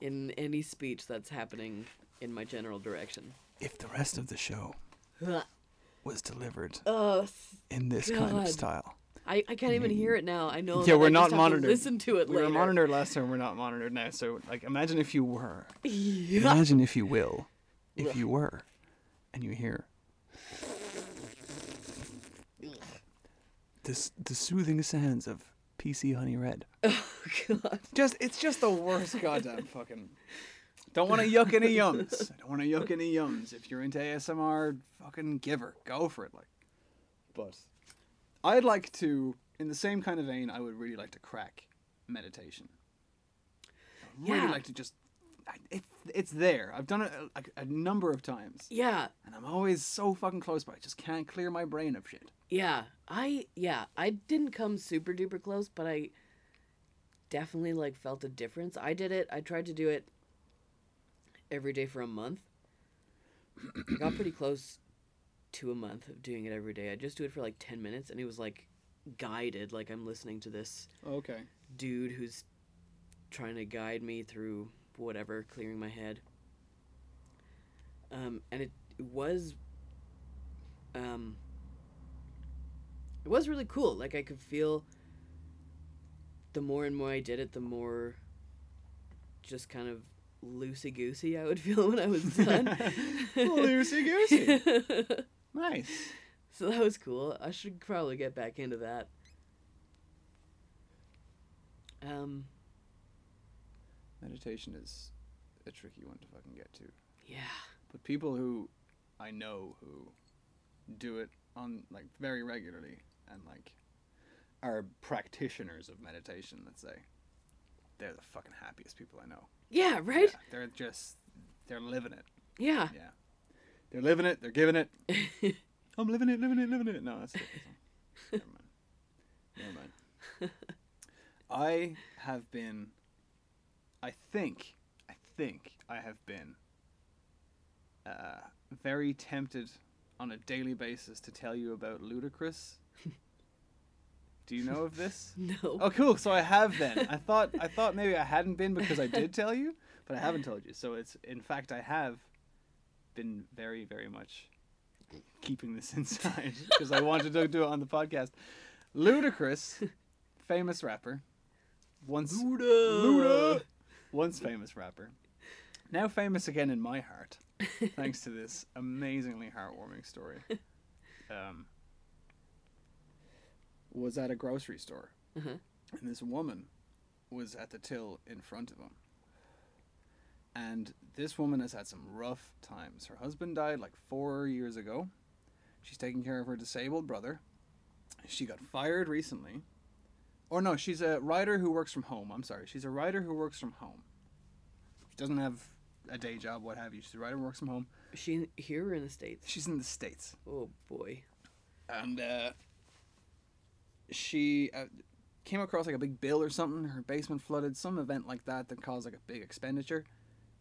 Speaker 2: in any speech that's happening in my general direction.
Speaker 1: If the rest of the show was delivered
Speaker 2: Oh,
Speaker 1: in this
Speaker 2: God.
Speaker 1: Kind of style,
Speaker 2: I, I can't even hear it now. I know.
Speaker 1: yeah,
Speaker 2: that
Speaker 1: we're
Speaker 2: I
Speaker 1: not
Speaker 2: just have to
Speaker 1: monitored.
Speaker 2: listen to it
Speaker 1: we
Speaker 2: later.
Speaker 1: were monitored last time. We're not monitored now. So, like, imagine if you were.
Speaker 2: Yeah.
Speaker 1: Imagine if you will, if you were, and you hear this the soothing sounds of PC Honey Red.
Speaker 2: God.
Speaker 1: Just it's just the worst goddamn fucking. Don't want to yuck any yums. I don't want to yuck any yums. If you're into ASMR, fucking give her. go for it. Like, but I'd like to, in the same kind of vein, I would really like to crack meditation. I'd really
Speaker 2: Yeah.
Speaker 1: like to just. I- It, it's there. I've done it uh, a, a number of times,
Speaker 2: Yeah.
Speaker 1: and I'm always so fucking close, but I just can't clear my brain of shit.
Speaker 2: Yeah. I yeah. I didn't come super duper close, but I definitely like felt a difference. I did it. I tried to do it every day for a month. I got pretty close to a month of doing it every day. I just do it for like 10 minutes and it was like guided like I'm listening to this
Speaker 1: Okay.
Speaker 2: dude who's trying to guide me through whatever, clearing my head. Um, and it, it was, um, it was really cool. Like I could feel. The more and more I did it, the more, just kind of loosey goosey I would feel when I was done.
Speaker 1: Loosey goosey. Nice.
Speaker 2: so that was cool. I should probably get back into that. Um,
Speaker 1: Meditation is a tricky one to fucking get to.
Speaker 2: Yeah.
Speaker 1: But people who I know who do it on like very regularly and like are practitioners of meditation, let's say, they're the fucking happiest people I know.
Speaker 2: Yeah, right?
Speaker 1: Yeah, they're just they're living it.
Speaker 2: Yeah.
Speaker 1: Yeah. They're living it, they're giving it. I'm living it, living it, living it. No, that's song. Never mind. Never mind. I have been I think I think I have been uh, very tempted on a daily basis to tell you about Ludacris. Do you know of this?
Speaker 2: No.
Speaker 1: Oh, cool. So I have then. I thought I thought maybe I hadn't been because I did tell you, but I haven't told you. So it's in fact I have been very very much keeping this inside because I wanted to do it on the podcast. Ludacris, famous rapper, once Luda, once famous rapper, now famous again in my heart, thanks to this amazingly heartwarming story. Um, was at a grocery store,
Speaker 2: Mhm.
Speaker 1: and this woman was at the till in front of him. And this woman has had some rough times. Her husband died like four years ago. She's taking care of her disabled brother. She got fired recently. Or no, she's a writer who works from home. I'm sorry. She's a writer who works from home. She doesn't have a day job, what have you. She's a writer who works from home.
Speaker 2: Is she here or in the States?
Speaker 1: She's in the States.
Speaker 2: Oh boy.
Speaker 1: and uh, she uh, came across like a big bill or something. Her basement flooded, some event like that that caused like a big expenditure,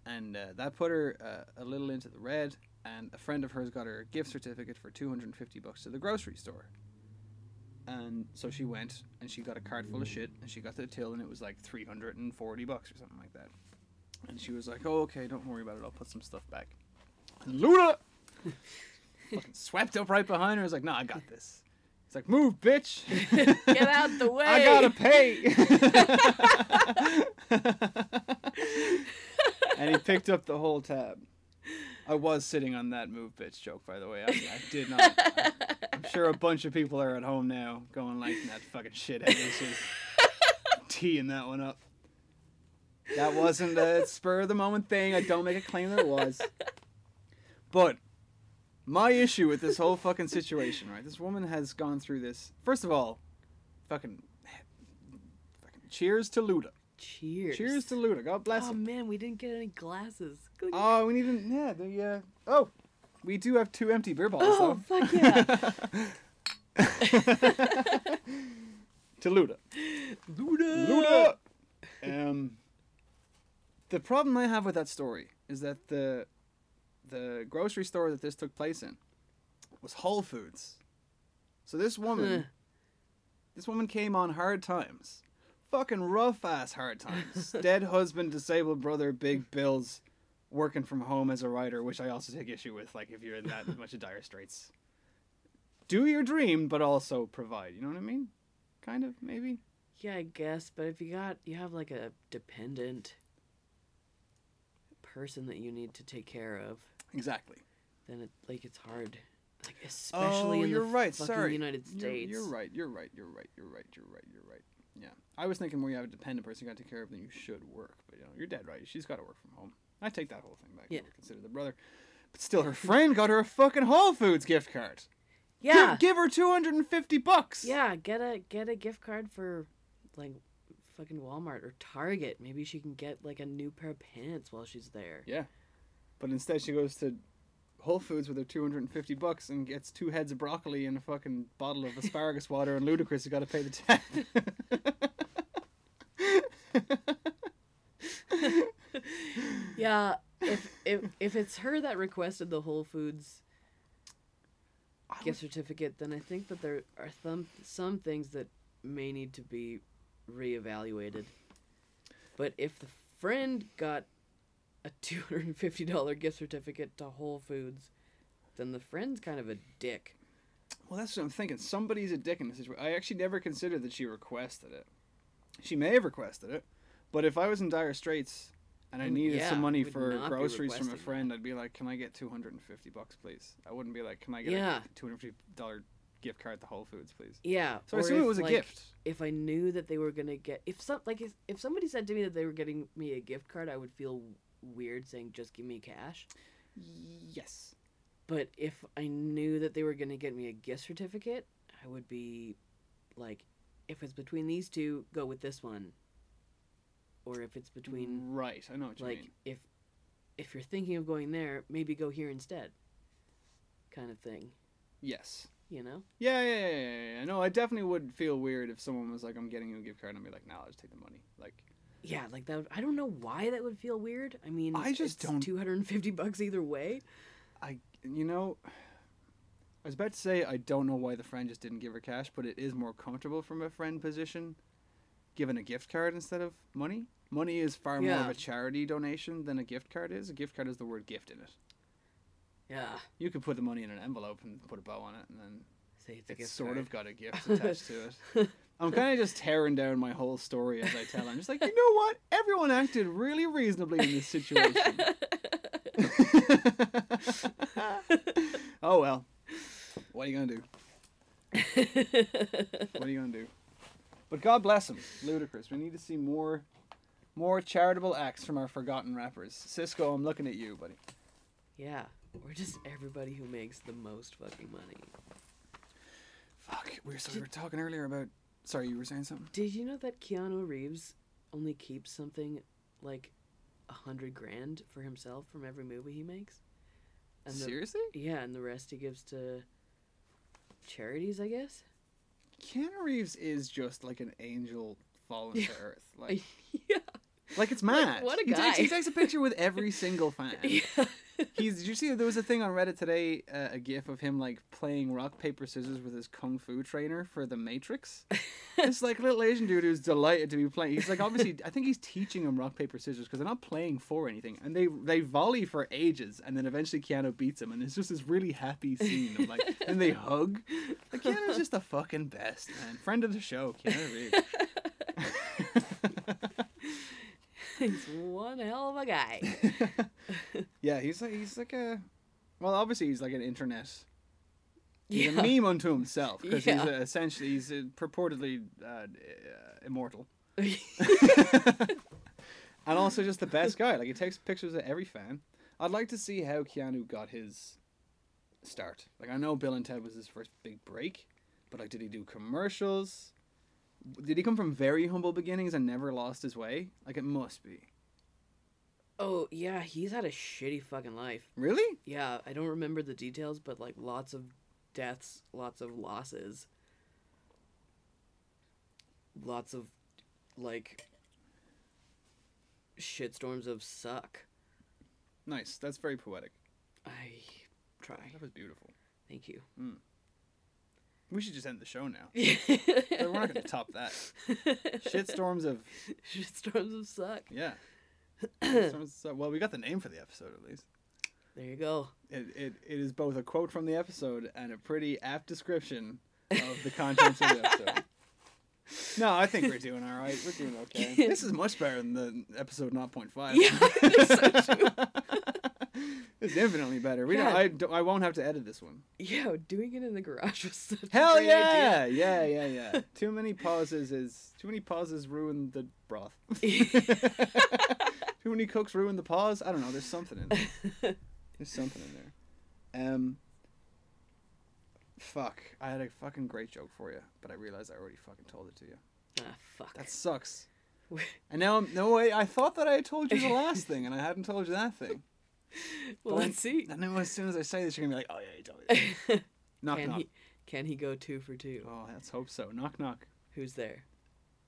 Speaker 1: and uh, that put her uh, a little into the red. And a friend of hers got her a gift certificate for two hundred and fifty bucks to the grocery store. And so she went and she got a cart full of shit, and she got to the till, and it was like three hundred and forty bucks or something like that. And she was like, "Oh, okay, don't worry about it. I'll put some stuff back." And Luda fucking swept up right behind her. I was like, "No, I got this." He's like, "Move, bitch!
Speaker 2: Get out the way.
Speaker 1: I gotta pay." and he picked up the whole tab. I was sitting on that move, bitch joke, by the way. I, I did not. I'm sure a bunch of people are at home now going like, "That fucking shithead is just teeing that one up." That wasn't a spur of the moment thing. I don't make a claim that it was. But my issue with this whole fucking situation, right? This woman has gone through this. First of all, fucking, fucking cheers to Luda.
Speaker 2: Cheers.
Speaker 1: Cheers to Luda. God bless
Speaker 2: Oh
Speaker 1: him.
Speaker 2: man, we didn't get any glasses.
Speaker 1: Oh, we need to. Yeah, the uh. Oh, we do have two empty beer bottles
Speaker 2: Oh,
Speaker 1: though.
Speaker 2: fuck yeah.
Speaker 1: to Luda.
Speaker 2: Luda.
Speaker 1: Luda. Um. The problem I have with that story is that the the grocery store that this took place in was Whole Foods. So this woman, this woman came on hard times, fucking rough ass hard times. Dead husband, disabled brother, big bills, working from home as a writer, which I also take issue with. Like if you're in that much of dire straits, do your dream, but also provide. You know what I mean? Kind of, maybe.
Speaker 2: Yeah, I guess, but if you got you have like a dependent person that you need to take care of,
Speaker 1: Exactly.
Speaker 2: then it like it's hard. Like especially
Speaker 1: oh,
Speaker 2: in the
Speaker 1: right.
Speaker 2: fucking
Speaker 1: Sorry,
Speaker 2: United States.
Speaker 1: You're, right. You're right. You're right. You're right. You're right. You're right. You're right. Yeah, I was thinking where you have a dependent person you got to take care of, then you should work. But you know, you're dead right. She's got to work from home. I take that whole thing back.
Speaker 2: Yeah.
Speaker 1: Consider the brother, but still, her friend got her a fucking Whole Foods gift card.
Speaker 2: Yeah.
Speaker 1: give her two hundred and fifty bucks.
Speaker 2: Yeah, get a get a gift card for like fucking Walmart or Target. Maybe she can get like a new pair of pants while she's there.
Speaker 1: Yeah. But instead, she goes to Whole Foods with her two hundred and fifty bucks and gets two heads of broccoli and a fucking bottle of asparagus water, and Ludacris has got to pay the tab.
Speaker 2: Yeah, if if if it's her that requested the Whole Foods gift certificate, then I think that there are some some things that may need to be reevaluated. But if the friend got a two hundred and fifty dollar gift certificate to Whole Foods, then the friend's kind of a dick.
Speaker 1: Well, that's what I'm thinking. Somebody's a dick in this situation. I actually never considered that she requested it. She may have requested it, but if I was in dire straits and I needed
Speaker 2: yeah,
Speaker 1: some money for groceries from a friend, I'd be like, "Can I get 250 bucks, please?" I wouldn't be like, "Can I get
Speaker 2: Yeah.
Speaker 1: a 250 dollar gift card to Whole Foods, please?"
Speaker 2: Yeah.
Speaker 1: So I assume it was a
Speaker 2: like,
Speaker 1: gift.
Speaker 2: If I knew that they were gonna get if some like if, if somebody said to me that they were getting me a gift card, I would feel weird saying just give me cash.
Speaker 1: Yes.
Speaker 2: But if I knew that they were going to get me a gift certificate, I would be like, if it's between these two, go with this one. Or if it's between
Speaker 1: Right. I know what you
Speaker 2: like
Speaker 1: mean.
Speaker 2: if if you're thinking of going there, maybe go here instead. Kind of thing,
Speaker 1: Yes.
Speaker 2: you know?
Speaker 1: Yeah, yeah, yeah, yeah, yeah. No, I definitely would feel weird if someone was like, "I'm getting you a gift card," and I'd be like, "No, I'll just take the money." Like,
Speaker 2: Yeah, like that. Would, I don't know why that would feel weird. I mean,
Speaker 1: I just don't-
Speaker 2: Two hundred and fifty bucks either way.
Speaker 1: I, you know, I was about to say I don't know why the friend just didn't give her cash, but it is more comfortable from a friend position, given a gift card instead of money. Money is far more of a charity donation than a gift card is. A gift card has the word gift in it.
Speaker 2: Yeah.
Speaker 1: You could put the money in an envelope and put a bow on it, and then
Speaker 2: Say it's a
Speaker 1: it's
Speaker 2: gift
Speaker 1: sort
Speaker 2: card.
Speaker 1: of got a gift attached to it. I'm kind of just tearing down my whole story as I tell. I'm just like, you know what? Everyone acted really reasonably in this situation. oh well. What are you gonna do? What are you gonna do? But God bless him, Ludacris. We need to see more, more charitable acts from our forgotten rappers. Sisqó, I'm looking at you, buddy.
Speaker 2: Yeah, or just everybody who makes the most fucking money.
Speaker 1: Fuck. We were, so we were talking earlier about. Sorry, you were saying something.
Speaker 2: Did you know that Keanu Reeves only keeps something like a hundred grand for himself from every movie he makes? And the,
Speaker 1: Seriously?
Speaker 2: Yeah, and the rest he gives to charities, I guess.
Speaker 1: Keanu Reeves is just like an angel fallen to earth. Like,
Speaker 2: yeah.
Speaker 1: like it's mad.
Speaker 2: what a
Speaker 1: he Takes, he takes a picture with every single fan.
Speaker 2: yeah.
Speaker 1: He's. Did you see? There was a thing on Reddit today, uh, a GIF of him like playing rock paper scissors with his kung fu trainer for The Matrix. it's like little Asian dude who's delighted to be playing. He's like obviously, I think he's teaching him rock paper scissors because they're not playing for anything, and they they volley for ages, and then eventually Keanu beats him, and it's just this really happy scene of like, and they hug. Like Keanu's just the fucking best man, friend of the show, Keanu Reeves.
Speaker 2: He's one hell of a guy.
Speaker 1: Yeah, he's like he's like a, well, obviously he's like an internet. He's
Speaker 2: yeah.
Speaker 1: a meme unto himself because he's
Speaker 2: Yeah.
Speaker 1: uh, essentially he's uh, purportedly uh, uh, immortal, and also just the best guy. Like he takes pictures of every fan. I'd like to see how Keanu got his start. Like I know Bill and Ted was his first big break, but like did he do commercials? Did he come from very humble beginnings and never lost his way? Like it must be.
Speaker 2: oh yeah, he's had a shitty fucking life.
Speaker 1: Really?
Speaker 2: Yeah, I don't remember the details, but like lots of deaths, lots of losses, lots of like shitstorms of suck.
Speaker 1: Nice. That's very poetic.
Speaker 2: I try.
Speaker 1: That was beautiful.
Speaker 2: Thank you. Hmm.
Speaker 1: We should just end the show now. We're not going to top that. Shitstorms of
Speaker 2: Shitstorms of suck.
Speaker 1: yeah. Shitstorms of- well, we got the name for the episode at least.
Speaker 2: There you go.
Speaker 1: It, it it is both a quote from the episode and a pretty apt description of the contents of the episode. No, I think we're doing all right. We're doing okay. This is much better than the episode 0.5.
Speaker 2: Yeah, that's so true.
Speaker 1: it's infinitely better. We don't, I, don't- I won't have to edit this one.
Speaker 2: Yeah, doing it in the garage was such a
Speaker 1: Hell yeah, yeah, yeah, yeah. too many pauses is too many pauses ruin the broth. too many cooks ruin the pause. I don't know. There's something in there. There's something in there. Um. Fuck. I had a fucking great joke for you, but I realized I already fucking told it to you.
Speaker 2: Ah, fuck.
Speaker 1: That sucks. And now, I'm, no way. I thought that I had told you the last thing, and I hadn't told you that thing.
Speaker 2: well, let's see.
Speaker 1: I know as soon as I say this, you're gonna be like, "Oh yeah, you told me." that." knock
Speaker 2: Can
Speaker 1: knock.
Speaker 2: he? Can he go two for two?
Speaker 1: Oh, let's hope so. Knock knock.
Speaker 2: Who's there?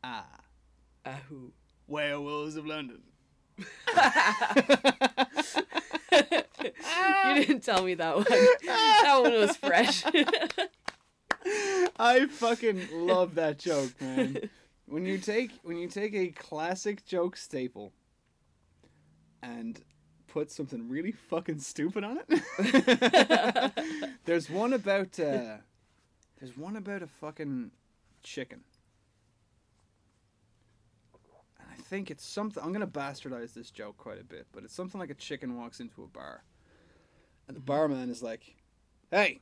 Speaker 1: Ah.
Speaker 2: Ahoo.
Speaker 1: Werewolves of London.
Speaker 2: you didn't tell me that one. that one was fresh.
Speaker 1: I fucking love that joke, man. When you take when you take a classic joke staple and put something really fucking stupid on it. there's one about uh there's one about a fucking chicken. And I think it's something I'm gonna bastardize this joke quite a bit, but it's something like a chicken walks into a bar. And the barman is like, Hey,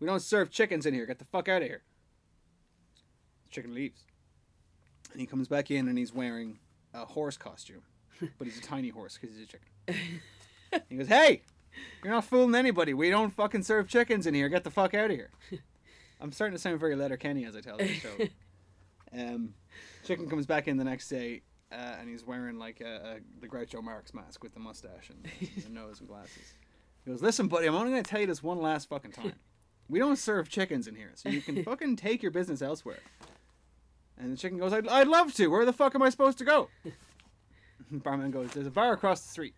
Speaker 1: we don't serve chickens in here. Get the fuck out of here. The chicken leaves. And he comes back in and he's wearing a horse costume. but he's a tiny horse because he's a chicken. He goes, "Hey, you're not fooling anybody. We don't fucking serve chickens in here. Get the fuck out of here." I'm starting to sound very Letterkenny as I tell this show. Um, chicken comes back in the next day, uh, and he's wearing like a, a, the Groucho Marx mask with the mustache and the nose and glasses. He goes, "Listen, buddy, I'm only gonna tell you this one last fucking time. We don't serve chickens in here, so you can fucking take your business elsewhere." And the chicken goes, "I'd, I'd love to. Where the fuck am I supposed to go?" Barman goes, "There's a bar across the street."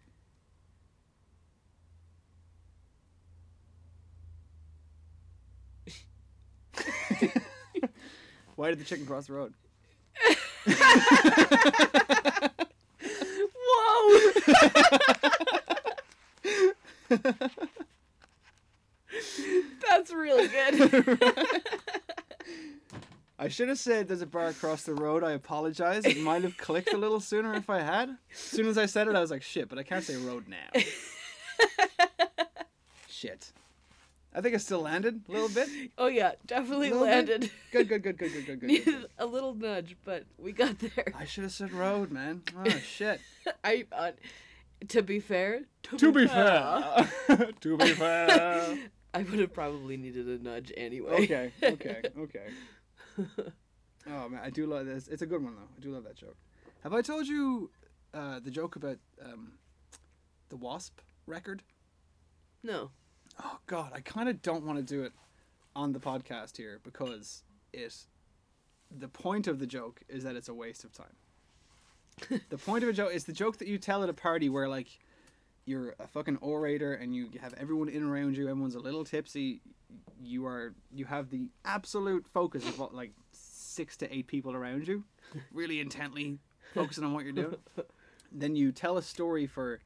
Speaker 1: Why did the chicken cross the road?
Speaker 2: Whoa! That's really good.
Speaker 1: I should have said there's a bar across the road. I apologize. It might have clicked a little sooner if I had. As soon as I said it, I was like, shit, but I can't say road now. shit. I think it still landed a little bit.
Speaker 2: Oh yeah, definitely
Speaker 1: Little bit?
Speaker 2: landed.
Speaker 1: Good, good, good, good, good, good, good. good, good.
Speaker 2: a little nudge, but we got there.
Speaker 1: I should have said road, man. Oh, shit.
Speaker 2: I, uh, to be fair,
Speaker 1: to be fair. to be fair.
Speaker 2: I would have probably needed a nudge anyway.
Speaker 1: Okay, okay, okay. Oh, man, I do love this. It's a good one, though. I do love that joke. Have I told you uh, the joke about um, the Wasp record?
Speaker 2: no.
Speaker 1: Oh God, I kind of don't want to do it on the podcast here because it. The point of the joke is that it's a waste of time. the point of a joke is the joke that you tell at a party where like you're a fucking orator and you have everyone in around you, everyone's a little tipsy. You are you have the absolute focus of what like six to eight people around you, really intently focusing on what you're doing. then you tell a story for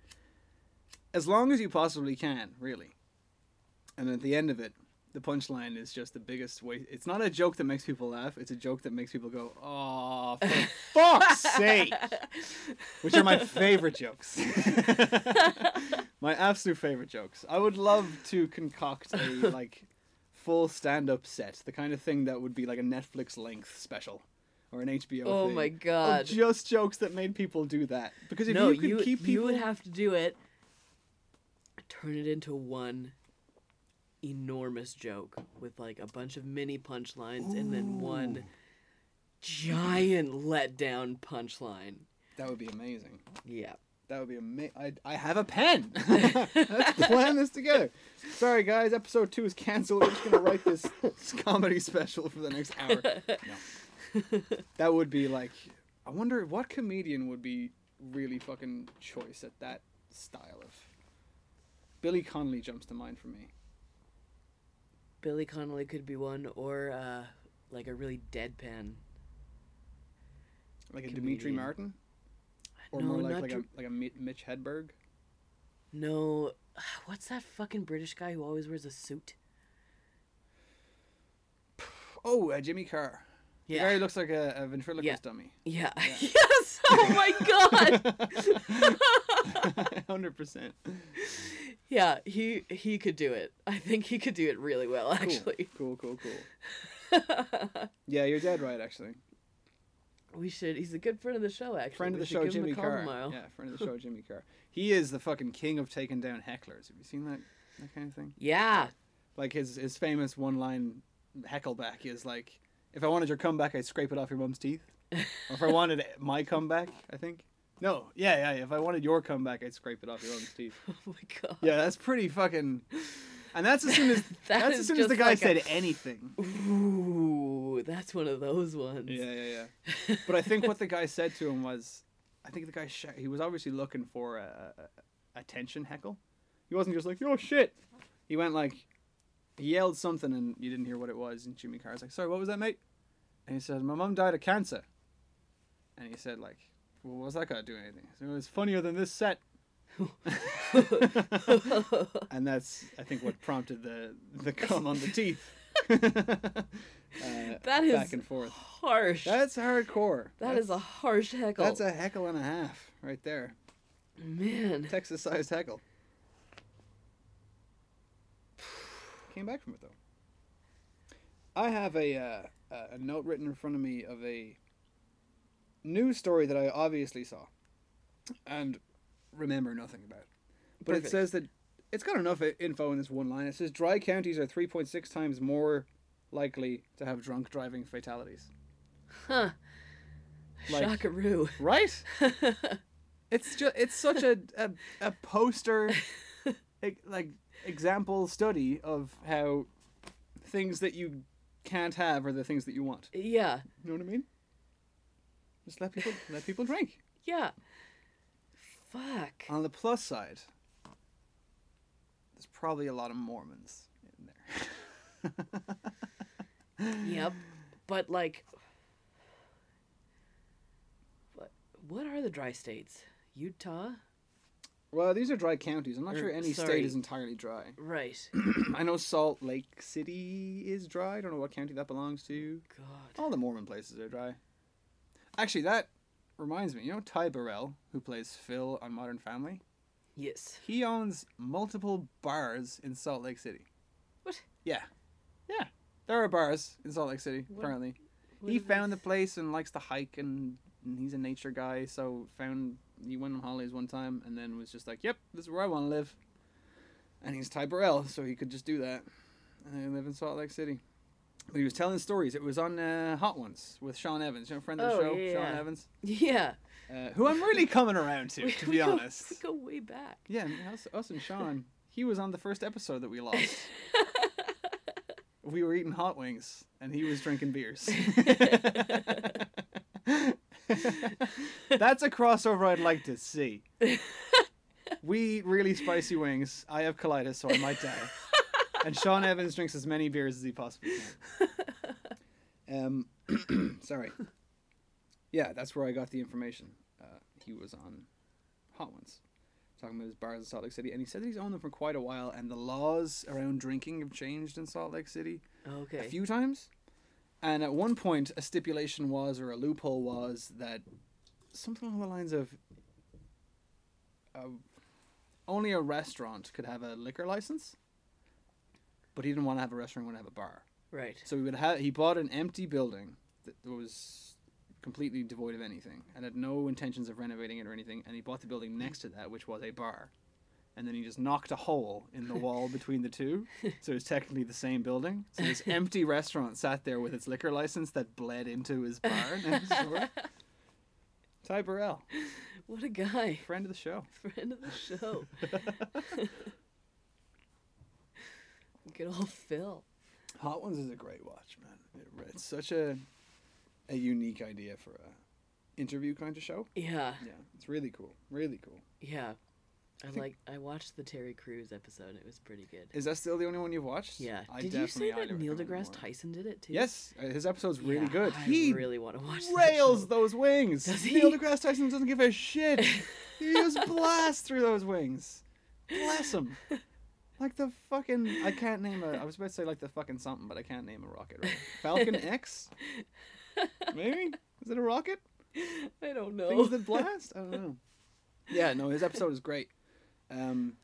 Speaker 1: as long as you possibly can, really. And at the end of it, the punchline is just the biggest way. It's not a joke that makes people laugh. It's a joke that makes people go, "Oh, for fuck's sake!" Which are my favorite jokes. my absolute favorite jokes. I would love to concoct a like full stand-up set, the kind of thing that would be like a Netflix length special or an HBO.
Speaker 2: Oh
Speaker 1: thing
Speaker 2: my God.
Speaker 1: Just jokes that made people do that. Because if
Speaker 2: no,
Speaker 1: you could
Speaker 2: you
Speaker 1: keep people,
Speaker 2: you would have to do it. Turn it into one enormous joke with like a bunch of mini punchlines and then one giant letdown punchline.
Speaker 1: that would be amazing.
Speaker 2: Yeah.
Speaker 1: That would be amazing. I, I have a pen. Let's plan this together. Sorry, guys. Episode two is canceled. We're just gonna write this, this comedy special for the next hour. No. That would be like. I wonder what comedian would be really fucking choice at that style of. Billy Connolly jumps to mind for me.
Speaker 2: Billy Connolly could be one, or uh, like a really deadpan.
Speaker 1: Like a
Speaker 2: Demetri
Speaker 1: Martin, or
Speaker 2: no,
Speaker 1: more like
Speaker 2: not
Speaker 1: like a like a Mitch Hedberg.
Speaker 2: no. What's that fucking British guy who always wears a suit?
Speaker 1: Oh, uh, Jimmy Carr. The guy
Speaker 2: Yeah.
Speaker 1: who looks like a, a ventriloquist
Speaker 2: Yeah.
Speaker 1: dummy.
Speaker 2: Yeah. yes. Oh my god.
Speaker 1: Hundred percent.
Speaker 2: Yeah, he he could do it. I think he could do it really well, actually.
Speaker 1: Cool, cool, cool. Yeah, you're dead right. Actually,
Speaker 2: we should. He's a good friend of the show, actually.
Speaker 1: friend of
Speaker 2: We
Speaker 1: the show,
Speaker 2: give him a
Speaker 1: Jimmy Carr.
Speaker 2: tomorrow.
Speaker 1: Yeah, friend of the show, Jimmy Carr. He is the fucking king of taking down hecklers. Have you seen that that kind of thing?
Speaker 2: Yeah.
Speaker 1: Like his his famous one line heckleback is like, "If I wanted your comeback, I'd scrape it off your mum's teeth." or if I wanted my comeback, I think. No, yeah, yeah. If I wanted your comeback, I'd scrape it off your own teeth.
Speaker 2: Oh my god.
Speaker 1: Yeah, that's pretty fucking. And that's as soon as
Speaker 2: That
Speaker 1: that's as soon as the guy
Speaker 2: like a-
Speaker 1: said anything.
Speaker 2: Ooh, that's one of those ones.
Speaker 1: Yeah, yeah, yeah. But I think what the guy said to him was, I think the guy sh- he was obviously looking for a, a attention heckle. He wasn't just like, "Oh shit." He went like, he yelled something and you didn't hear what it was. And Jimmy Carr's like, "Sorry, what was that, mate?" And he said, "My mum died of cancer." And he said like, "Well, what's that got to do with anything?" So it was funnier than this set. and that's I think what prompted the the cum on the teeth. uh,
Speaker 2: That is
Speaker 1: back and forth.
Speaker 2: harsh.
Speaker 1: That's hardcore.
Speaker 2: That
Speaker 1: that's,
Speaker 2: is a harsh heckle.
Speaker 1: that's a heckle and a half right there.
Speaker 2: man.
Speaker 1: Texas sized heckle. Came back from it though. I have a uh, a note written in front of me of a news story that I obviously saw. and remember nothing about. But
Speaker 2: Perfect.
Speaker 1: it says that it's got enough info in this one line. It says dry counties are 3.6 times more likely to have drunk driving fatalities.
Speaker 2: Huh.
Speaker 1: Like-
Speaker 2: Shockaroo.
Speaker 1: Right? it's just it's such a a, a poster like example study of how things that you can't have are the things that you want.
Speaker 2: Yeah.
Speaker 1: You know what I mean? Just let people let people drink.
Speaker 2: Yeah. Fuck.
Speaker 1: On the plus side, there's probably a lot of Mormons in there.
Speaker 2: Yep. But like what what are the dry states? Utah?
Speaker 1: well, these are dry counties. I'm not
Speaker 2: Or,
Speaker 1: sure any
Speaker 2: sorry.
Speaker 1: state is entirely dry.
Speaker 2: Right.
Speaker 1: I know Salt Lake City is dry. I don't know what county that belongs to.
Speaker 2: God.
Speaker 1: All the Mormon places are dry. Actually, that reminds me. You know Ty Burrell, who plays Phil on Modern Family?
Speaker 2: Yes.
Speaker 1: He owns multiple bars in Salt Lake City.
Speaker 2: What?
Speaker 1: Yeah. Yeah. There are bars in Salt Lake City,
Speaker 2: What-
Speaker 1: apparently.
Speaker 2: what
Speaker 1: he found the place and likes to hike and, and he's a nature guy, so found he went on holidays one time and then was just like, Yep, this is where I wanna live. And he's Ty Burrell, so he could just do that. And they live in Salt Lake City. But he was telling stories. It was on uh, Hot Ones with Sean Evans, you know, friend of the
Speaker 2: Oh,
Speaker 1: show,
Speaker 2: yeah,
Speaker 1: Sean. Evans,
Speaker 2: Yeah.
Speaker 1: uh, who I'm really coming around to,
Speaker 2: We-
Speaker 1: to be
Speaker 2: go-
Speaker 1: honest.
Speaker 2: We go way back.
Speaker 1: Yeah, us, us and Sean. He was on the first episode that we lost. we were eating hot wings, and he was drinking beers. That's a crossover I'd like to see. We eat really spicy wings. I have colitis, so I might die. And Sean Evans drinks as many beers as he possibly can. Um, sorry. Yeah, that's where I got the information. Uh, he was on Hot Ones talking about his bars in Salt Lake City, and he said that he's owned them for quite a while, and the laws around drinking have changed in Salt Lake City
Speaker 2: Okay.
Speaker 1: a few times. And at one point, a stipulation was, or a loophole was, that something along the lines of uh, only a restaurant could have a liquor license, but he didn't want to have a restaurant; he wanted to have a bar.
Speaker 2: Right.
Speaker 1: So he would have he bought an empty building that was completely devoid of anything and had no intentions of renovating it or anything. And he bought the building next to that, which was a bar. And then he just knocked a hole in the wall between the two, so it's technically the same building. So this empty restaurant sat there with its liquor license that bled into his bar next door. Ty Burrell,
Speaker 2: What a guy.
Speaker 1: friend of the show.
Speaker 2: Friend of the show. Good old Phil.
Speaker 1: Hot Ones is a great watch, man. It, it's such a a unique idea for a interview kind of show.
Speaker 2: Yeah.
Speaker 1: Yeah, it's really cool. Really cool.
Speaker 2: Yeah. I,
Speaker 1: think-
Speaker 2: like I watched the Terry Crews episode. It was pretty good.
Speaker 1: Is that still the only one you've watched?
Speaker 2: Yeah.
Speaker 1: I
Speaker 2: Did you say that Neil deGrasse. Tyson did it too?
Speaker 1: Yes, uh, his episode's really
Speaker 2: Yeah,
Speaker 1: good.
Speaker 2: I
Speaker 1: he
Speaker 2: really want to watch that
Speaker 1: rails those wings.
Speaker 2: Does
Speaker 1: Neil deGrasse Tyson doesn't give a shit. he just blasts through those wings. Bless him. Like the fucking I can't name a I was about to say like the fucking something, but I can't name a rocket. Right? Falcon X? Maybe? Is it a rocket?
Speaker 2: I don't know.
Speaker 1: Things that blast? I don't know. Yeah, no, his episode is great. Um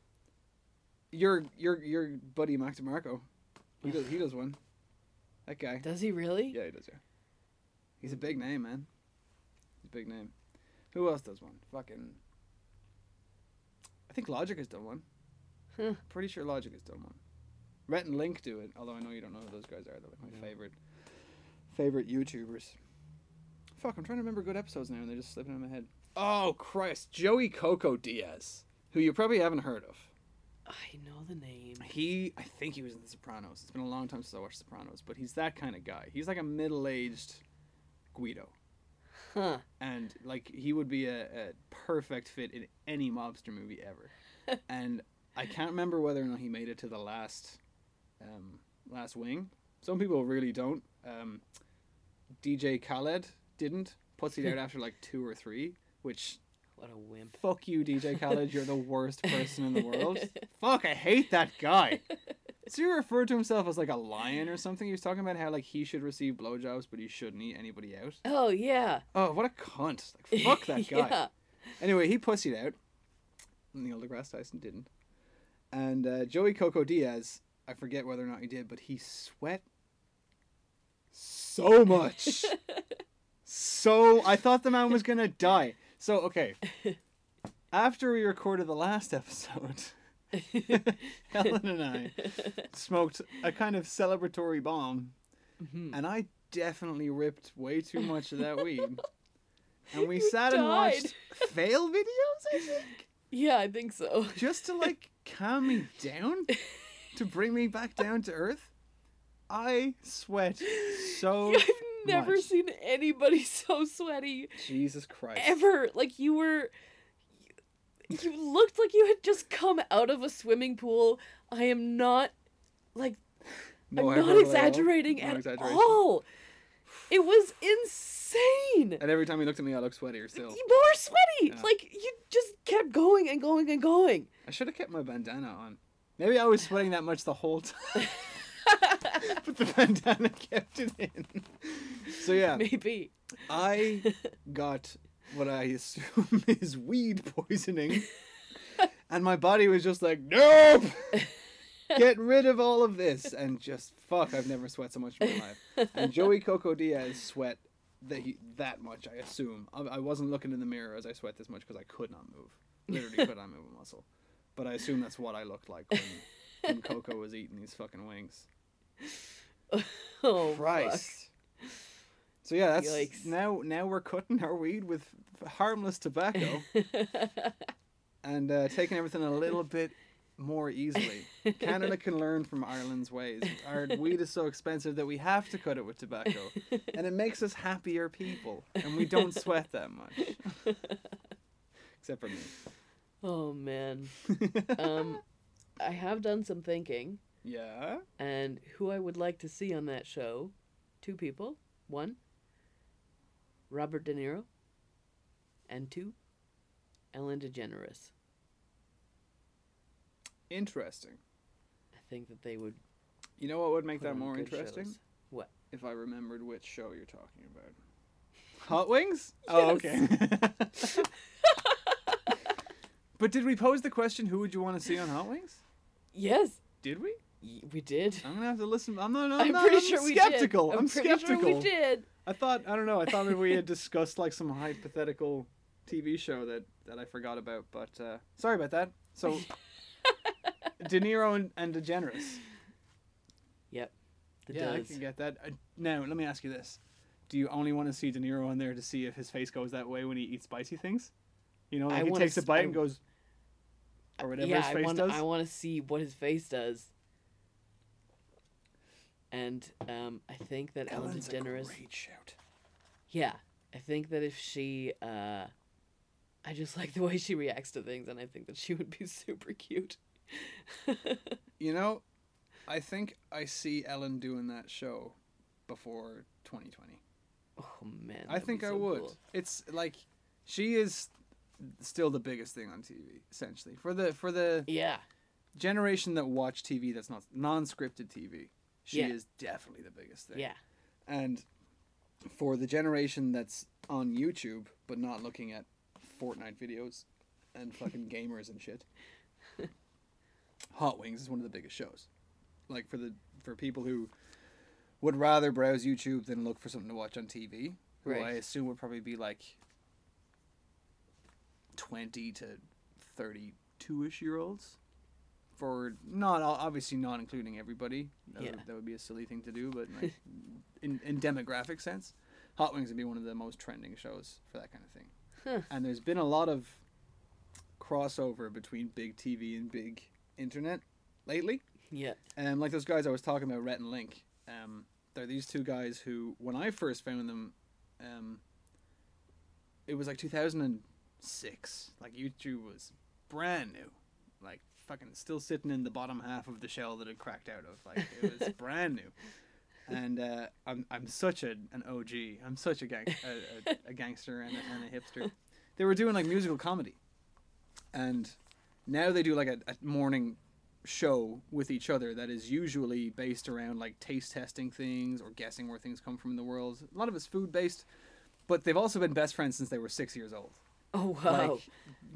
Speaker 1: your your your buddy Mac DeMarco. He does he does one. That guy.
Speaker 2: Does he really?
Speaker 1: Yeah, he does, yeah. He's a big name, man. He's a big name. Who else does one? Fucking. I think Logic has done one.
Speaker 2: Huh.
Speaker 1: Pretty sure Logic has done one. Rhett and Link do it, although I know you don't know who those guys are. They're like my
Speaker 2: No.
Speaker 1: favorite, favorite YouTubers. Fuck, I'm trying to remember good episodes now, and they're just slipping in my head. Oh Christ, Joey Coco Diaz, who you probably haven't heard of.
Speaker 2: I know the name.
Speaker 1: He, I think he was in The Sopranos. It's been a long time since I watched Sopranos, but he's that kind of guy. He's like a middle-aged Guido,
Speaker 2: Huh.
Speaker 1: and like he would be a, a perfect fit in any mobster movie ever. and I can't remember whether or not he made it to the last, um, last wing. Some people really don't. Um, DJ Khaled didn't. Puts it out after like two or three, which
Speaker 2: What a wimp.
Speaker 1: Fuck you, DJ Khaled. You're the worst person in the world. Fuck, I hate that guy. So he referred to himself as like a lion or something. He was talking about how like he should receive blowjobs, but he shouldn't eat anybody out.
Speaker 2: Oh yeah.
Speaker 1: Oh, what a cunt! Like fuck that guy.
Speaker 2: yeah.
Speaker 1: Anyway, he pussied out. Neil deGrasse Tyson didn't. And uh, Joey Coco Diaz, I forget whether or not he did, but he sweat so much. so I thought the man was gonna die. So okay, after we recorded the last episode, Helen and I smoked a kind of celebratory bomb,
Speaker 2: Mm-hmm.
Speaker 1: and I definitely ripped way too much of that weed. And we sat and watched fail videos, I think,
Speaker 2: Yeah, I think so.
Speaker 1: just to like calm me down, to bring me back down to earth. I sweat so.
Speaker 2: I've never
Speaker 1: much.
Speaker 2: seen anybody so sweaty
Speaker 1: Jesus Christ.
Speaker 2: ever. Like you were you, you looked like you had just come out of a swimming pool. I am not like
Speaker 1: No
Speaker 2: I'm not exaggerating at all. It was insane.
Speaker 1: And every time he looked at me, I looked sweatier still.
Speaker 2: More sweaty.
Speaker 1: Yeah.
Speaker 2: Like you just kept going and going and going.
Speaker 1: I should have kept my bandana on. Maybe I was sweating that much the whole time. but the bandana kept it in. So yeah,
Speaker 2: Maybe.
Speaker 1: I got what I assume is weed poisoning. And my body was just like, nope! Get rid of all of this. And just, fuck, I've never sweat so much in my life. And Joey Coco Diaz sweat that, he, that much, I assume. I, I wasn't looking in the mirror as I sweat this much because I could not move. Literally could not move a muscle. But I assume that's what I looked like when, when Coco was eating these fucking wings.
Speaker 2: Oh
Speaker 1: Christ. So yeah, that's
Speaker 2: Yikes.
Speaker 1: now now we're cutting our weed with harmless tobacco and uh, taking everything a little bit more easily. Canada can learn from Ireland's ways. Our weed is so expensive that we have to cut it with tobacco, and it makes us happier people, and we don't sweat that much. Except for me.
Speaker 2: Oh man. um I have done some thinking
Speaker 1: Yeah.
Speaker 2: and who I would like to see on that show. Two people. One, Robert De Niro. And two, Ellen DeGeneres.
Speaker 1: Interesting.
Speaker 2: I think that they would
Speaker 1: You know what would make that more interesting?
Speaker 2: shows. What?
Speaker 1: If I remembered which show you're talking about. Hot Wings? Oh, okay. but did we pose the question who would you want to see on Hot Wings?
Speaker 2: Yes,
Speaker 1: Did we?
Speaker 2: y- we did.
Speaker 1: I'm gonna have to listen. I'm not. I'm,
Speaker 2: I'm
Speaker 1: not,
Speaker 2: pretty
Speaker 1: I'm
Speaker 2: sure we
Speaker 1: skeptical.
Speaker 2: did.
Speaker 1: I'm,
Speaker 2: pretty
Speaker 1: skeptical.
Speaker 2: sure we did.
Speaker 1: I thought. I don't know. I thought maybe we had discussed like some hypothetical TV show that that I forgot about. But uh, sorry about that. So, De Niro and, and DeGeneres.
Speaker 2: Yep. The
Speaker 1: yeah, I can get that. Uh, now, let me ask you this: Do you only want to see De Niro on there to see if his face goes that way when he eats spicy things? You know, like
Speaker 2: I
Speaker 1: he takes a bite
Speaker 2: I-
Speaker 1: and goes, or whatever
Speaker 2: yeah,
Speaker 1: his face
Speaker 2: I want
Speaker 1: does.
Speaker 2: I want to see what his face does. And um, I think that Ellen
Speaker 1: Ellen's a
Speaker 2: DeGeneres.
Speaker 1: great shout.
Speaker 2: Yeah, I think that if she, uh, I just like the way she reacts to things, and I think that she would be super cute.
Speaker 1: You know, I think I see Ellen doing that show before 2020.
Speaker 2: Oh man,
Speaker 1: I think I would.
Speaker 2: cool.
Speaker 1: It's like she is still the biggest thing on TV, essentially for the for the
Speaker 2: Yeah,
Speaker 1: generation that watch TV that's not non-scripted TV. She
Speaker 2: Yeah.
Speaker 1: is definitely the biggest thing.
Speaker 2: yeah,
Speaker 1: And for the generation that's on YouTube but not looking at Fortnite videos and fucking gamers and shit, Hot Wings is one of the biggest shows. Like for the for people who would rather browse YouTube than look for something to watch on TV, who I assume would probably be like twenty to thirty-two-ish year olds. For not obviously not including everybody. That,
Speaker 2: Yeah.
Speaker 1: would, that would be a silly thing to do, but like in in demographic sense, Hot Wings would be one of the most trending shows for that kind of thing.
Speaker 2: Huh.
Speaker 1: And there's been a lot of crossover between big TV and big internet lately.
Speaker 2: yeah.
Speaker 1: Um, like those guys I was talking about, Rhett and Link. Um, they're these two guys who, when I first found them, um, it was like 2006. Like YouTube was brand new, like fucking still sitting in the bottom half of the shell that it cracked out of. Like it was brand new. And uh, I'm I'm such a an OG. I'm such a gang a, a, a gangster and a, and a hipster. They were doing like musical comedy, and now they do like a, a morning show with each other that is usually based around like taste testing things or guessing where things come from in the world. A lot of it's food based, but they've also been best friends since they were six years old.
Speaker 2: Oh wow.
Speaker 1: Like,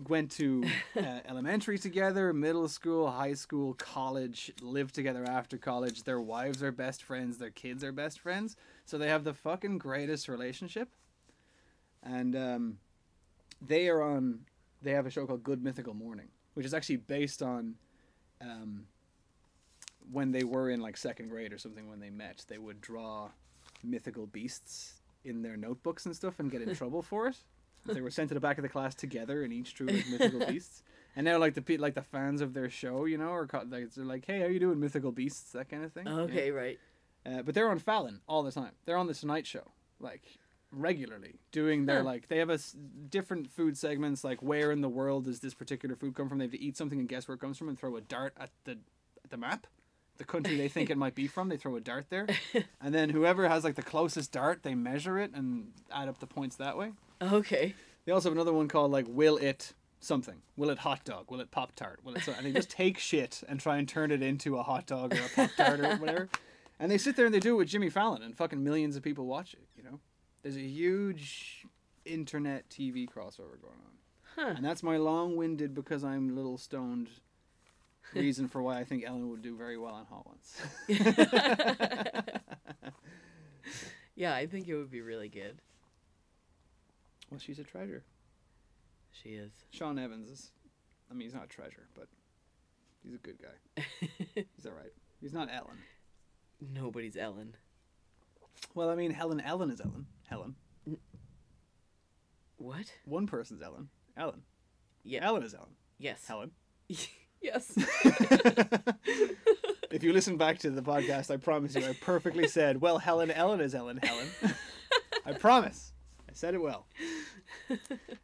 Speaker 1: went to uh, elementary together, middle school, high school, college, lived together after college. Their wives are best friends, their kids are best friends. So they have the fucking greatest relationship. And um, they are on they have a show called Good Mythical Morning, which is actually based on um, when they were in like second grade or something when they met. They would draw mythical beasts in their notebooks and stuff and get in trouble for it. They were sent to the back of the class together and each drew like mythical beasts. And now like the pe- like the fans of their show, you know, are like, they're like, "Hey, how you doing, mythical beasts?" That kind of thing. Yeah.
Speaker 2: Okay, right.
Speaker 1: Uh, but they're on Fallon all the time. They're on the Tonight Show, like regularly, doing their like they have a s- different food segments. Like where in the world does this particular food come from? They have to eat something and guess where it comes from, and throw a dart at the at the map, the country they think it might be from. They throw a dart there, and then whoever has like the closest dart, they measure it and add up the points that way.
Speaker 2: Okay.
Speaker 1: They also have another one called like Will It something? Will it hot dog? Will it pop tart? Will it so? And they just take shit and try and turn it into a hot dog or a pop tart or whatever. And they sit there and they do it with Jimmy Fallon and fucking millions of people watch it. You know, there's a huge internet TV crossover going on,
Speaker 2: Huh.
Speaker 1: and that's my long-winded because I'm a little stoned reason for why I think Ellen would do very well on Hot Ones.
Speaker 2: Yeah, I think it would be really good.
Speaker 1: well, she's a treasure.
Speaker 2: She is.
Speaker 1: Sean Evans is, I mean, he's not a treasure, but he's a good guy. He's all right. He's not Ellen.
Speaker 2: Nobody's Ellen.
Speaker 1: Well, I mean, Helen. Ellen is Ellen. Helen.
Speaker 2: What?
Speaker 1: One person's Ellen. Ellen.
Speaker 2: Yeah.
Speaker 1: Ellen is Ellen.
Speaker 2: Yes.
Speaker 1: Helen.
Speaker 2: yes.
Speaker 1: If you listen back to the podcast, I promise you, I perfectly said, "Well, Helen. Ellen is Ellen. Helen." I promise. I said it well.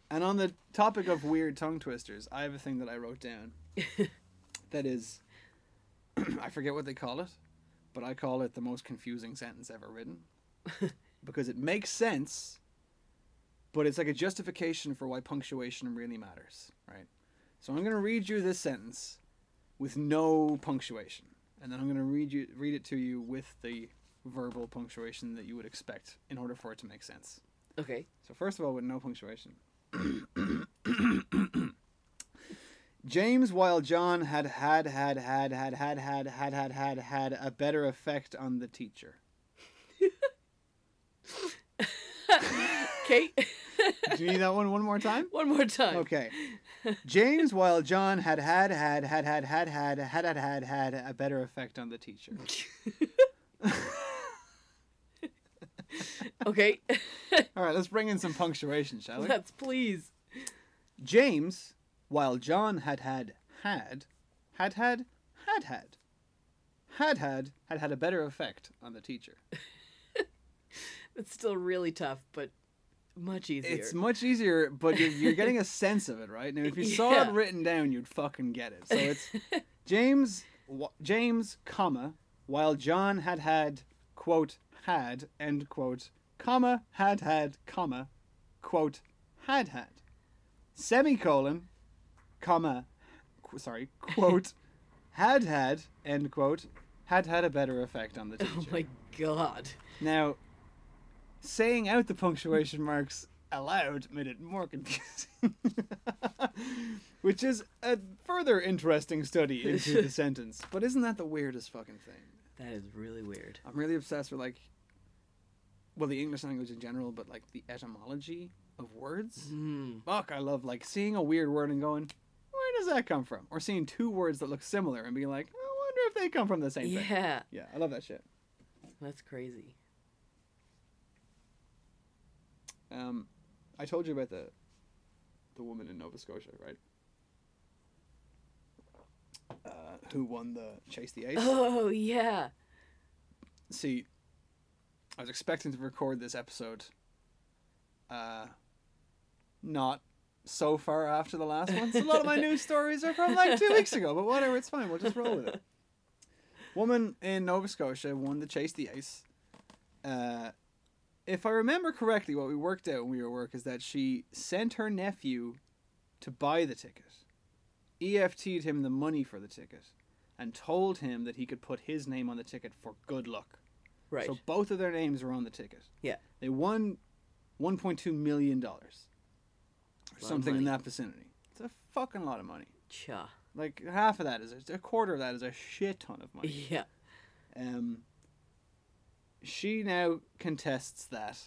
Speaker 1: And on the topic of weird tongue twisters, I have a thing that I wrote down. that is, I forget what they call it, but I call it the most confusing sentence ever written because it makes sense, but it's like a justification for why punctuation really matters, right? So I'm going to read you this sentence with no punctuation, and then I'm going to read you read it to you with the verbal punctuation that you would expect in order for it to make sense.
Speaker 2: Okay.
Speaker 1: So first of all, with no punctuation. James, while John had had had had had had had had had had had a better effect on the teacher.
Speaker 2: Okay.
Speaker 1: Do you need that one one more time?
Speaker 2: One more time.
Speaker 1: Okay. James, while John had had had had had had had had had had had a better effect on the teacher.
Speaker 2: Okay.
Speaker 1: All right, let's bring in some punctuation, shall we?
Speaker 2: Let's please.
Speaker 1: James, while John had had had had had had had had had had had had had had had had a better effect on the teacher.
Speaker 2: It's still really tough, but much easier.
Speaker 1: It's much easier, but you're, you're getting a sense of it, right? Now, if you saw it
Speaker 2: Yeah.
Speaker 1: written down, you'd fucking get it. So it's James, wh- James, comma, while John had had, quote, had, end quote, comma, had had, comma, quote, had had, semicolon, comma, qu- sorry, quote, had had, end quote, had had a better effect on the teacher.
Speaker 2: oh my god.
Speaker 1: Now, saying out the punctuation marks aloud made it more confusing. Which is a further interesting study into the sentence. But isn't that the weirdest fucking thing?
Speaker 2: That is really weird.
Speaker 1: I'm really obsessed with like well the English language in general, but like the etymology of words.
Speaker 2: Hmm.
Speaker 1: Fuck, I love like seeing a weird word and going, does that come from? Or seeing two words that look similar and being like, I wonder if they come from the same thing.
Speaker 2: Yeah.
Speaker 1: Yeah, I love that shit.
Speaker 2: That's crazy.
Speaker 1: Um, I told you about the the woman in Nova Scotia, right? Uh, who won the Chase the Ace?
Speaker 2: Oh yeah.
Speaker 1: See, I was expecting to record this episode. Uh, not so far after the last one. So a lot of my news stories are from like two weeks ago, but whatever, it's fine. We'll just roll with it. Woman in Nova Scotia won the Chase the Ace. Uh, if I remember correctly, what we worked out when we were at work is that she sent her nephew to buy the ticket, EFT'd him the money for the ticket, and told him that he could put his name on the ticket for good luck.
Speaker 2: Right.
Speaker 1: So both of their names were on the ticket.
Speaker 2: Yeah.
Speaker 1: They won $1.2 million or
Speaker 2: Lot of
Speaker 1: something in that vicinity. It's a fucking lot of money.
Speaker 2: Cha.
Speaker 1: Like half of that is a quarter of that is a shit ton of money.
Speaker 2: Yeah.
Speaker 1: Um, she now contests that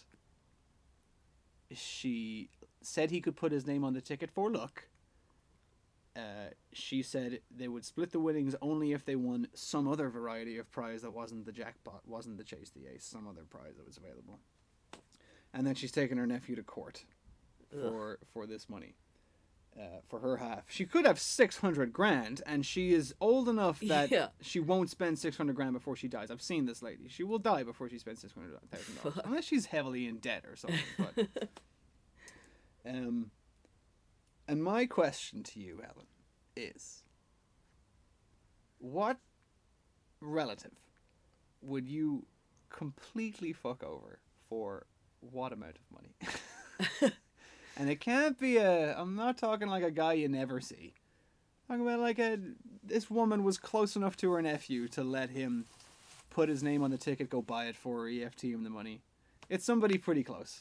Speaker 1: she said he could put his name on the ticket for luck, uh, she said they would split the winnings only if they won some other variety of prize that wasn't the jackpot, wasn't the chase the ace, some other prize that was available. And then she's taken her nephew to court for for this money. Uh, for her half, she could have six hundred grand, and she is old enough that
Speaker 2: Yeah.
Speaker 1: she won't spend six hundred grand before she dies. I've seen this lady; she will die before she spends six hundred thousand dollars, unless she's heavily in debt or something. But um, and my question to you, Ellen, is what relative would you completely fuck over for what amount of money? and it can't be a. I'm not talking like a guy you never see. I'm talking about like a. This woman was close enough to her nephew to let him put his name on the ticket, go buy it for her, EFT him the money. It's somebody pretty close.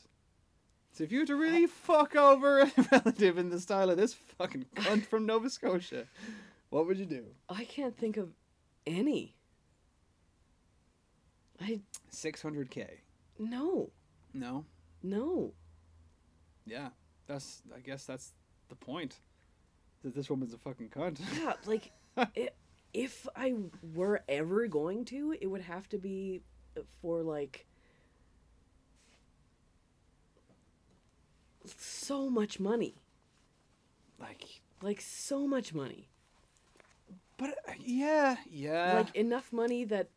Speaker 1: So if you were to really fuck over a relative in the style of this fucking cunt from Nova Scotia, what would you do?
Speaker 2: I can't think of any. I
Speaker 1: 600k.
Speaker 2: no,
Speaker 1: No?
Speaker 2: no.
Speaker 1: Yeah. That's, I guess that's the point. That this woman's a fucking cunt.
Speaker 2: Yeah, like i if I were ever going to, it would have to be for like so much money.
Speaker 1: like,
Speaker 2: Like so much money.
Speaker 1: but uh, yeah, yeah.
Speaker 2: like enough money that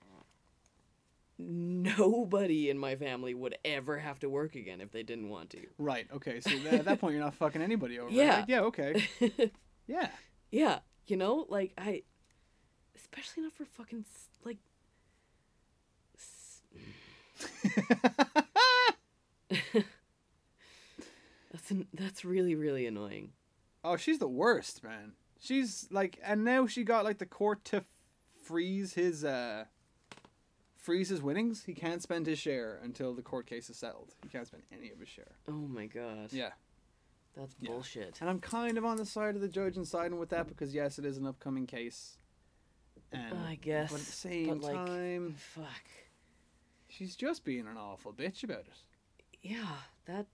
Speaker 2: nobody in my family would ever have to work again if they didn't want to.
Speaker 1: right, okay. So th- at that point, you're not fucking anybody over.
Speaker 2: Yeah.
Speaker 1: Like, yeah, okay. Yeah.
Speaker 2: yeah, you know, like I especially not for fucking s- like That's an, that's really really annoying.
Speaker 1: Oh, she's the worst, man. She's like, and now she got like the court to freeze his uh freeze his winnings. He can't spend his share until the court case is settled. He can't spend any of his share.
Speaker 2: Oh my god.
Speaker 1: Yeah,
Speaker 2: That's
Speaker 1: Yeah.
Speaker 2: bullshit.
Speaker 1: and I'm kind of on the side of the judge and siding with that because yes, it is an upcoming case. And
Speaker 2: I guess.
Speaker 1: but at the same
Speaker 2: like,
Speaker 1: time,
Speaker 2: fuck.
Speaker 1: she's just being an awful bitch about it.
Speaker 2: Yeah, that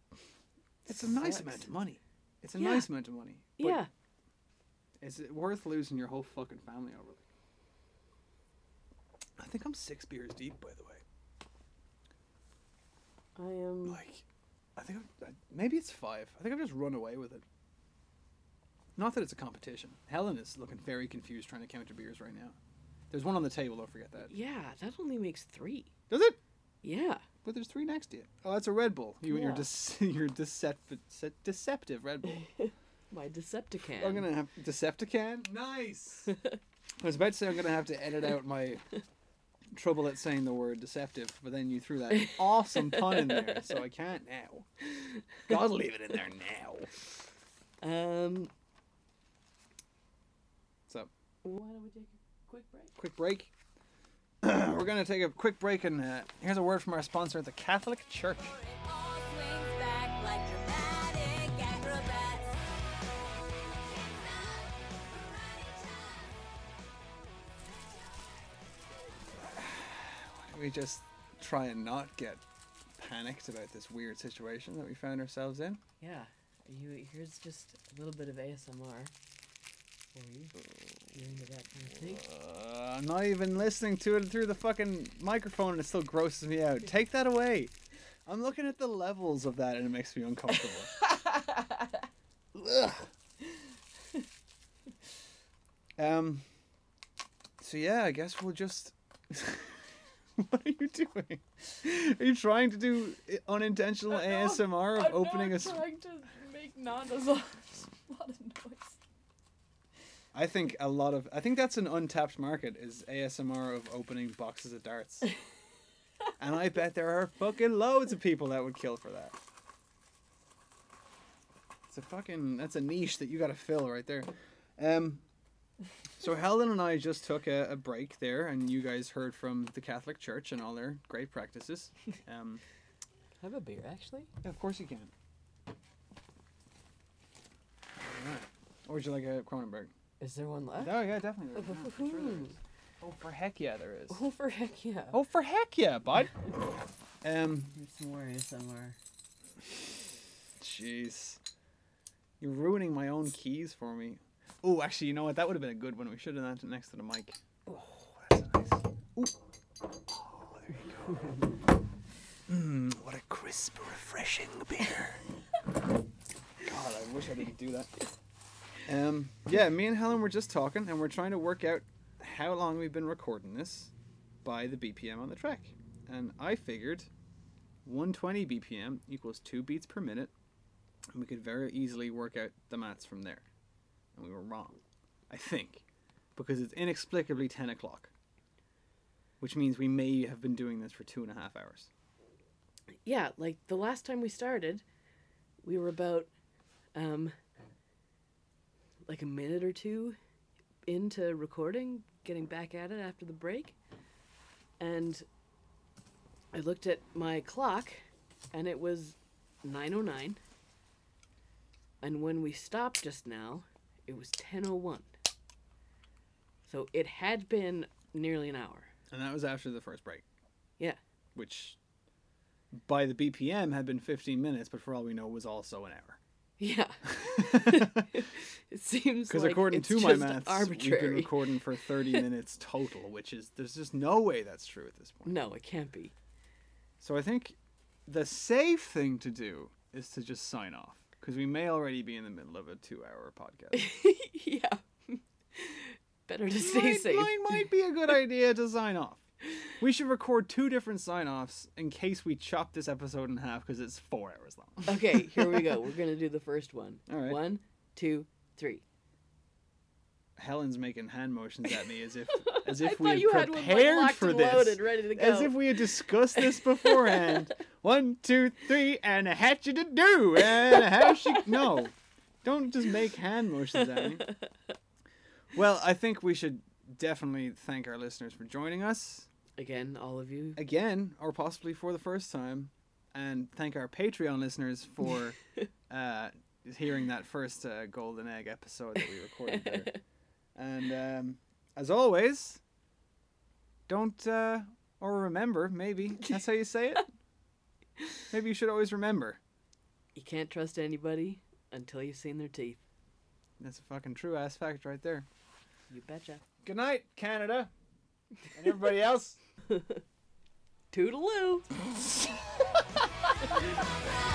Speaker 1: It's a nice amount of money. It's a
Speaker 2: Yeah.
Speaker 1: nice amount of money.
Speaker 2: Yeah.
Speaker 1: Is it worth losing your whole fucking family over? I think I'm six beers deep, by the way.
Speaker 2: I am
Speaker 1: Like, I think I'm, maybe it's five. I think I've just run away with it. Not that it's a competition. Helen is looking very confused trying to count her beers right now. There's one on the table. Don't forget that.
Speaker 2: Yeah, that only makes 3.
Speaker 1: Does it?
Speaker 2: Yeah.
Speaker 1: But there's three next to you. Oh, that's a Red Bull. You, You're
Speaker 2: Yeah.
Speaker 1: dece- you're deceptive, deceptive Red Bull.
Speaker 2: My Decepticon.
Speaker 1: I'm gonna have Decepticon. Nice. I was about to say I'm gonna have to edit out my trouble at saying the word deceptive, but then you threw that awesome pun in there, so I can't now. Gotta leave it in there now.
Speaker 2: Um
Speaker 1: So,
Speaker 2: why don't we take a quick break?
Speaker 1: quick break. We're gonna take a quick break, and uh, here's a word from our sponsor, the Catholic Church. We just try and not get panicked about this weird situation that we found ourselves in.
Speaker 2: Yeah. You here's just a little bit of ASMR for you. You into that kind of thing?
Speaker 1: Uh, I'm not even listening to it through the fucking microphone and it still grosses me out. Take that away. I'm looking at the levels of that and it makes me uncomfortable. Um. So yeah, I guess we'll just. what are you doing? Are you trying to do i- unintentional ASMR of opening a? s-
Speaker 2: trying to make not a lot of noise.
Speaker 1: I think a lot of. I think that's an untapped market is ASMR of opening boxes of darts. and I bet there are fucking loads of people that would kill for that. It's a fucking. That's a niche that you got to fill right there. Um. So Helen and I just took a, a break there, and you guys heard from the Catholic Church and all their great practices. Um,
Speaker 2: Have a beer, actually.
Speaker 1: yeah, of course you can. Alright. Or would you like a Kronenbourg?
Speaker 2: Is there one left?
Speaker 1: Oh yeah, definitely. there is. Yeah, sure there is. Oh, for heck yeah, there is.
Speaker 2: Oh, for heck yeah.
Speaker 1: Oh, for heck yeah, bud. Um,
Speaker 2: Here's some more ASMR.
Speaker 1: jeez, you're ruining my own keys for me. Oh, actually, you know what? That would have been a good one. We should have done that next to the mic. Oh, that's nice. Ooh. Oh, there you go. Mmm, what a crisp, refreshing beer. God, I wish I didn't do that. Um, yeah, me and Helen were just talking, and we're trying to work out how long we've been recording this by the BPM on the track. And I figured 120 BPM equals 2 beats per minute, and we could very easily work out the maths from there. And we were wrong, I think, because it's inexplicably 10 o'clock, which means we may have been doing this for two and a half hours.
Speaker 2: Yeah, like the last time we started, we were about um like a minute or two into recording, getting back at it after the break. And I looked at my clock and it was 9:09. And when we stopped just now, it was 10:01. So it had been nearly an hour.
Speaker 1: And that was after the first break,
Speaker 2: Yeah.
Speaker 1: which by the BPM had been 15 minutes, but for all we know was also an hour.
Speaker 2: Yeah. it seems
Speaker 1: Because
Speaker 2: like
Speaker 1: according to my maths, we've been recording for 30 minutes total, which is there's just no way that's true at this point.
Speaker 2: No, it can't be.
Speaker 1: So I think the safe thing to do is to just sign off because we may already be in the middle of a two-hour podcast.
Speaker 2: yeah. Better to stay
Speaker 1: might,
Speaker 2: safe.
Speaker 1: might, might be a good idea to sign off. We should record two different sign-offs in case we chop this episode in half because it's four hours long.
Speaker 2: Okay, here we go. We're gonna do the first one.
Speaker 1: All right.
Speaker 2: One, two, three.
Speaker 1: Helen's making hand motions at me as if as if we had
Speaker 2: had one, like,
Speaker 1: prepared for this,
Speaker 2: loaded, ready to
Speaker 1: as if we had discussed this beforehand. One, two, three, and a hatchet to do, and a house you no, don't just make hand motions at me. Well, I think we should definitely thank our listeners for joining us
Speaker 2: Again, all of you.
Speaker 1: again, or possibly for the first time, and thank our Patreon listeners for uh, hearing that first uh, golden egg episode that we recorded there. And um, as always, don't uh, or remember maybe that's how you say it. Maybe you should always remember.
Speaker 2: You can't trust anybody until you've seen their teeth.
Speaker 1: That's a fucking true ass fact right there.
Speaker 2: You betcha.
Speaker 1: Good night, Canada, and everybody else.
Speaker 2: Toodaloo.